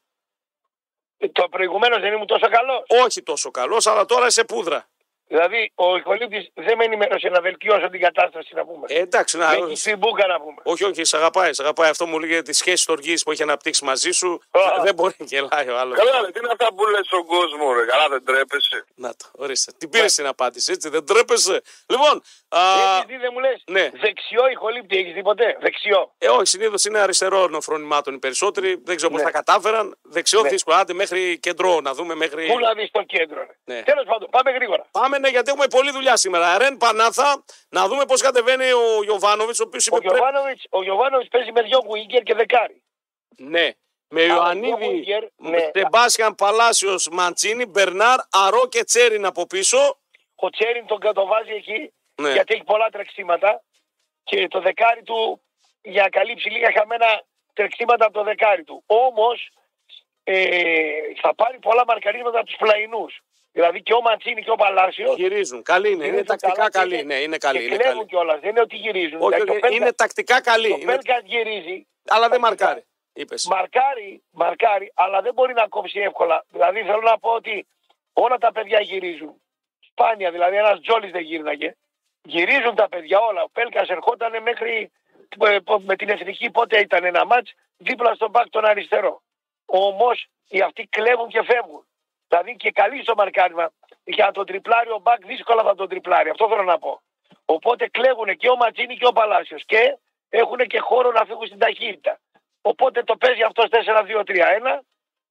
Το προηγουμένως δεν ήμουν τόσο καλός. Όχι τόσο καλός, αλλά τώρα είσαι πούδρα. Δηλαδή ο Ιχολήπτης δεν με ενημέρωσε να βελτιώσω την κατάσταση να πούμε. Ε, εντάξει, να, με έχει στην μπουκα να πούμε. όχι, όχι, σε αγαπάει, σε αγαπάει. Αυτό μου λέγεται τη σχέση τοργή που έχει αναπτύξει μαζί σου. Α. δεν μπορεί να γελάει ο άλλος. Καλά, ρε, τι είναι αυτά που λες στον κόσμο, ρε. Καλά, δεν τρέπεσαι. Να το, ορίστε. Την πήρες την απάντηση, έτσι, δεν τρέπεσαι. Λοιπόν, α, Έχεις δει, δεν μου λες; ναι. Δεξιό Ιχολήπτη έχεις δει ποτέ; Δεξιό. ε, όχι, συνήθως είναι αριστερό φρονημάτων οι περισσότεροι. Δεν ξέρω πώς Ναι. τα κατάφεραν. Δεξιό Ναι. δύσκολο. Άντε μέχρι κεντρό να δούμε μέχρι. Πού να δει στο κέντρο. Ναι. Τέλος πάντων, πάμε γρήγορα. Πάμε ναι, γιατί έχουμε πολλή δουλειά σήμερα. Ρεν Πανάθα, να δούμε πώς κατεβαίνει ο Γιωβάνοβιτς, ο οποίος Ο είπε. πρέπει- Γιωβάνοβιτ ο Γιωβάνοβιτς παίζει με δυο Γουίγκερ και δεκάρι. Ναι. Με Α, Ιωαννίδη, ο Γουίγκερ, ναι. Σεμπάσιαν Παλάσιος, Μαντσίνη, Μπερνάρ, Αρό και Τσέριν από πίσω. Ο Τσέριν τον κατοβάζει εκεί Ναι. γιατί έχει πολλά τρεξίματα. Και το δεκάρι του για να καλύψει λίγα χαμένα τρεξίματα από το δεκάρι του. Όμως ε, θα πάρει πολλά μαρκαρίσματα από τους πλαϊνούς. Δηλαδή και ο Μαντσίνη και ο Παλάσιος. Γυρίζουν. Καλή είναι, είναι τακτικά καλή. Ναι, είναι καλή. Και Είναι κλέβουν καλή. κιόλας. Δεν είναι ότι γυρίζουν. Όχι, Δηλαδή, όχι, το Πέλκα- είναι τακτικά καλή. το Είναι... Πέλκα γυρίζει. Αλλά δεν τακτικά. μαρκάρει. Είπες. Μαρκάρει, μαρκάρει, αλλά δεν μπορεί να κόψει εύκολα. Δηλαδή θέλω να πω ότι όλα τα παιδιά γυρίζουν. Σπάνια, δηλαδή ένας Τζόλι δεν γύρναγε. Γυρίζουν τα παιδιά όλα. Ο Πέλκας ερχόταν μέχρι ε, με την εθνική πότε ήταν ένα μάτς δίπλα στον μπακ τον αριστερό. Όμω οι αυτοί κλέβουν και φεύγουν. Δηλαδή και καλή στο μαρκάρισμα. Για τον τριπλάριο μπακ δύσκολα θα τον τριπλάρει. Αυτό θέλω να πω. Οπότε κλέβουν και ο Ματσίνη και ο Παλάσιος. Και έχουν και χώρο να φύγουν στην ταχύτητα. Οπότε το παίζει αυτό 4-2-3-1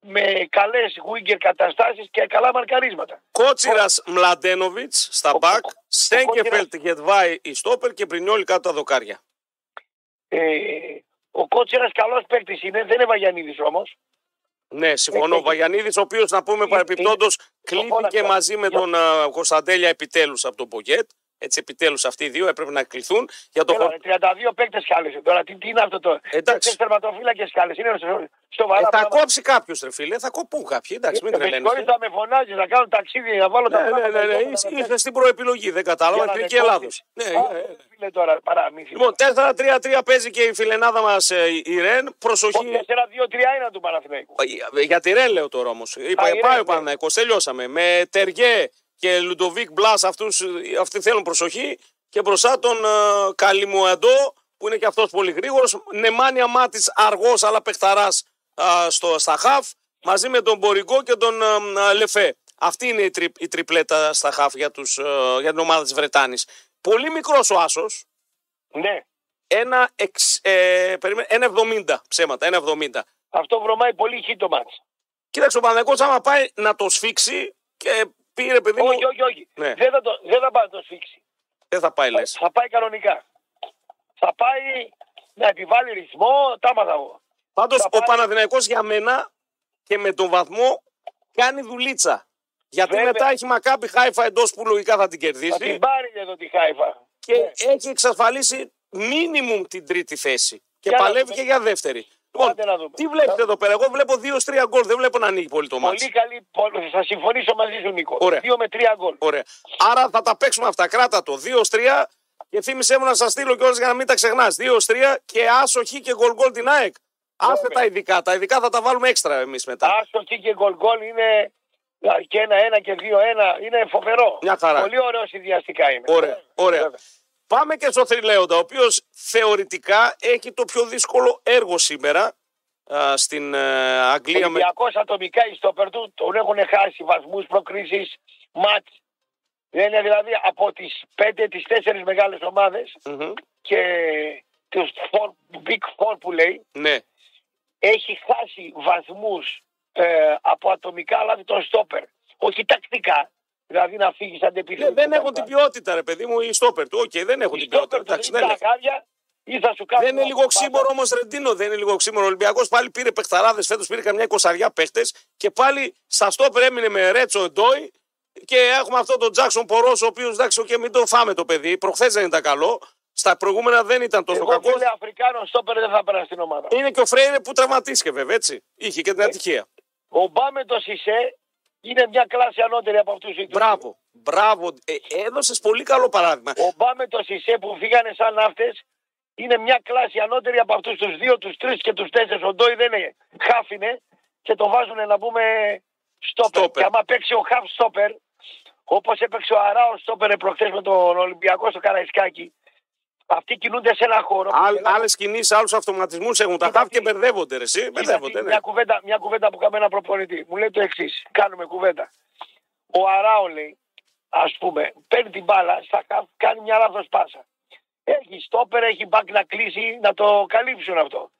με καλές winger καταστάσεις και καλά μαρκαρίσματα. Κότσιρας Μλαντένοβιτς στα Ο- μπακ, ο- ο Στέγκεφελτ Γετβάη η στόπερ και Πρινιόλη κάτω τα δοκάρια. Ε, ο Κότσιρας καλός παίκτης είναι, δεν είναι Βαγιανίδης όμως. Ναι, συμφωνώ. Ε, Ο Βαγιανίδη, ο οποίο να πούμε ε, παρεπιπτόντω όλα κλείθηκε αυτά. μαζί με Για- τον α, Κωνσταντέλια επιτέλου από τον Πογκέτ. Έτσι, επιτέλους αυτοί οι δύο έπρεπε να κληθούν για το Έλα, χο- ρε, 32 παίκτες χάλεσε. Τώρα τι, τι είναι αυτό το. Εντάξει. Τέσσερι τερματοφύλακε χάλεσε. Είναι στο, στο Ε, βαρά. θα πράγματα. κόψει κάποιος, ρε φίλε, θα κοπούν κάποιοι. Εντάξει, μην Ε, με τρελαίνεσαι. συγχωρείς, θα με φωνάζεις να κάνω ταξίδι να βάλω τα Ναι, ναι, πράγματα ναι, ναι, εδώ, είσαι- να είσαι στην προεπιλογή, δεν κατάλαβα. Για να Εθνική με Ελλάδος. κόψεις. Ναι, Α, ε, ε. Φίλε τώρα, παραμύθι. Λοιπόν, 4-3-3 παίζει και η φιλενάδα μας η Ρεν. Προσοχή. 4-2-3-1 του Παναθηναϊκού. Ε, Για τη Ρεν λέω τώρα όμως. Α, η Πάει Ρεν, ο ναι. Παναθηναϊκό, τελειώσαμε. Με Τεριέ και Λουντοβίκ Μπλάς, αυτοί θέλουν προσοχή. Και μπροστά τον ε, Καλιμουαντό, που είναι και αυτός πολύ γρήγορος. Νεμάνια Μάτιτς αργός, αλλά παιχταράς στα χαφ. Μαζί με τον Μποριγκό και τον ε, Λεφέ. Αυτή είναι η, τρι, η τριπλέτα στα χαφ για, τους, ε, για την ομάδα της Βρετάνης. Πολύ μικρός ο Άσος. Ναι. Ένα, εξ- ε, περίμενε, ένα 70 ψέματα, ένα 70. Αυτό βρωμάει πολύ χι το μάτς. Κοίταξε ο Παναγιώτης άμα πάει να το σφίξει και πήρε παιδί μου. Όχι, όχι, όχι. Ναι. Δεν, θα το, δεν θα πάει να το σφίξει. Δεν θα πάει λες. Θα πάει κανονικά. Θα πάει να επιβάλλει ρυθμό, τα έμαθα εγώ. Πάντως θα ο πάει- Παναθηναϊκός για μένα και με τον βαθμό κάνει δουλίτσα. Γιατί Βέβαια. μετά έχει Μακάμπι Χάιφα εντός που λογικά θα την Θα κερδίσει την πάρει εδώ τη Χάιφα. και Ναι. έχει εξασφαλίσει μίνιμουμ την τρίτη θέση. Και Για να παλεύει δούμε. και για δεύτερη. Λοιπόν, Άντε να δούμε. τι βλέπετε Θα- εδώ πέρα, εγώ βλέπω 2-3 γκολ, δεν βλέπω να ανοίγει πολύ το μάτι. Πολύ καλή. πολύ- Θα συμφωνήσω μαζί σου, Νίκο. Ωραία. Δύο με τρία γκολ. Ωραία. Άρα θα τα παίξουμε αυτά. Κράτα το. 2-3 και θύμισέ μου να σας στείλω κιόλας για να μην τα ξεχνάς. 2-3 και άσοχη και γκολ γκολ την ΑΕΚ. Άσε Βέβαια. τα ειδικά. Τα ειδικά θα τα βάλουμε έξτρα εμείς μετά. Άσο εκεί και γκολ γκολ είναι και ένα-ένα και δύο-ένα. Είναι φοβερό. Μια χαρά. Πολύ ωραίο συνδυαστικά είναι. Ωραία, ωραία. Βέβαια. Πάμε και στο Θρυλέοντα, ο οποίος θεωρητικά έχει το πιο δύσκολο έργο σήμερα α, στην ε, Ο Αγγλία. Με... Ολυμπιακός ατομικά οι στόπερ του τον έχουν χάσει βαθμούς, προκρίσεις, μάτς. Δεν είναι δηλαδή από τις πέντε, τις τέσσερις μεγάλες ομάδες Μμμ. και τους four, big four που λέει Ναι, έχει χάσει βαθμούς ε, από ατομικά λάθη των στόπερ. Όχι τακτικά. Δηλαδή να φύγεις σαν Ναι, δεν έχουν την ποιότητα, ρε παιδί μου, οι στόπερ του. Οκ, δεν έχουν την ποιότητα. Εντάξει, δεν δεν, τα χάρια ή θα σου κάνουν δεν είναι λίγο οξύμωρο όμως, Ρεντίνο, δεν είναι λίγο οξύμωρο. Ο Ολυμπιακός πάλι πήρε παιχταράδες φέτος, πήρε καμιά εικοσαριά παίχτες και πάλι στα στόπερ έμεινε με Ρέτσο Ντόι και έχουμε αυτό τον Τζάξον Πορός, ο οποίος εντάξει, και μην το φάμε το παιδί. Προχθές δεν ήταν καλό. Στα προηγούμενα δεν ήταν τόσο Εγώ κακός. φίλε Αφρικάνος στόπερ δεν θα πέρασε στην ομάδα. Είναι και ο Φρέιρε που τραυματίστηκε βέβαια, έτσι. Είχε και την ατυχία. Ο Μπάμε το Σισε είναι μια κλάση ανώτερη από αυτούς του Μπράβο, μπράβο. Ε, Έδωσες πολύ καλό παράδειγμα. Ο Μπάμε το Σισε που φύγανε σαν ναύτες είναι μια κλάση ανώτερη από αυτούς τους δύο, τους τρεις και τους τέσσερις. Ο Ντόι δεν είναι. Χάφινε και το βάζουν να πούμε στόπερ. Στόπερ. Και άμα παίξει ο χαφ στόπερ, όπως έπαιξε ο Αράος στόπερ προχθές με τον Ολυμπιακό στο Καραϊσκάκι, αυτοί κινούνται σε ένα χώρο. Άλλες κινήσεις, άλλους αυτοματισμούς έχουν τα Κοίτα χαφ και τι- μπερδεύονται. Ρε, εσύ. Κοίτα, Μπερδεύονται, ναι. μια, κουβέντα, μια κουβέντα που κάνουμε ένα προπονητή. Μου λέει το εξής. Κάνουμε κουβέντα. Ο Αράο λέει, ας πούμε, παίρνει την μπάλα στα χαφ, κάνει μια λάθος πάσα. Έχει στόπερ, έχει μπακ να κλείσει, να το καλύψουν αυτό.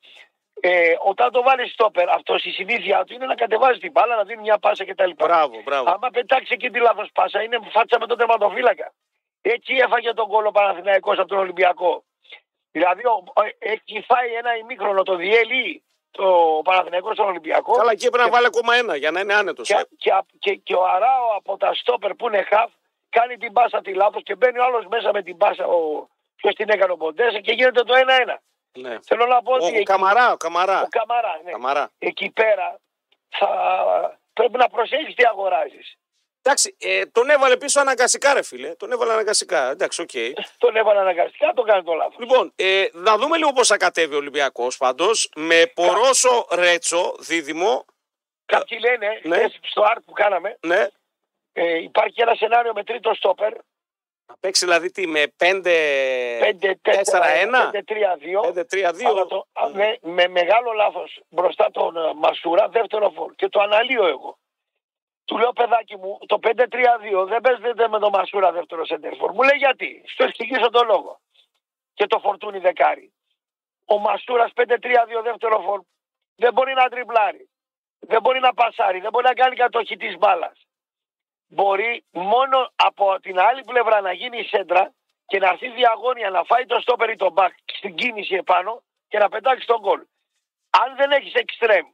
Ε, όταν το βάλεις στόπερ, αυτό η συνήθεια του είναι να κατεβάζεις την μπάλα, να δίνει μια πάσα κτλ. Μπράβο, μπράβο. Άμα πετάξεις εκεί τη λάθος πάσα, είναι φάτσα με τον τερματοφύλακα. Έτσι έφαγε τον κόλλο Παναθηναϊκός από τον Ολυμπιακό. Δηλαδή ο- ο- έχει φάει ένα ημίχρονο το διέλυει το Παναθηναϊκός στον Ολυμπιακό. Καλά, εκεί έπρεπε να βάλει ακόμα ένα για να είναι άνετος. Και, και, και, και ο Αράο από τα στόπερ που είναι χαφ κάνει την πάσα τη λάθος και μπαίνει ο άλλος μέσα με την πάσα. Ο, ποιος την έκανε ο Ποντένσε και γίνεται το 1-1. Ναι. Θέλω να πω Ο, ότι ο εκεί- Καμαρά, ο Καμαρά. ο Καμαρά, ναι. Καμαρά. εκεί πέρα θα πρέπει να προσέχεις τι αγοράζεις. Εντάξει, ε, τον έβαλε πίσω αναγκαστικά, ρε φίλε. Τον έβαλε αναγκαστικά. Εντάξει, οκ. Τον έβαλε αναγκαστικά, το κάνει το λάθος. Λοιπόν, ε, να δούμε λίγο πώς θα κατέβει ο Ολυμπιακός πάντως. Με Πορόσο Ρέτσο, δίδυμο. Κάποιοι λένε, Ναι. χθες στο art που κάναμε, Ναι. ε, υπάρχει ένα σενάριο με τρίτο στόπερ, Να παίξει δηλαδή τι, με 5. 5-4-1, 5-3-2. 5-3-2. Αλλά 5-3-2. το- α, με, με μεγάλο λάθος μπροστά τον ε, Μασούρα, δεύτερο φόρ. Και το αναλύω εγώ. Του λέω, παιδάκι μου, το 5-3-2 δεν παίζεται με τον Μασούρα δεύτερο σεντερφόρ. Μου λέει γιατί. Στο εξηγήσω τον λόγο. Και το φορτούνι δεκάρι. Ο Μασούρας 5-3-2 δεύτερο φόρ δεν μπορεί να τριπλάρει. Δεν μπορεί να πασάρει. Δεν μπορεί να κάνει κατοχή της μπάλας. Μπορεί μόνο από την άλλη πλευρά να γίνει η σέντρα και να έρθει διαγώνια να φάει το στόπερ ή το μπακ στην κίνηση επάνω και να πετάξει τον γκολ. Αν δεν έχεις εξτρέμ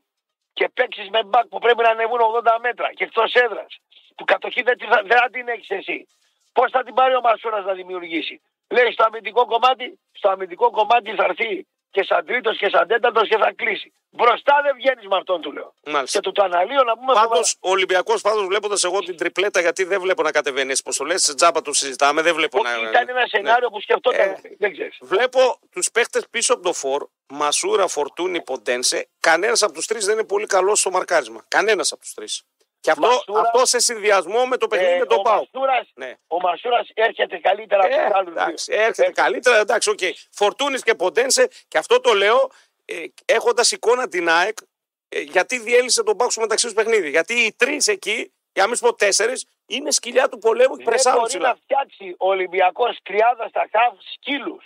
και παίξεις με μπακ που πρέπει να ανεβούν 80 μέτρα και εκτός έδρας, που κατοχή δεν, τη θα, δεν θα την έχεις εσύ, πώς θα την πάρει ο Μασούρας να δημιουργήσει; Λέει στο αμυντικό κομμάτι, στο αμυντικό κομμάτι θα έρθει και σαν τρίτος και σαν τέταρτος και θα κλείσει. Μπροστά δεν βγαίνεις με αυτόν του λέω. Μάλιστα. Και του το αναλύω να πούμε Πάντως, σοβαρά. ο Ολυμπιακός, πάντως βλέποντας εγώ την τριπλέτα, γιατί δεν βλέπω να κατεβαίνει έτσι πώς το λες, τζάμπα του συζητάμε, δεν βλέπω Όχι, να. ήταν ένα σενάριο που σκεφτόταν. Ε, δεν ξέρεις. Βλέπω τους παίχτες πίσω από το φόρ, Μασούρα, Φορτούνη, Ποντένσε. Κανένας από τους τρεις δεν είναι πολύ καλό στο μαρκάρισμα. Κανένας από τους τρεις. Και αυτό, Μασούρα- αυτό σε συνδυασμό με το παιχνίδι με Ε, τον ο Πάου. Μασούρας, Ναι. ο Μασούρας έρχεται καλύτερα από Ε, τους άλλους εντάξει, δύο. έρχεται Ε, καλύτερα. Εντάξει, οκ. Φορτούνης και Ποντένσε, και αυτό το λέω ε, έχοντας εικόνα την ΑΕΚ, ε, γιατί διέλυσε τον Πάου στο μεταξύ τους παιχνίδι. Γιατί οι τρεις εκεί, για να μην σου πω τέσσερις, είναι σκυλιά του πολέμου και Δεν πρεσάρουν μπορεί ψηλά. να φτιάξει ο Ολυμπιακός τριάδα στα χαφ σκύλους.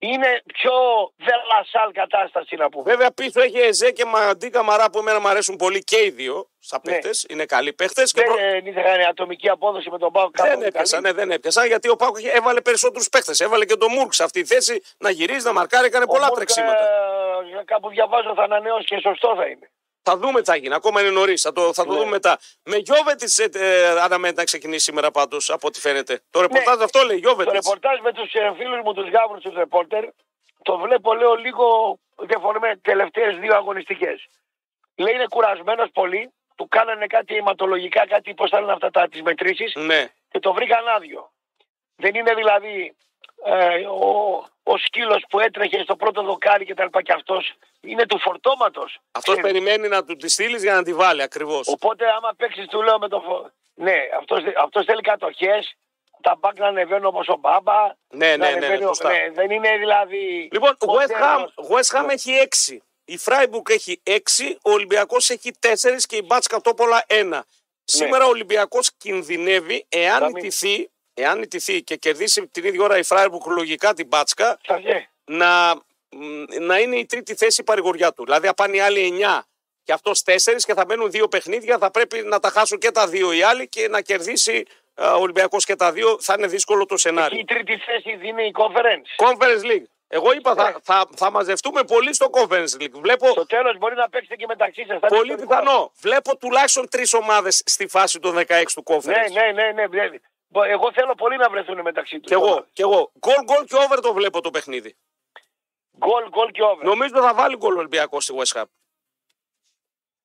Είναι πιο δελασάλ κατάσταση να πούμε. Βέβαια πίσω έχει Εζέ και Μαντί Καμαρά που εμένα μου αρέσουν πολύ και οι δύο σαν Ναι. παίχτε. Είναι καλοί παίχτε. Και Δεν προ... ε, είχαν ατομική απόδοση με τον Πάο Δεν έπιασαν, ναι, δεν έπιασαν γιατί ο Πάκο έβαλε περισσότερους παίχτε. Έβαλε και τον Μούρκ σε αυτή τη θέση να γυρίζει, να μαρκάρει, έκανε πολλά τρεξίματα. Ε, κάπου διαβάζω θα ανανεώσει και σωστό θα είναι. Θα δούμε τι θα γίνει. Ακόμα είναι νωρίς. Θα το, θα το Ναι. δούμε μετά. Με Γιώβετ ε, αναμένεται να ξεκινήσει σήμερα πάντως από ό,τι φαίνεται. Το ρεπορτάζ αυτό λέει Το Γιώβετ. ρεπορτάζ με τους ε, φίλους μου τους γάβρους τους ρεπόρτερ το βλέπω λέω λίγο διαφορετικά τελευταίες δύο αγωνιστικές. Λέει είναι κουρασμένος πολύ, του κάνανε κάτι αιματολογικά, κάτι πώς θα λένε αυτά τα, τις μετρήσεις Ναι. και το βρήκαν άδειο. Δεν είναι δηλαδή ε, ο, ο σκύλος που έτρεχε στο πρώτο δοκάρι και τα λοιπά και αυτός είναι του φορτώματος. Αυτός Ξέρεις. περιμένει να του τη στείλεις για να τη βάλει ακριβώς. Οπότε άμα παίξεις του λέω με το φω... Ναι, αυτός, αυτός θέλει κατοχές, τα μπακ να ανεβαίνουν όπως ο Μπάμπα. Ναι, ναι, να ναι, ναι, ανεβαίνει ο- σωστά. ναι, δεν είναι δηλαδή... Λοιπόν, ο West Ham, Τέρνος. West Ham έχει 6. Η Freiburg έχει 6, ο Ολυμπιακός έχει 4 και η Μπάτς Κατόπολα 1. Σήμερα ο Ολυμπιακός κινδυνεύει εάν Ναι. Να μην- ιτηθεί, εάν ιτηθεί και κερδίσει την ίδια ώρα η Freiburg λογικά την Μπάτσκα, Θα βγει. να, μ, να είναι η τρίτη θέση η παρηγοριά του. Δηλαδή, αν πάνε οι άλλοι 9 και αυτός 4 και θα μπαίνουν δύο παιχνίδια, θα πρέπει να τα χάσουν και τα δύο οι άλλοι και να κερδίσει α, ο Ολυμπιακός και τα δύο. Θα είναι δύσκολο το Εκεί σενάριο. η τρίτη θέση δίνει η conference. Conference League. Εγώ είπα Ναι. θα, θα, θα μαζευτούμε πολύ στο Conference League. Βλέπω Στο τέλος μπορεί να παίξετε και μεταξύ σας. Θα είναι πολύ ιστορικό. πιθανό. Βλέπω τουλάχιστον τρεις ομάδες στη φάση των 16 του Conference. Ναι, ναι, ναι, ναι. Ναι. Μπο- Εγώ θέλω πολύ να βρεθούν μεταξύ τους. Κι εγώ, κι εγώ. Γκολ, γκολ και over το βλέπω το παιχνίδι. Γκολ, γκολ και over. Νομίζω θα βάλει γκολ ο Ολυμπιακός στη West Ham.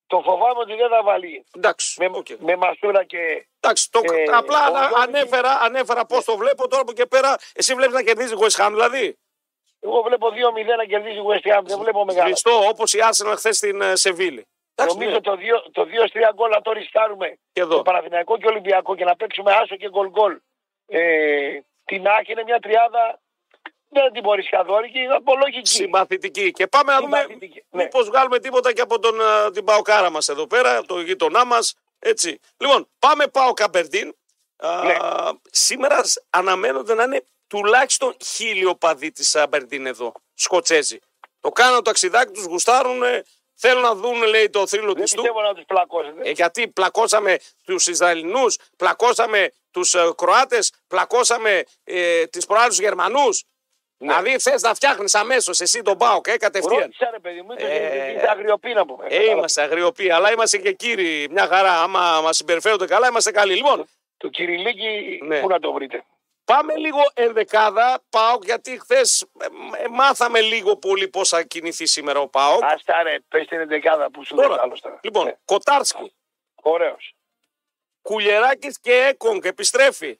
Το φοβάμαι ότι δεν θα βάλει. Εντάξει. Με, οκ. με Μασούρα και... Εντάξει, το, Ε, απλά ο ανα- Γκολ- ανέφερα, ανέφερα πώς το βλέπω τώρα από εκεί και πέρα. Εσύ βλέπεις να κερδίζει η West Ham δηλαδή; Εγώ βλέπω 2-0 να κερδίζει η West Ham. Δεν βλέπω μεγάλο. Σβηστό όπως η Arsenal χθες στην ε, Σεβίλη. Εντάξει, Νομίζω ναι. το 2 το 2-3 γκολ να το ρισκάρουμε Και εδώ. το Παναθηναϊκό και Ολυμπιακό και να παίξουμε άσο και γκολ γκολ. Ε, την Άκη είναι μια τριάδα δεν την μπορείς καθόλου είναι απολογική. Συμπαθητική. Και πάμε να δούμε Συμπαθητική, ναι. μήπως βγάλουμε τίποτα και από τον, ε, την Παοκάρα μας εδώ πέρα, το γείτονά μας. Έτσι. Λοιπόν, πάμε πάω Καμπερντίν. Α, Ναι. Σήμερα σ- αναμένονται να είναι τουλάχιστον χίλιο παδί της Αμπερντίν εδώ. Σκοτσέζοι. Το κάνουν το ταξιδάκι τους, γουστάρουν. Θέλουν να δουν, λέει, το θρύλο Δεν της του. πιστεύω να τους πλακώσετε. Ε, γιατί πλακώσαμε τους Ισραηλινούς, πλακώσαμε τους ε, Κροάτες, πλακώσαμε ε, τις προάλλους Γερμανούς. Δηλαδή θες να φτιάχνεις αμέσως εσύ τον Πάοκ, ε, κατευθείαν. Ρώτησα ρε παιδί μου, Ε, είναι αγριοπή να πούμε. Ε, είμαστε αγριοποί, αλλά είμαστε και κύριοι. Μια χαρά. Άμα μας συμπεριφέρονται καλά, είμαστε καλοί. Λοιπόν, Το Κυριλίκη, Ναι. πού να το βρείτε. Πάμε λίγο ενδεκάδα Πάοκ, γιατί χθες μάθαμε λίγο πολύ πώς θα κινηθεί σήμερα ο Πάοκ. Άστα ρε, πες την εντεκάδα που σου λέει Τώρα, άλλος τώρα. λοιπόν, Ναι. Κοτάρσκι, Ωραίος. Κουλιεράκη και Έκονγκ επιστρέφει.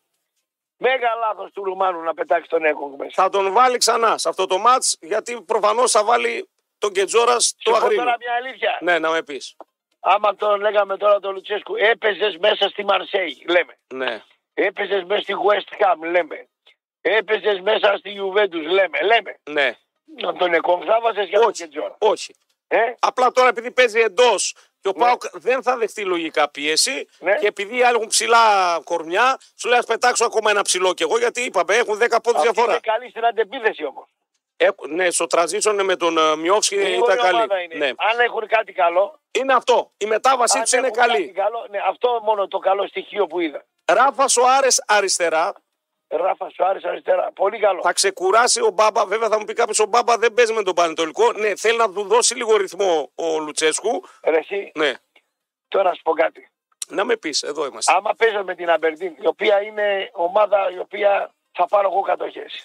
Μέγα λάθος του Ρουμάνου να πετάξει τον Έκογκ μέσα. Θα τον βάλει ξανά σε αυτό το μάτς γιατί προφανώς θα βάλει τον Κετζόρας στο Σου πω αγρίνο. τώρα μια αλήθεια. Ναι, να με πεις. Άμα τον λέγαμε τώρα τον Λουτσέσκου, έπαιζες μέσα στη Μαρσέη, λέμε. Ναι. Έπαιζες μέσα στη West Ham, λέμε. Έπαιζες μέσα στη Juventus, λέμε. Λέμε. Ναι. Να τον Εκόνγκ θα βάζες για τον Όχι. Κετζόρα. Όχι. Ε; Απλά τώρα επειδή παίζει εντός και ο Ναι. Πάοκ δεν θα δεχτεί λογικά πίεση Ναι. και επειδή οι άλλοι έχουν ψηλά κορμιά, σου λέει ας πετάξω ακόμα ένα ψηλό κι εγώ γιατί είπαμε έχουν 10 πόντους Αυτή διαφορά. είναι καλή στην αντεπίθεση όμως. Έχουν- ναι, στο transition με τον ε, Μιόφσκι ήταν καλή. Είναι. Ναι. Αν έχουν κάτι καλό, Είναι αυτό. Η μετάβασή αν τους είναι έχουν κάτι καλή. καλό, ναι, αυτό μόνο το καλό στοιχείο που είδα. Ράφα Σοάρες αριστερά. Ράφα Σουάρε αριστερά. Πολύ καλό. Θα ξεκουράσει ο Μπάμπα. Βέβαια θα μου πει κάποιος ο Μπάμπα δεν παίζει με τον Πανετολικό. Ναι, θέλει να του δώσει λίγο ρυθμό ο Λουτσέσκου. Ρε, εσύ, Ναι. τώρα να σου πω κάτι. Να με πεις, εδώ είμαστε. Άμα παίζω με την Αμπερντίν, η οποία είναι ομάδα η οποία θα πάρω εγώ κατοχές.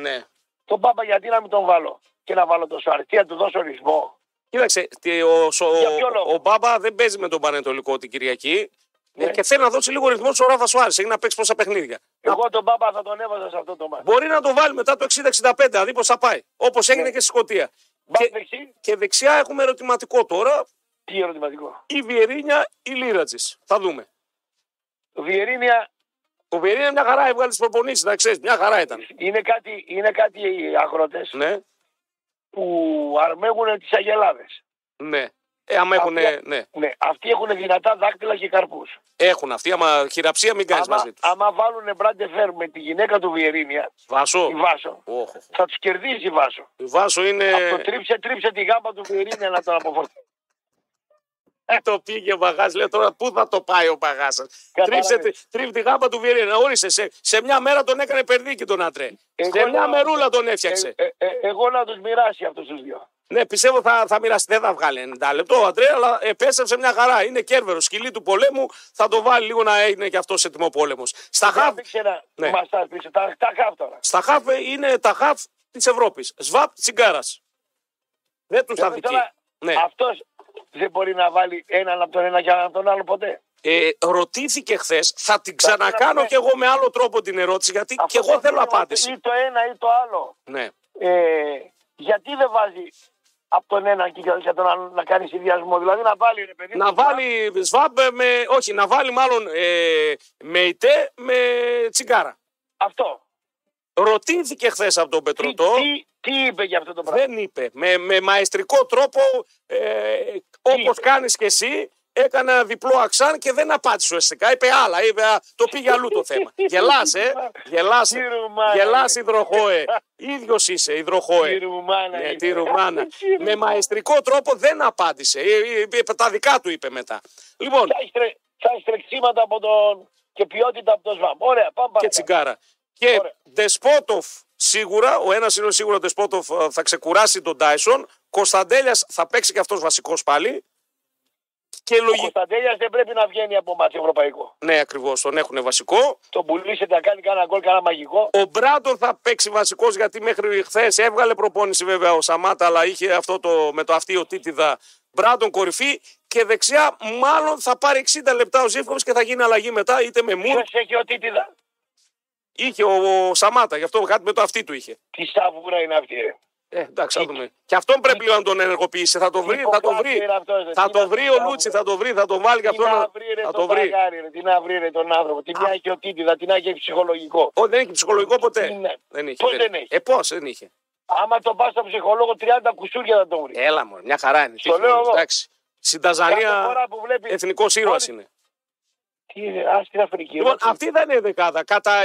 Ναι. Τον Μπάμπα γιατί να μην τον βάλω και να βάλω το Σουάρε. Τι να του δώσω ορισμό. Κοίταξε, τι, ο, Σο- Για ποιο λόγο; ο Μπάμπα δεν παίζει με τον Πανετολικό την Κυριακή. Ναι. Ε, Και θέλει να δώσει λίγο ρυθμό στο Ράφα Σοάρε. Έχει να παίξει πόσα παιχνίδια. Εγώ τον Μπάμπα θα τον έβαζα σε αυτό το μάτι. Μπορεί να το βάλει μετά το 60-65, να δει πώς θα πάει. Όπως έγινε Ναι. και στη Σκωτία. Μπακ Και, δεξί, και δεξιά έχουμε ερωτηματικό τώρα. τι ερωτηματικό; Η Βιερίνια ή Λίρατζης. Θα δούμε. Βιερίνια Ο Βιερίνια μια χαρά έβγαλε τις προπονήσεις, να ξέρεις. Μια χαρά ήταν. είναι κάτι, είναι κάτι οι αγρότες Ναι, που αρμέγουν τις αγελάδες. ναι. Ε, άμα έχουν, Αυτοί- ναι, Ναι, αυτοί έχουν δυνατά δάκτυλα και καρπούς. έχουν αυτοί. Άμα χειραψία μην κάνεις Άμα, μαζί τους. άμα βάλουν μπράντε φέρ με τη γυναίκα του Βιερίνια, Βάσο. η Βάσο, Όχ, όχ. θα τους κερδίσει η Βάσο. Η Βάσο είναι. Αυτό τρίψε, τρίψε τη γάμπα του Βιερίνια να τον αποφορτήσει. Το πήγε ο Παγά. Λέω τώρα πού θα το πάει ο Παγά. Κατάλαβες. Τρίψε, τρίψε τη γάμπα του Βιερίνια. Ορίστε, σε, σε μια μέρα τον έκανε περδίκι τον άντρε. Εγώ σε μια λέω- μερούλα τον έφτιαξε. Ε, ε, ε, εγώ να τους μοιράσει αυτούς τους δύο. Ναι, πιστεύω θα, θα μοιραστεί. Δεν θα βγάλει 90 λεπτό ο Αντρέα, αλλά επέστρεψε μια χαρά. Είναι κέρβερο. Σκυλί του πολέμου. Θα το βάλει λίγο να είναι και αυτός έτοιμο πόλεμος. Στα χαφ, Δείξε ένα Ναι. μαστάζ πίσω. Τα, τα χαφ τώρα. στα χαφ ε, είναι τα χαφ της Ευρώπης. Σβάπ τσιγκάρας. Δεν τους θα Δηλαδή δικεί. τώρα Ναι. Αυτός δεν μπορεί να βάλει έναν από τον ένα και έναν από τον άλλο ποτέ. Ε, ρωτήθηκε χθες, θα την ξανακάνω ναι. κι εγώ με άλλο τρόπο την ερώτηση, γιατί και Αυτό εγώ το θέλω θέμα, απάντηση. Ή το ένα ή το άλλο. Ναι. Ε, γιατί δεν βάζει από τον ένα και για τον άλλο να κάνει συνδυασμό; Δηλαδή να βάλει ρε παιδί. Να μου, βάλει σβάμπ με. Όχι, να βάλει μάλλον ε, με ητέ με τσιγκάρα. Αυτό. Ρωτήθηκε χθες από τον Τι, Πετρωτό. τι, τι είπε για αυτό το πράγμα; Δεν είπε. Με, με μαεστρικό τρόπο, ε, όπως είπε; κάνεις και εσύ, έκανε ένα διπλό αξάν και δεν απάντησε ουσιαστικά. Είπε άλλα. Είπε, α, το πήγε αλλού το θέμα. Γελάς, ε. Γελάς. Τι ρουμάνα, Γελάς ρε. υδροχόε. Ίδιος είσαι υδροχόε. Τι ρουμάνα Ναι, είναι. τη Ρουμάνα. Τι με ρουμάνα. μαεστρικό τρόπο δεν απάντησε. Ε, ε, είπε, τα δικά του είπε μετά. Λοιπόν, Θα έχει τρε- θα έχει τρεξίματα από τον... και ποιότητα από τον ΣΒΑΜ. Ωραία, πάμε και παρακάτω. τσιγκάρα. Και Ωραία. Δεσπότοφ σίγουρα, ο ένας είναι σίγουρο ο Δεσπότοφ ε, θα ξεκουράσει τον Τάισον. Κωνσταντέλιας θα παίξει και αυτός βασικός πάλι. Και Ο λογικά. Κωνσταντέλιας δεν πρέπει να βγαίνει από μάτι ευρωπαϊκό. Ναι, ακριβώς, τον έχουν βασικό. Τον πουλήσετε να κάνει κανένα γκολ, κανένα μαγικό. Ο Μπράντον θα παίξει βασικός γιατί μέχρι χθες έβγαλε προπόνηση βέβαια ο Σαμάτα, αλλά είχε αυτό το, με το αυτή ο Τίτιδα Μπράντον κορυφή. Και δεξιά, μάλλον θα πάρει 60 λεπτά ο Ζήφκοβιτς και θα γίνει αλλαγή μετά, είτε με Μουρ. Ποιος έχει ο Τίτιδα. Είχε ο, ο Σαμάτα, γι' αυτό κάτι με το αυτή του είχε. Τι σαβούρα είναι αυτή. Ρε. Ε, εντάξει, θα δούμε. Και αυτόν πρέπει λίγο να τον ενεργοποιήσει. Θα το βρει, θα το βρει. Είναι αυτός, ρε. Θα Τι το να βρει ο βρει, Λούτσι, θα το βρει, θα το βάλει και Τι αυτό. να να- βρει ρε Θα τον το βρει. Παγκάρι, ρε. Τι να βρει ρε τον άνθρωπο. Τι μια έχει ο Τίτιδα, τι να έχει ψυχολογικό. Όχι, δεν έχει ψυχολογικό ποτέ. Είναι. Δεν είχε. Πώς δεν έχει; Ε, πώς δεν είχε. Άμα τον πας στον ψυχολόγο 30 κουσούρια θα τον βρει. Έλα μου, μια χαρά είναι. Στο λέω εγώ. Εντάξει. Στην Κάθε Ταζανία φορά που βλέπεις. εθνικός ήρωας Όλοι- είναι. Τι είναι, α στην Αφρική. Λοιπόν, ρε. αυτή δεν είναι η δεκάδα. Κατά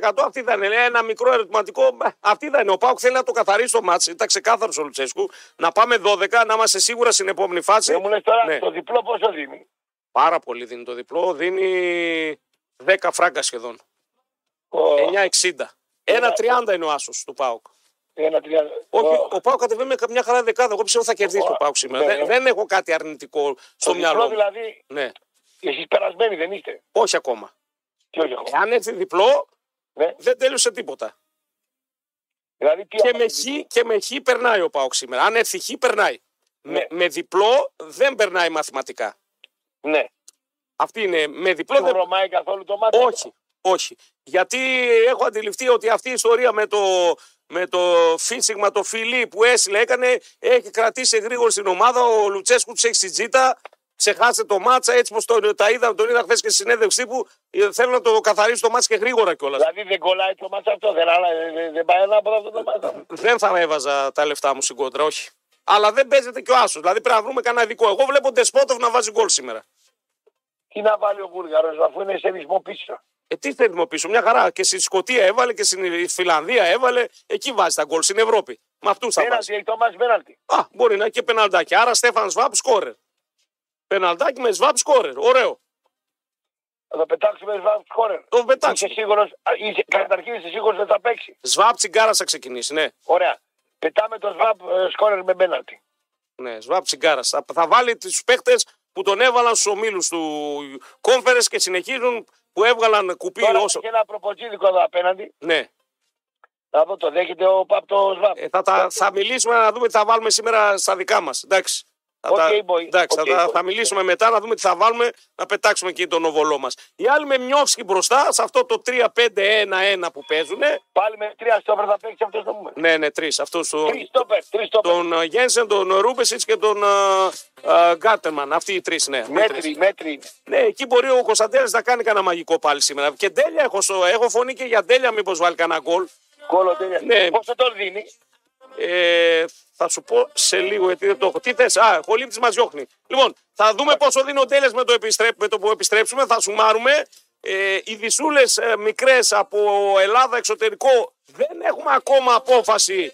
90% αυτή δεν είναι. Ένα μικρό ερωτηματικό. ε, Αυτή δεν είναι. Ο Πάουκ θέλει να το καθαρίσει το μάτσο. Ήταν ξεκάθαρος ο Λουτσέσκου. Να πάμε 12, να είμαστε σίγουρα στην επόμενη φάση. Δεν μου λες τώρα Ναι. το διπλό πόσο δίνει; Πάρα πολύ δίνει το διπλό. Δίνει 10 φράγκα σχεδόν. Ο... 9,60. 1,30 είναι ο άσος του Πάουκ. Ένα, τρία... Όχι, ο- ο Πάουκ κατεβαίνει με μια χαρά δεκάδα. Εγώ πιστεύω θα κερδίσει Ο- ο Πάουκ σήμερα. ναι. Δεν, δεν έχω κάτι αρνητικό το στο διπλό μυαλό μου. δηλαδή, Ναι, εσείς περασμένοι δεν είστε. όχι ακόμα. Τι όχι ακόμα. Εάν έρθει διπλό, Ναι. δεν τέλειωσε τίποτα. Δηλαδή, τι Και άμα με, είναι χ, και με χ περνάει ο Πάουκ σήμερα. Αν έρθει χ, περνάει. Ναι. Με, με διπλό δεν περνάει μαθηματικά. Ναι. Αυτή είναι με διπλό. Δεν δεν- βρωμάει καθόλου το μάτι; Όχι, όχι. Γιατί έχω αντιληφθεί ότι αυτή η ιστορία με το, με το φύσιγμα, το φιλί που έστειλε, έκανε, έχει κρατήσει γρήγορα στην ομάδα. Ο Λουτσέσκου του έχει στη τζίτα. Ξεχάσε το μάτσα έτσι πως τον, τα είδα, τον είδα χθες και στη συνέντευξη τύπου. Ε, Θέλω να το καθαρίσει το μάτσα και γρήγορα κιόλας. Δηλαδή δεν κολλάει το μάτι αυτό. Δεν, άλλα- δεν, δεν πάει ένα από αυτό το μάτι. Δεν θα έβαζα τα λεφτά μου στην κόντρα, όχι. Αλλά δεν παίζεται και ο Άσος. Δηλαδή πρέπει να βρούμε κανένα ειδικό. Εγώ βλέπω Ντεσπότοφ να βάζει γκολ σήμερα. Τι να βάλει ο Βούλγαρος αφού είναι σε ρυθμό πίσω. Ε, τι θέλουμε πίσω, μια χαρά. Και στη Σκωτία έβαλε και στην Φιλανδία έβαλε. Εκεί βάζει τα γκολ στην Ευρώπη. Με αυτούς θα βάζει. Πέναλτι, έχει το μάτι πέναλτι. Α, μπορεί να έχει και πεναλτάκι. Άρα Στέφαν Σβάπ σκόρερ. Πεναλτάκι με Σβάπ σκόρερ. Ωραίο. Θα το πετάξουμε σβάπ σκόρερ. Το Είσαι πετάξουμε. σίγουρος, α, είσαι, καταρχήν είσαι σίγουρος ότι θα παίξει. Σβάπ τσιγκάρα θα ξεκινήσει, ναι. Ωραία. Πετάμε το σβάπ ε, σκόρερ με πέναλτι. ναι Σβάπ τσιγκάρα. Θα, θα βάλει τους παίχτες που τον έβαλαν στους ομίλους του κόμφερε και συνεχίζουν που έβγαλαν κουπί Τώρα όσο. έχει ένα προποτζίδικο εδώ απέναντι. Ναι. Να δω το δέχεται ο Παπ το σβάπ. Ε, θα, τα, θα μιλήσουμε να δούμε τι θα βάλουμε σήμερα στα δικά μας. Εντάξει. Θα, Οκ, τα- boy. εντάξει, Οκ, θα, τα- boy. θα μιλήσουμε μετά να δούμε τι θα βάλουμε να πετάξουμε εκεί τον οβολό μας. Οι άλλοι με Μιόφσκι μπροστά σε αυτό το 3-5-1-1 που παίζουν. Πάλι με τρία στόπερ θα παίξει αυτός το νούμερο. Ναι, ναι, τρεις. Αυτός τον, Τρεις στόπερ, τρεις στόπερ. τον ε, Γένσεν, τον Ρούμπεσιτς και τον ε, ε, Γκάτεμαν. Αυτοί οι τρεις, ναι. Με τρεις. Μέτρη, μέτρη. Ναι, εκεί μπορεί ο Κωνσταντέλης να κάνει κανένα μαγικό πάλι σήμερα. Και τέλεια έχω, στο- έχω φωνή και για τέλεια, μήπως βάλει κανένα γκολ. Κόλλο τέλεια. Ναι. Πόσο τον δίνει; Ε, θα σου πω σε λίγο γιατί δεν το έχω. Τι θες, Α, ο Λίμπτη μας διώχνει. Λοιπόν, θα δούμε πόσο δίνει ο Τέλες με, το επιστρέ- με το που επιστρέψουμε. Θα σουμάρουμε. Ε, οι δυσούλες ε, μικρές από Ελλάδα εξωτερικό δεν έχουμε ακόμα απόφαση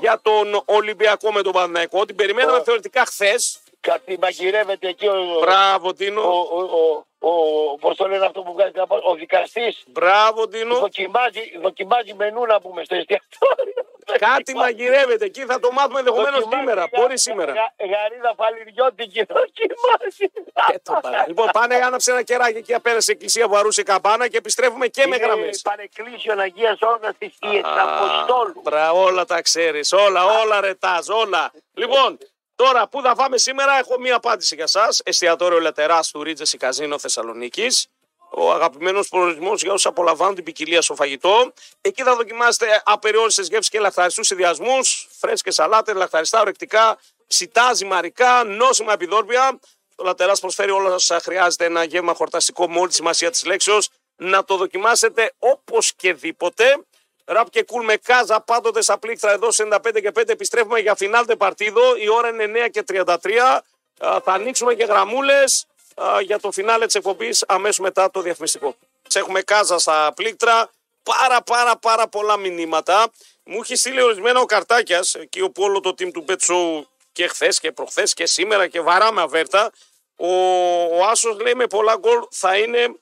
για τον Ολυμπιακό με τον Παναθηναϊκό. Την περιμέναμε Ω. θεωρητικά χθες. Κάτι μαγειρεύεται εκεί ο. Μπράβο, Ο, Τίνο. ο, ο, ο, πώς το λένε αυτό που βγάζει την απόφαση, ο δικαστής Μπράβο, Τίνο. δοκιμάζει, δοκιμάζει μενού να πούμε στο εστιατόριο. Κάτι μαγειρεύεται εκεί. Θα το μάθουμε ενδεχομένως Δοκιμάζει σήμερα. γα- Μπορεί σήμερα. γα- Γαρίδα φαλιριώτικη δοκιμάζει. Ε, το παρά. λοιπόν, πάνε, άναψε ένα κεράκι εκεί απέναντι στην εκκλησία που αρούσε η καμπάνα και επιστρέφουμε και με Είναι γραμμές. Πανεκκλήσιον Αγίας Όρνας της Ιες Αποστόλου. Μπρα, όλα τα ξέρεις. Όλα, όλα ρετάζ, όλα. Λοιπόν, τώρα που θα φάμε σήμερα, έχω μία απάντηση για εσά. Εστιατόριο Λετεράς του Ρίτζεση Καζίνο Θεσσαλονίκης. Ο αγαπημένος προορισμός για όσους απολαμβάνουν την ποικιλία στο φαγητό. Εκεί θα δοκιμάσετε απεριόριστες γεύσεις και λαχταριστούς συνδυασμούς, φρέσκες σαλάτες, λαχταριστά ορεκτικά, ψητά, ζυμαρικά, νόσημα επιδόρπια. Το Λατερά προσφέρει όλα όσα χρειάζεται ένα γεύμα χορταστικό με όλη τη σημασία της λέξεως. Να το δοκιμάσετε όπως και δίποτε. Ραπ και κουλ με κάζα πάντοτε στα πλήκτρα εδώ σε 95 και 5 επιστρέφουμε για φινάλτε παρτίδο. Η ώρα είναι 9 και 33. Α, Θα ανοίξουμε και γραμμούλες για το φινάλε της εκπομπής αμέσως μετά το διαφημιστικό. Σε έχουμε κάζα στα πλήκτρα. Πάρα πάρα πάρα πολλά μηνύματα. Μου έχει στείλει ορισμένα ο Καρτάκιας, εκεί όπου όλο το team του Bet Show και χθες και προχθές και σήμερα και βαράμε αβέρτα. Ο, ο Άσος λέει με πολλά γκολ θα είναι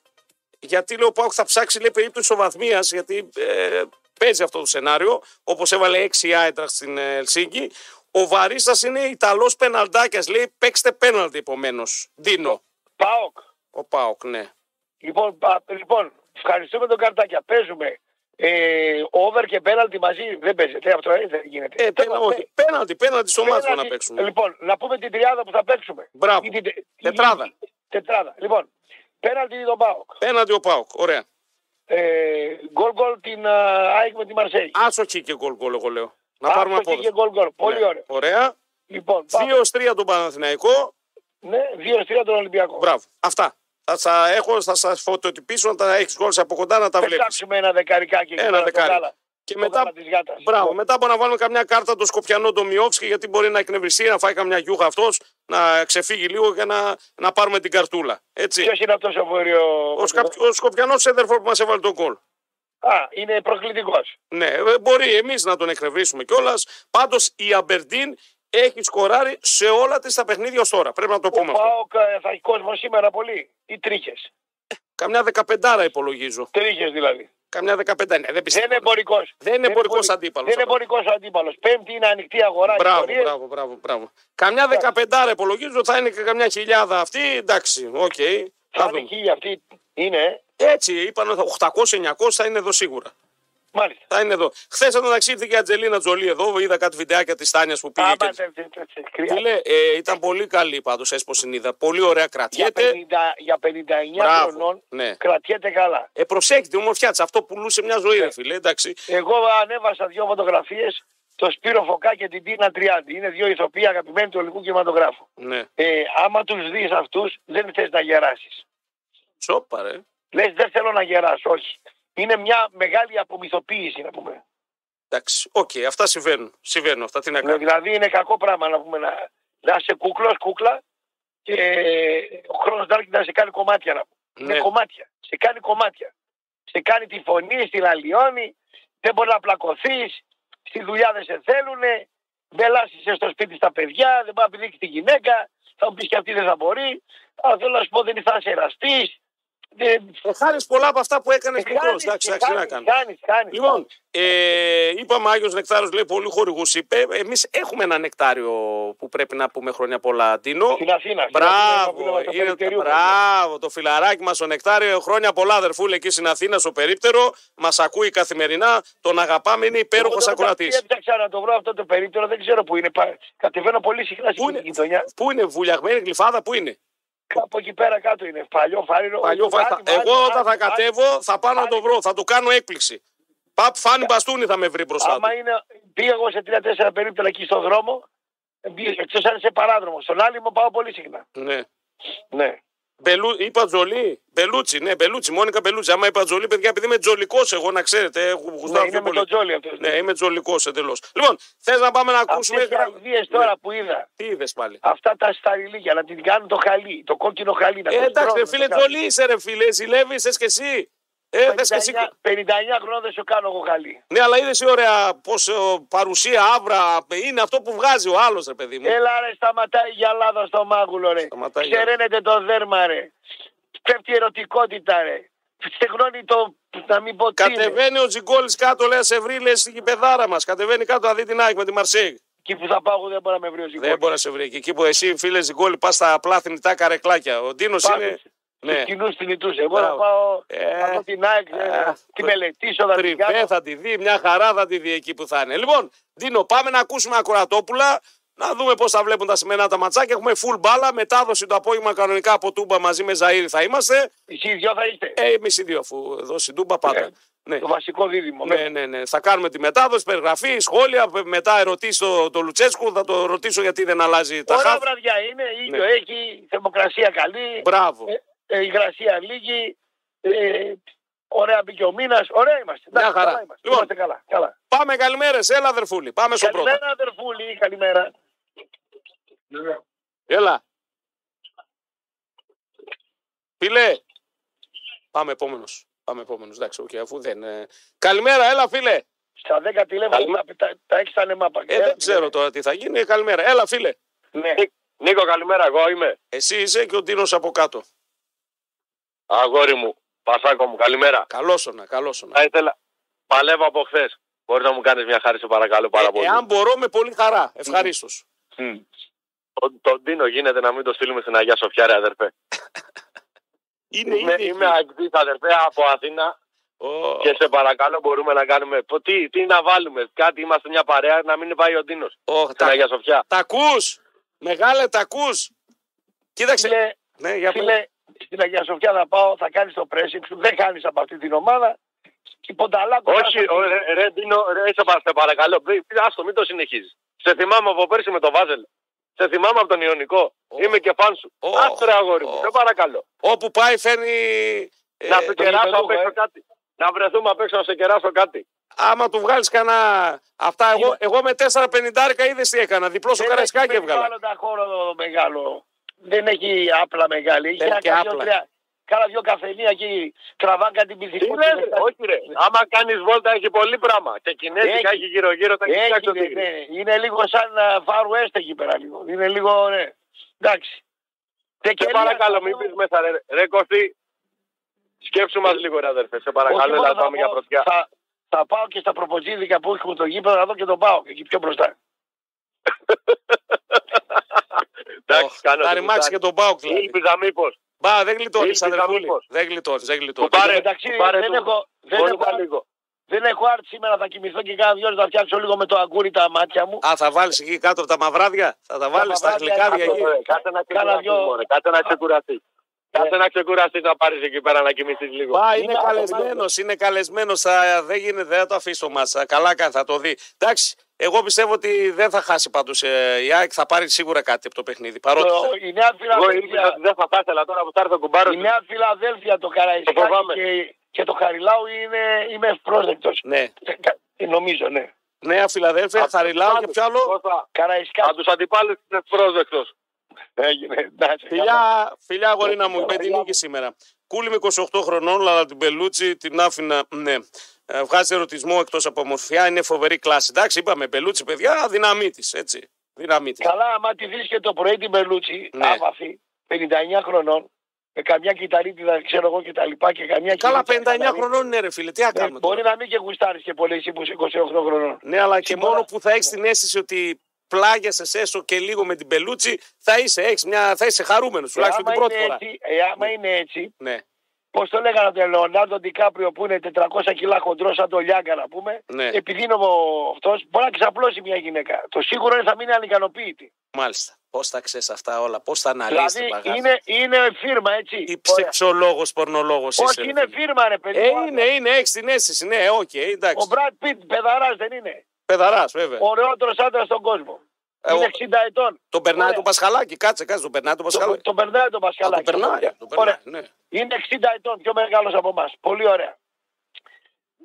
γιατί λέει ο Πάουκ θα ψάξει λέει, περίπτωση ισοβαθμία, γιατί ε, παίζει αυτό το σενάριο, όπω έβαλε 6 η Άιντραχτ στην ε, Ελσίνκη. Ο Βαρίστα είναι Ιταλό πεναλτάκια. Λέει παίξτε πέναλτι επομένω. Δίνω. ΠΑΟΚ. Ο Πάουκ, ναι. Λοιπόν, πα- λοιπόν, ευχαριστούμε τον Καρτάκια. Παίζουμε ε, over και πέναλτι μαζί. Δεν παίζεται αυτό, ε, δεν γίνεται. Ε, πένα, όχι. Πέναλτι, πέναλτι στο μάτσο να Πέναλτι. παίξουμε. Λοιπόν, να πούμε την τριάδα που θα παίξουμε. Μπράβο. Ή την τε- Τετράδα. ή- Τετράδα. Λοιπόν, πέναλτι τον ΠΑΟΚ. Πέναλτι ο Πάουκ. Ωραία. Ε, γκολ γκολ την α, ΑΕΚ με τη Μαρσέη. Άσο εκεί και γκολ γκολ, εγώ λέω. Να πάρουμε Άστοχη απόδοση. και γκολ γκολ. Πολύ Ναι. ωραίο. Ωραία. Λοιπόν, πάμε. 2-3 τον Παναθηναϊκό. Ναι, 2-3 τον Ολυμπιακό. Μπράβο. Αυτά. Θα σα έχω, θα σας φωτοτυπήσω να τα έχεις γκολ από κοντά να τα βλέπεις. Πετάξουμε ένα δεκαρικάκι. εκεί Ένα πέρα, το δεκάρι. γάλα. Και Το μετά, γάλα της γάτας. μπράβο, Λοιπόν, μετά μπορούμε να βάλουμε καμιά κάρτα το Σκοπιανό το Μιόφσκι γιατί μπορεί να εκνευριστεί, να φάει καμιά γιούχα αυτός, να ξεφύγει λίγο και να, να πάρουμε την καρτούλα. Έτσι. Ποιος είναι αυτός ο βόρειο... Ο, Σκαπ, ο Σκοπιανός σέντερφορ που μας έβαλε τον γκολ. Α, είναι προκλητικός. Ναι, ε, μπορεί εμείς να τον εκνευρίσουμε κιόλας. Πάντως η Αμπερντίν έχει σκοράρει σε όλα της τα παιχνίδια ως τώρα. Πρέπει να το Ο πούμε αυτό. ΠΑΟΚ ε, θα έχει κόσμο σήμερα πολύ. Ή τρίχες; Καμιά δεκαπεντάρα υπολογίζω. Τρίχες δηλαδή. Καμιά δεκαπεντάρα. Ναι, δεν Δεν πιστεύω. είναι εμπορικός. Δεν είναι εμπορικός αντίπαλος Δεν είναι αυτός. εμπορικός ο αντίπαλος. Πέμπτη είναι ανοιχτή αγορά. Μπράβο, ιστορίες. μπράβο, μπράβο, μπράβο. Καμιά δεκαπεντάρα υπολογίζω θα είναι και καμιά χιλιάδα αυτή. Εντάξει, οκ. Θα θα είναι δούμε. χίλια αυτή. Είναι. ε. Έτσι είπαν ότι 800-900 θα είναι εδώ σίγουρα. Μάλιστα. Θα είναι εδώ. Χθες εντωμεταξύ ήρθε και η Ατζελίνα Τζολί εδώ. Είδα κάτι βιντεάκια της Τάνιας που πήγε. Άμα Και... τε- τε- τε- τε- κρυά. Φίλε, ε, ήταν πολύ καλή πάντως, έσπω είδα. Πολύ ωραία Για, κρατιέται. 50, για 59 Μπράβο. χρονών Ναι. κρατιέται καλά. Ε, προσέχει την ομορφιά της. Αυτό πουλούσε μια ζωή, ρε φίλε. Εντάξει. Εγώ ανέβασα δύο φωτογραφίες, το Σπύρο Φωκά και την Τίνα Τριάντη. Είναι δύο ηθοποιοί αγαπημένοι του ελληνικού κινηματογράφου. Ναι. Ε, άμα τους δεις αυτούς, δεν θες να γεράσεις. Τσόπα, ρε. Λες, δεν θέλω να γεράσω, όχι. Είναι μια μεγάλη απομυθοποίηση, να πούμε. Εντάξει. Οκ, αυτά συμβαίνουν. Συμβαίνουν αυτά. Τι να Ε, κάνουμε. Δηλαδή είναι κακό πράγμα να πούμε να, να είσαι κούκλος, κούκλα και ο χρόνος να έρχεται να σε κάνει κομμάτια. Να πούμε. Ναι. Είναι κομμάτια. Σε κάνει κομμάτια. Σε κάνει τη φωνή, στη λαλιώνει, δεν μπορεί να πλακωθείς, στη δουλειά δεν σε θέλουν, μπελάσει στο σπίτι στα παιδιά, δεν μπορεί να πηδήξει τη γυναίκα, θα μου πεις και αυτή δεν θα μπορεί. Αλλά θέλω να σου πω δεν θα είσαι εραστής. Δεν... Ε, χάρη πολλά από αυτά που έκανες μικρός. Κάνεις, Εντάξει, και εντάξει, τι να κάνεις, κάνουμε. κάνεις, κάνεις. Λοιπόν, ε, είπαμε Άγιος Νεκτάριος λέει πολύ χορηγούς είπε. Εμείς έχουμε ένα νεκτάριο που πρέπει να πούμε χρόνια πολλά Ντίνο. Στην Αθήνα. στην Μπράβο, Αθήνα, είναι, στο περιτερίου. μπράβο, το φιλαράκι μας ο Νεκτάριο. Χρόνια πολλά αδερφούλε εκεί στην Αθήνα στο περίπτερο. Μας ακούει καθημερινά. Τον αγαπάμε, είναι υπέροχος Εγώ τώρα ακροατής. Έψαξα να το βρω αυτό το περίπτερο, δεν ξέρω πού είναι. Πα- Κατεβαίνω πολύ συχνά Πού στην είναι, γειτονιά. πού είναι βουλιαγμένη γλυφάδα, πού είναι; Κάπου εκεί πέρα κάτω είναι. Παλιό φάρινο. Παλιό Κάτι, φάστα. μάλλον, Εγώ όταν θα μάλλον, κατέβω θα πάω να το βρω, θα του κάνω έκπληξη. Παπ φάνη μπαστούνι θα με βρει μπροστά του. Άμα είναι, πήγα εγώ σε τρία-τέσσερα περίπτερα εκεί στον δρόμο, εκτός αν είναι σε παράδρομος. Στον άλλη μου πάω πολύ συχνά. Ναι. Ναι. Μπελού, είπα Τζολί. Μπελούτσι, ναι, Μπελούτσι, Μόνικα Μπελούτσι. Άμα είπα Τζολί, παιδιά, επειδή είμαι τζολικός, εγώ να ξέρετε, έχω ναι γουστάρω είναι πιο με πολύ. τον Τζόλι αυτός. Ναι, είμαι τζολικός εντελώς. Λοιπόν, θες να πάμε να ακούσουμε. Αυτές οι αηδίες τώρα που είδα, Τι είδες πάλι; αυτά τα σταριλίγια, να την κάνουν το χαλί, το κόκκινο χαλί. Να Ε, το εντάξει, στρώνουν, ρε να φίλε, το κάνουν. τζολί είσαι, ρε φίλε. Ζηλεύεις, θε και εσύ. Ε, θες και εσύ. 59, 59 χρόνια δεν σου κάνω εγώ χαλί. Ναι, αλλά είδες η ωραία πώ παρουσία, άβρα. Είναι αυτό που βγάζει ο άλλος, ρε παιδί μου. Έλα ρε, σταματάει η γυαλάδα στο μάγουλο ρε. Σταματάει η Ξεραίνεται το δέρμα ρε. Πέφτει η ερωτικότητα ρε. Στεγνώνει το, να μην πω τι είναι. Κατεβαίνει ο Τζιγκόλης κάτω, λέει, σε βρει, λέει, στην πεδάρα μας. Κατεβαίνει κάτω να δει την ΑΕΚ με τη Μαρσέη. Εκεί που θα πάω εγώ δεν μπορεί να με βρει ο Ζυγός. Δεν μπορεί να σε βρει εκεί. Εκεί που εσύ, φίλε Ζιγκόλη, πας στα απλά θνητά καρεκλάκια. Ο Ντίνος Πάμε είναι. Τους Ναι. κοινούς θνητούς. Εγώ Μπράβο. θα πάω Ε, να δω την ΑΕΚ, ε, ε, τη μελετήσω, θα την Τριβέ κάνω. θα τη δει, μια χαρά θα τη δει εκεί που θα είναι. Λοιπόν, Ντίνο, πάμε να ακούσουμε ακροατόπουλα. Να δούμε πώς θα βλέπουν τα σημερινά τα ματσάκια. Έχουμε full μπάλα. Μετάδοση το απόγευμα κανονικά από Τούμπα μαζί με Ζαήρη θα είμαστε. Εσείς δυο θα είστε. Ε, εμείς οι δύο, αφού εδώ στην Τούμπα πάντα. Ε, Ναι. Το βασικό δίδυμο. Ναι, ναι, ναι. Θα κάνουμε τη μετάδοση, περιγραφή, σχόλια. Μετά ερωτήσει το, το Λουτσέσκου. Θα το ρωτήσω γιατί δεν αλλάζει τα Ωραία χαφ. βραδιά είναι, ήλιο Ναι. έχει, θερμοκρασία καλή, Μπράβο. ε, ε, υγρασία λίγη, ε, ωραία μπήκε ο μήνας, ωραία είμαστε. Μια Εντάξει, χαρά. καλά είμαστε. Λοιπόν. είμαστε καλά, καλά. Πάμε καλημέρες. Έλα, αδερφούλη. Πάμε στο πρώτο. Καλημέρα αδερφούλη, καλημέρα. Έλα. Φίλε. Πάμε επόμενος. Πάμε επόμενος. Εντάξει, οκ, αφού δεν. ε. Καλημέρα, έλα, φίλε. Στα 10 τηλέφωνα τα, τα, τα έχεις σαν εμάπα. Ε, δεν ξέρω τώρα τι θα γίνει. Καλημέρα. Έλα, φίλε. Ναι. Νίκο, καλημέρα. Εγώ είμαι. Εσύ είσαι και ο Ντίνος από κάτω. Αγόρι μου. Πασάκο μου, καλημέρα. Καλόσονα, καλόσονα. Θα ήθελα. Παλεύω από χθες. Μπορείς να μου κάνεις μια χάρη, σε παρακαλώ πάρα Ε, πολύ. εάν μπορώ, με πολύ χαρά. Ευχαρίστως. Μμ. Το, τον Τίνο γίνεται να μην το στείλουμε στην Αγία Σοφιά, ρε αδερφέ. Είναι, Είμαι, είναι. είμαι αγκτής, αδερφέ από Αθήνα Ω, και σε παρακαλώ μπορούμε να κάνουμε. πω, Τι, τι να βάλουμε, κάτι είμαστε μια παρέα να μην πάει ο Τίνο ω, στην τα, Αγία Σοφιά. τα ακούς. Μεγάλε, τα ακούς. Κοίταξε. Φίλε, Ναι, για πες. φίλε, στην Αγία Σοφιά θα πάω, θα κάνεις το pressing σου, δεν κάνεις από αυτή την ομάδα. Και πονταλάκο. Όχι, ο, ρε, ρε, Τίνο, ρε, σε πα- σε παρακαλώ. Μπη- μπη- Άστο, μην το συνεχίζεις. Σε θυμάμαι από πέρσι με το Βάζελ. Σε θυμάμαι από τον Ιωνικό. Ω. Είμαι και φαν σου. Ω. Άστο, ρε, αγόρι μου, Ω. σε παρακαλώ. Όπου πάει φέρνει. ε, να σε κεράσω γηπεδούχο, απ' έξω ε. κάτι. Να βρεθούμε απ' έξω να σε κεράσω κάτι. άμα του βγάλεις κανένα. Αυτά, εγώ, εγώ με 4,50 είδες τι έκανα. Διπλό στο καραϊσκάκι έβγαλα. Άλλο τα χώρο μεγάλο. Δεν έχει άπλα μεγάλη. Έχει Δεν ένα και κάποιο άπλα. τρία- Κάνα δυο καφενεία εκεί. Τραβάνε κάτι Τι πυθικό. λες, ρε, όχι ρε. Άμα κάνεις βόλτα έχει πολύ πράγμα. Και κινέζικα Έχει. έχει γύρω-γύρω τα έχει Έχει, φτιάξει το ναι, τίγρης. ναι. Είναι λίγο σαν Far West εκεί πέρα λίγο. Είναι λίγο, ναι. Εντάξει. Σε Τεκερία, παρακαλώ, θα μην πω. πεις μέσα, ρε, ρε Κωστή. Σκέψου μας λίγο, ρε αδερφέ. Σε Όχι παρακαλώ, μόνο έλα θα πάμε για πω, πρωτιά. Θα, θα πάω και στα προποτζίδικα που έχουμε το γήπεδο να δω και τον πάω εκεί πιο μπροστά. Εντάξει, κάνω Θα το ρημάξει κουτάκι. και τον Μπάουκ δηλαδή. Ήλπιζα μήπως. Μπα, δεν γλιτώνεις, Ήλπιζα αδερφούλη. μήπως. Δεν γλιτώνεις, δεν Που γλιτώνει. πάρε, μεταξύ που πάρε δεν του- έχω- δεν Μπορούσα έχω- λίγο. Δεν έχω άρτη σήμερα, θα κοιμηθώ και κάνα δυο ώρες να φτιάξω λίγο με το αγκούρι τα μάτια μου. Α, θα βάλεις εκεί κάτω από τα μαυράδια; Θα τα βάλεις στα μαυράδια, γλυκάδια κάτω, εκεί; ε. Κάτσε να Κάνα ξεκουραστείς, δυο- μωρέ. Κάτσε να ξεκουραστείς. Κάτσε να ξεκουραστείς να πάρεις εκεί πέρα να κοιμηθείς λίγο. Μα είναι Είναι καλεσμένος, είναι καλεσμένος. Δεν γίνεται, δεν θα το αφήσω μα. Καλά κάνει, θα το δει. Εντάξει, εγώ πιστεύω ότι δεν θα χάσει πάντως η ΑΕΚ, θα πάρει σίγουρα κάτι από το παιχνίδι. Παρότι. Το- Η Νέα Εγώ ήρθα Φιλαδέλφια, ότι δεν θα θα ήθελα τώρα που θα έρθει ο κουμπάρος. η Νέα Φιλαδέλφια το Καραϊσκάκι φοβάμαι. και, και το Χαριλάου είναι, είμαι ευπρόσδεκτος. Ναι. Ε, Νομίζω, ναι. Νέα Φιλαδέλφια, Απ' Χαριλάου και τους ποιο άλλο; Κώστα, Από Καραϊσκάκι τους αντιπάλους είναι πρόσδεκτος. έγινε. Να είσαι καλά. Φιλιά, φιλιά αγορίνα μου, με την Χαριλάου. νίκη σήμερα. Κούλι με 28 χρονών, αλλά την Πελούτσι την άφηνα. Ναι. Ε, Βγάζει ερωτισμό εκτός από ομορφιά, είναι φοβερή κλάση. Εντάξει, είπαμε Πελούτσι, παιδιά, δύναμή τη. Έτσι. Δύναμή της. Καλά, άμα τη δεις και το πρωί την Μπελούτσι, Ναι. άβαφη, 59 χρονών, με καμιά κυταρίτιδα, ξέρω εγώ και τα λοιπά και καμιά Καλά, κυλίτσα 59 κανάλι. χρονών είναι ρε φίλε, τι να Ε, κάνουμε. Μπορεί τώρα. να μην και γουστάρεις και πολύ εσύ που είσαι 28 χρονών. Ναι, αλλά και Σήμερα- μόνο που θα έχεις την αίσθηση ότι πλάγιασαι έσω και λίγο με την Πελούτσι, θα είσαι, έχεις μια, θα είσαι χαρούμενος τουλάχιστον Ε, την άμα πρώτη είναι φορά. έτσι, ε, άμα είναι έτσι, Ναι, πώς το λέγανε τον Λεωνάρντο Ντικάπριο που είναι 400 κιλά χοντρός, σαν το Λιάγκα να πούμε, ναι, επειδή είναι αυτός, μπορεί να ξαπλώσει μια γυναίκα. Το σίγουρο είναι θα μείνει ανικανοποίητη. μάλιστα. Πώς θα ξέρεις αυτά όλα, πώς θα αναλύσει Δηλαδή είναι, είναι φίρμα, έτσι. Τι Ωραία. σεξολόγος, πορνολόγος είσαι. Όχι, ρε είναι φίλε. φίρμα, ρε παιδί. Ε, μου. είναι, είναι, έχεις την αίσθηση. Ναι, οκ, Ο εντάξει. Μπραντ Πιτ, παιδαράς δεν είναι. Παιδαράς, βέβαια. Ωραιότερος άντρας στον κόσμο. Ε, είναι ο- 60 ετών. Τον περνάει Ωραία. τον Πασχαλάκι, κάτσε, κάτσε, τον περνάει τον Τον, Πασχαλάκι. τον περνάει τον Α, Πασχαλάκη. τον περνάει, Ωραία. τον περνάει, Ωραία. ναι. Είναι 60 ετών, πιο μεγάλος από εμάς. Πολύ ωραία.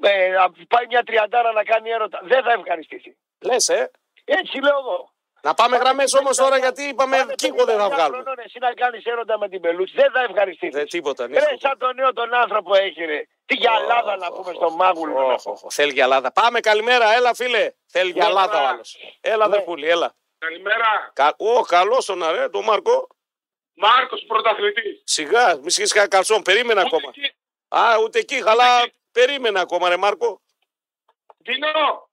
Ε, να πάει μια τριαντάρα να κάνει έρωτα. Δεν θα ευχαριστήσει. Λες, ε. Έτσι λέω εγώ. Να πάμε γραμμές όμως τώρα γιατί είπαμε Πάνε κύκο δεν θα 59 βγάλουμε. χρονών, Εσύ να κάνεις έρωτα με την πελούτσι. Δεν θα ευχαριστήσεις. Δεν τίποτα, ναι. Ρε, σαν τον νέο τον άνθρωπο έχει ρε. Τι γυαλάδα να πούμε στον μάγουλο. να Όχ, όχ, Θέλει γυαλάδα. Πάμε, καλημέρα, έλα φίλε. Θέλει γυαλάδα ο άλλος. Έλα, Ναι. δερφούλη, έλα. Καλημέρα. Κα... Ω, καλό τον αρέ, τον Μάρκο. Μάρκος πρωταθλητής. Σιγά, μη σχέσει κανένα καλσόν, περίμενα Ούτε ακόμα. εκεί. Α, ούτε εκεί, αλλά περίμενα ακόμα, ρε Μάρκο. Τινό.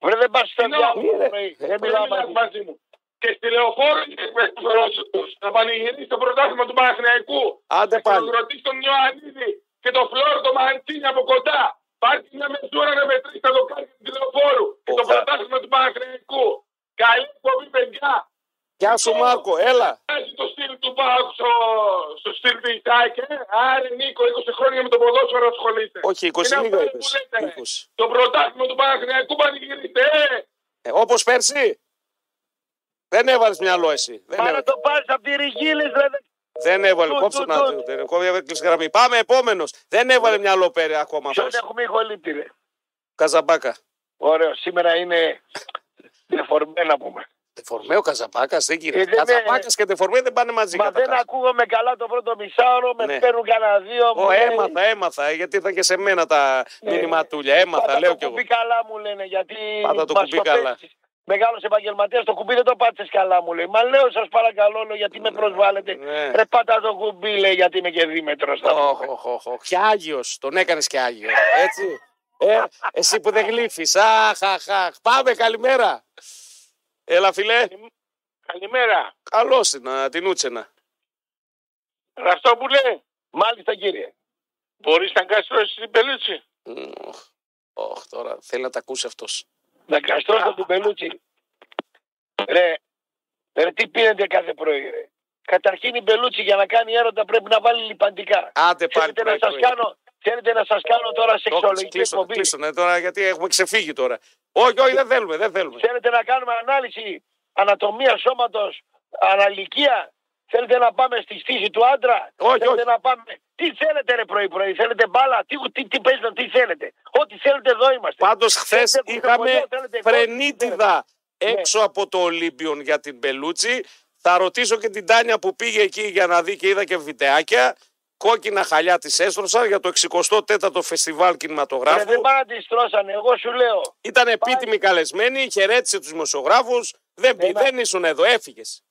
Βρε δεν πας στο Τι να- διάλογο. Μη, ρε. πρωί. Ε, Δεν Δεν μιλάω μιλάς μαζί. μαζί μου. Και στη λεωφόρο και εκπαιδευτικός να πανηγυρίσει το πρωτάθλημα του Παναθηναϊκού. Άντε Να πάλι. ρωτήσει τον Ιωαννίδη και τον Φλόρο το Μαντσίνη από κοντά. Πάρτε μια μεσούρα να μετρήσει τα δοκάρια του τηλεοφόρου. Και το Οχα. πρωτάθλημα του Παναθηναϊκού. Καλή εκπομπή, παιδιά. Γεια σου Μάρκο, έλα. Έχει το στυλ του Πάουκ στο, στο στυλ του Ισάκη. ε. Άρε Νίκο, 20 χρόνια με το ποδόσφαιρο ασχολείται. Όχι, 20 Είναι λίγα αυτό είπες. που λέτε, ρε. 20. Το πρωτάθλημα του Παναθηναϊκού πανηγυρίστε. Ε. Ε, Όπως πέρσι. Δεν έβαλες μυαλό εσύ. Δεν Μα να έβαλες. το πάρεις από τη Ριγίλης ρε. Δεν έβαλε. Του, Κόψε του, να του. το. Κόβει έκλεισε γραμμή. Πάμε επόμενος. Δεν έβαλε μυαλό πέρι ακόμα Ποιον αυτό. έχουμε ηχολήπτη ρε. Καζαμπάκα. Ωραίο, σήμερα είναι δεφορμέ να πούμε. Τεφορμέ ο Καζαμπάκα δεν Ε, γίνεται. δεν Καζαμπάκα είναι- και τεφορμέ δεν πάνε μαζί. Μα δεν καταρχάς. ακούγομαι καλά το πρώτο μισάωρο, με Ναι. παίρνουν κανένα δύο. Ω, μου λέει, έμαθα, έμαθα. ε, Γιατί ήρθαν και σε μένα τα Ναι. μηνυματούλια. Έμαθα, Πάτα λέω το κι εγώ. κουμπί καλά μου λένε, γιατί Πάτα το μας κουμπί καλά. παίζεις. Μεγάλος επαγγελματίας, το κουμπί δεν το πάτησες καλά μου λέει. Μα λέω σας παρακαλώ, λέω, γιατί με προσβάλλετε. Ναι. Ρε πάτα το κουμπί λέει, γιατί είμαι και δίμετρος. θα Οχ, πούμε. οχ, οχ, οχ. Και Άγιος. Τον έκανες και Άγιος. Έτσι. Ε, εσύ που δεν γλύφεις. Αχ, αχ, αχ. Πάμε, καλημέρα. Έλα, φιλέ. Καλημέρα. Καλώς την, την Ούτσενα. Ραστόπουλε, Μάλιστα κύριε. μπορείς να καστρώσεις την πελούτσι; Μμ, οχ, οχ, τώρα θέλει να τα ακούσει αυτός. Να καστρώσω την πελούτσι. Ρε, ρε, τι πίνετε κάθε πρωί ρε. Καταρχήν η πελούτσι για να κάνει έρωτα πρέπει να βάλει λιπαντικά. Άντε πάλι. Θέλετε να πρωί, σας πρωί. κάνω, θέλετε να σας κάνω τώρα Το σεξουαλική κλείσω, εκπομπή; κλείσω, ναι, τώρα γιατί έχουμε ξεφύγει τώρα. Όχι, όχι, δεν θέλουμε, δεν θέλουμε. Θέλετε να κάνουμε ανάλυση ανατομία σώματος, αναλυκία. Θέλετε να πάμε στη στήση του άντρα; Όχι, θέλετε όχι. να πάμε. Τι θέλετε ρε πρωί πρωί. Θέλετε μπάλα; Τι, τι, τι παίζετε, τι θέλετε; Ό,τι θέλετε εδώ είμαστε. Πάντως χθες Θέλετε είχαμε κουτεβολιό, θέλετε γκολ, φρενίτιδα Ναι. έξω από το Ολύμπιον για την Πελούτσι. Θα ρωτήσω και την Τάνια που πήγε εκεί για να δει και είδα και βιντεάκια. Κόκκινα χαλιά της έστρωσαν για το 64ο φεστιβάλ Ρε, κινηματογράφου. δεν πάνε να τη στρώσανε. Εγώ σου λέω. Ήταν επίτιμη καλεσμένη, χαιρέτησε τους δημοσιογράφους. Δεν, πει- Εμά- δεν ήσουν εδώ, έφυγες.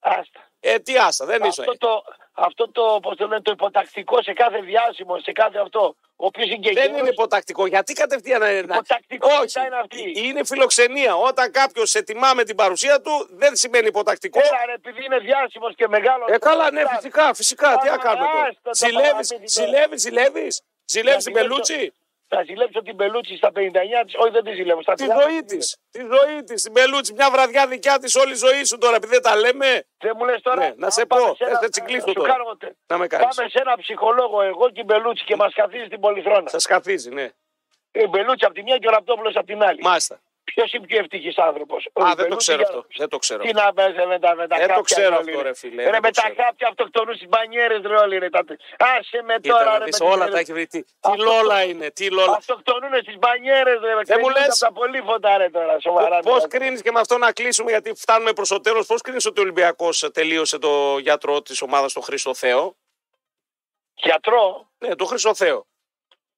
Άστα. Ε, τι άστα, δεν ήσουν. Αυτό το, αυτό το, πώς το, λένε, το υποτακτικό σε κάθε διάσημο, σε κάθε αυτό. Ο οποίος είναι και Δεν γέρος, είναι υποτακτικό. Γιατί κατευθείαν να. να- Υποτακτικό Όχι. είναι αυτή. Είναι φιλοξενία. Όταν κάποιος σε τιμά με την παρουσία του, δεν σημαίνει υποτακτικό. Έλα ρε, επειδή είναι διάσημος και μεγάλος. Ε, καλά, ναι, φυσικά, φυσικά. Τι να Άμα, κάνουμε τώρα; άστο, το Ζηλεύεις, παραμύθι τώρα. ζηλεύεις, ζηλεύεις; Ζηλεύεις την πηγαίνω- πελούτσι. Θα ζηλέψω την Πελούτσι στα 59 της. Όχι, δεν τη ζηλεύω. Στα Τη 30 ζωή της. Της ζωή της. Την Μπελούτσι, μια βραδιά δικιά της, όλη η ζωή σου τώρα, επειδή δεν τα λέμε. Δεν μου λες τώρα. Ναι, να αν σε πάμε πω, σε ένα- θες να τσιγκλίσω σου τώρα. κάνω τε- Να με κάνεις. Πάμε σε ένα ψυχολόγο εγώ και η Μπελούτσι και μας καθίσει την Πολυθρόνα. Σας καθίζει, ναι. Η Μπελούτσι από τη μία και ο Ραπτόπουλος από την άλλη. Μάλιστα. Ποιος είναι πιο ευτυχής άνθρωπος. Α, δεν το ξέρω αυτό. Δεν το ξέρω. Τι να παίζει με τα, με τα Δεν το χάπια ξέρω όλοι, αυτό, ρε φίλε, Ρε, δεν με το τα ξέρω. χάπια αυτοκτονούν στι μπανιέρες, ρε όλοι. Ρε, τα... Άσε με Κοίτα, τώρα, να ρε. δεις, με τις όλα μέρες. τα έχει βρει. Τι, τι Αυτό- λόλα είναι, τι λόλα. Αυτοκτονούν στις μπανιέρες, ρε. Δεν μου ξενίζονται λες; Από τα πολύ φωτά, ρε τώρα. Σοβαρά. Πώς δηλαδή. κρίνεις και με αυτό να κλείσουμε, γιατί φτάνουμε προς το τέλος, πώς κρίνεις ότι ο Ολυμπιακός τελείωσε το γιατρό της ομάδας, τον Χρήστο Θεό; Γιατρό; Ναι, τον Χρήστο Θεό.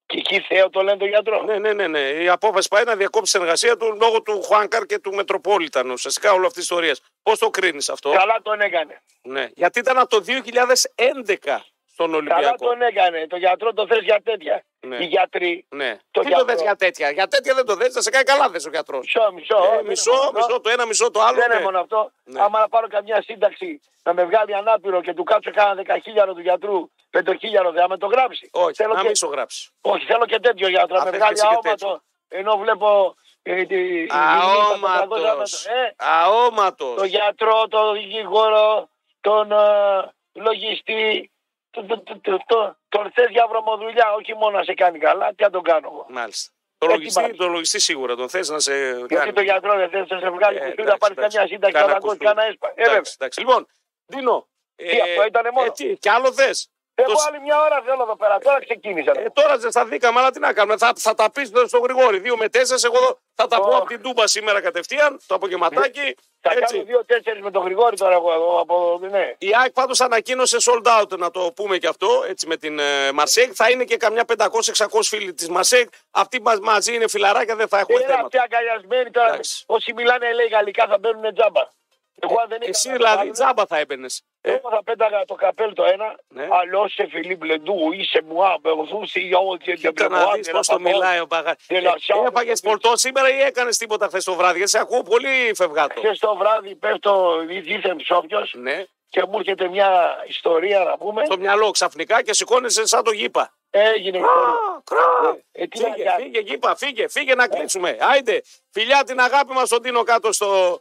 Και εκεί Θεό το λένε το γιατρό. Ναι, ναι, ναι, ναι. Η απόφαση πάει να διακόψει την εργασία του λόγω του Χουάνκαρ και του Μετροπόλιταν. Ουσιαστικά όλη αυτή η ιστορία. Πώς το κρίνεις αυτό; Καλά τον έκανε. Ναι. Γιατί ήταν από το 2011 στον Καλά Ολυμπιακό. τον έκανε. Το γιατρό το θες για τέτοια. Ναι. Οι γιατροί. Ναι. Το Τι το γιατρό. δες για τέτοια; Για τέτοια δεν το δες, θα σε κάνει καλά δες ο γιατρός. Μισό, μισό. Ε, δεν είναι μισό, μόνο αυτό. μισό το ένα, μισό το άλλο. Δεν ναι. είναι μόνο αυτό. Ναι. Άμα να πάρω καμιά σύνταξη να με βγάλει ανάπηρο και του κάτσω κάνα δεκαχίλιαρο του γιατρού, πεντοχίλιαρο, δεν θα με το γράψει. Όχι, θέλω να και... μην σου γράψει. Όχι, θέλω και τέτοιο γιατρό. Α, Να με θες βγάλει και εσύ και αόματο. Ενώ βλέπω. Ε, τη, Αόματος. ε, Αόματος. τον γιατρό, τον δικηγόρο, τον ε, λογιστή. Τον, τον, τον, τον, τον, τον θες για βρωμοδουλειά, όχι μόνο να σε κάνει καλά, τι να τον κάνω εγώ. Μάλιστα. Το Έτσι λογιστή, μάλιστα. το λογιστή σίγουρα τον θες να σε Γιατί κάνει. το γιατρό δεν θες να σε βγάλει Ε, κουστού, εντάξει, να πάρεις εντάξει. καμιά σύνταξη, Κάνα να ακούσει κουστού. κανένα έσπα. Ε, βέβαια. Εντάξει, εντάξει. Λοιπόν, Δίνο. Τι, αυτό ήτανε μόνο; Ε, τι, κι άλλο θες; Εγώ Το- άλλη μια ώρα θέλω εδώ πέρα. Τώρα ξεκίνησα. Ε, τώρα δεν θα δίκαμε, αλλά τι να κάνουμε. Θα, θα τα πεις στον Γρηγόρη. Δύο με τέσσερις. Εγώ θα τα πω Ωχ. από την Τούμπα σήμερα κατευθείαν. Το απογευματάκι. Θα κάνω Έτσι. δύο-τέσσερι με τον Γρηγόρη τώρα εγώ εδώ από. Ναι. Η ΑΕΚ πάντως ανακοίνωσε sold out, να το πούμε και αυτό, έτσι με την ε, Μαρσέικ. Θα είναι και καμιά 500-600 φίλοι της Μαρσέικ. Αυτοί μας, μαζί είναι φιλαράκια, δεν θα έχουμε Είναι θέματα. αυτοί αγκαλιασμένοι τώρα. Εντάξει. Όσοι μιλάνε λέει γαλλικά θα μπαίνουν τζάμπα. Εγώ αν δεν είχα Εσύ να δηλαδή βάλω, τζάμπα θα έμπαινες. Ε, Εγώ θα πέταγα το καπέλ το ένα. Ναι. Αλλιώς σε Φιλίπ Λεντού, είσαι μου άμπερδού, σε γιαό και Κοίτα να δεις πώς το μιλάει ο Μπαγά. De la Chambre. Έφαγες πολτό σήμερα ή έκανες τίποτα χθες το βράδυ; Γιατί σε ακούω πολύ φευγάτο. Χθες το βράδυ πέφτω δίθεν ψόφιος Ναι, και μου έρχεται μια ιστορία να πούμε. στο μυαλό ξαφνικά και σηκώνεσαι σαν το γήπα. Έγινε ιστορία. Κρά, Ε, τι να Φύγε, κάνει. φύγε, γήπα, φύγε, φύγε να κλείσουμε. Άιντε, φιλιά την αγάπη μας στον Τίνο κάτω στο α,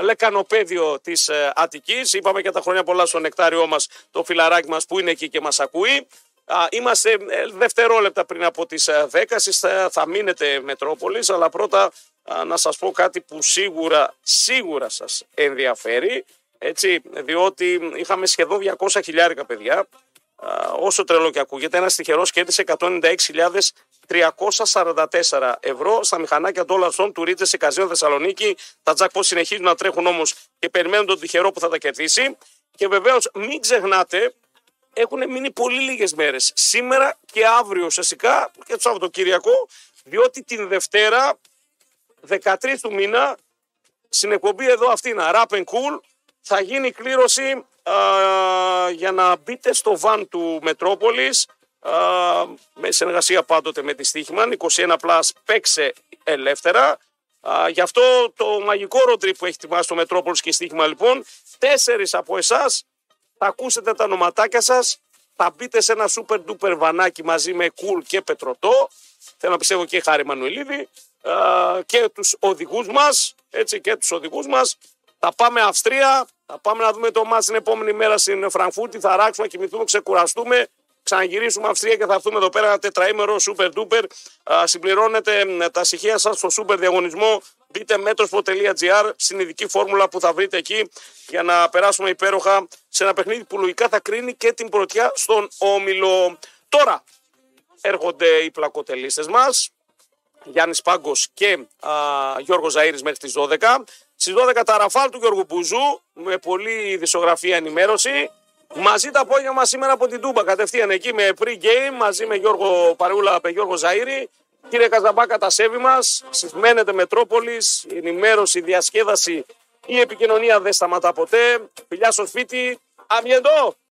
λεκανοπέδιο της ε, Αττικής. Είπαμε και τα χρόνια πολλά στο νεκτάριό μας, το φιλαράκι μας που είναι εκεί και μας ακούει. Α, είμαστε ε, δευτερόλεπτα πριν από τις ε, 10, εσείς θα, θα μείνετε Μετρόπολης, αλλά πρώτα α, να σας πω κάτι που σίγουρα, σίγουρα σας ενδιαφέρει, έτσι, διότι είχαμε σχεδόν 200 χιλιάρικα παιδιά, Α, όσο τρελό και ακούγεται, ένας τυχερός κέρδισε 196.344 ευρώ στα μηχανάκια Dollar Zone του Ρίτζε σε Καζίνο Θεσσαλονίκη. Τα jackpot συνεχίζουν να τρέχουν όμως και περιμένουν τον τυχερό που θα τα κερδίσει. Και βεβαίως μην ξεχνάτε, έχουν μείνει πολύ λίγες μέρες. Σήμερα και αύριο ουσιαστικά και το Σαββατοκύριακο, διότι την Δευτέρα 13 του μήνα στην εκπομπή εδώ αυτή είναι Rap and Cool θα γίνει η κλήρωση α, για να μπείτε στο βαν του Μετρόπολης α, με συνεργασία πάντοτε με τη Στίχημαν 21 plus παίξε ελεύθερα. Α, γι' αυτό το μαγικό road trip που έχει ετοιμάσει το Μετρόπολης και η Στίχημα λοιπόν τέσσερις από εσάς θα ακούσετε τα ονοματάκια σας θα μπείτε σε ένα super duper βανάκι μαζί με Cool και Πετρωτό. Θέλω να πιστεύω και Χάρη Μανουελίδη α, και τους οδηγούς μας έτσι και τους οδηγούς μας. Θα πάμε Αυστρία, θα πάμε να δούμε το μάτς την επόμενη μέρα στην Φραγκφούρτη, θα ράξουμε, να κοιμηθούμε, ξεκουραστούμε, ξαναγυρίσουμε Αυστρία και θα έρθουμε εδώ πέρα ένα τετραήμερο super duper. Α, συμπληρώνετε μ, τα στοιχεία σας στο super διαγωνισμό. Μπείτε μέτροσπο.gr στην ειδική φόρμουλα που θα βρείτε εκεί για να περάσουμε υπέροχα σε ένα παιχνίδι που λογικά θα κρίνει και την πρωτιά στον Όμιλο. Τώρα έρχονται οι πλακοτελίστες μας. Γιάννης Πάγκος και α, Γιώργος Ζαήρη μέχρι τις 12. Στις 12 τα ραφάλ του Γιώργου Μπουζού με πολλή δισογραφία ενημέρωση. Μαζί τα απόγευμα σήμερα από την Τούμπα κατευθείαν εκεί με pre-game μαζί με Γιώργο Παρούλα με Γιώργο Ζαήρη. Κύριε Καζαμπάκα, τα σέβη μας. Μένετε Μετρόπολης. Η ενημέρωση, η διασκέδαση, η επικοινωνία δεν σταματά ποτέ. Φιλιά στο σπίτι. Αμιεντό!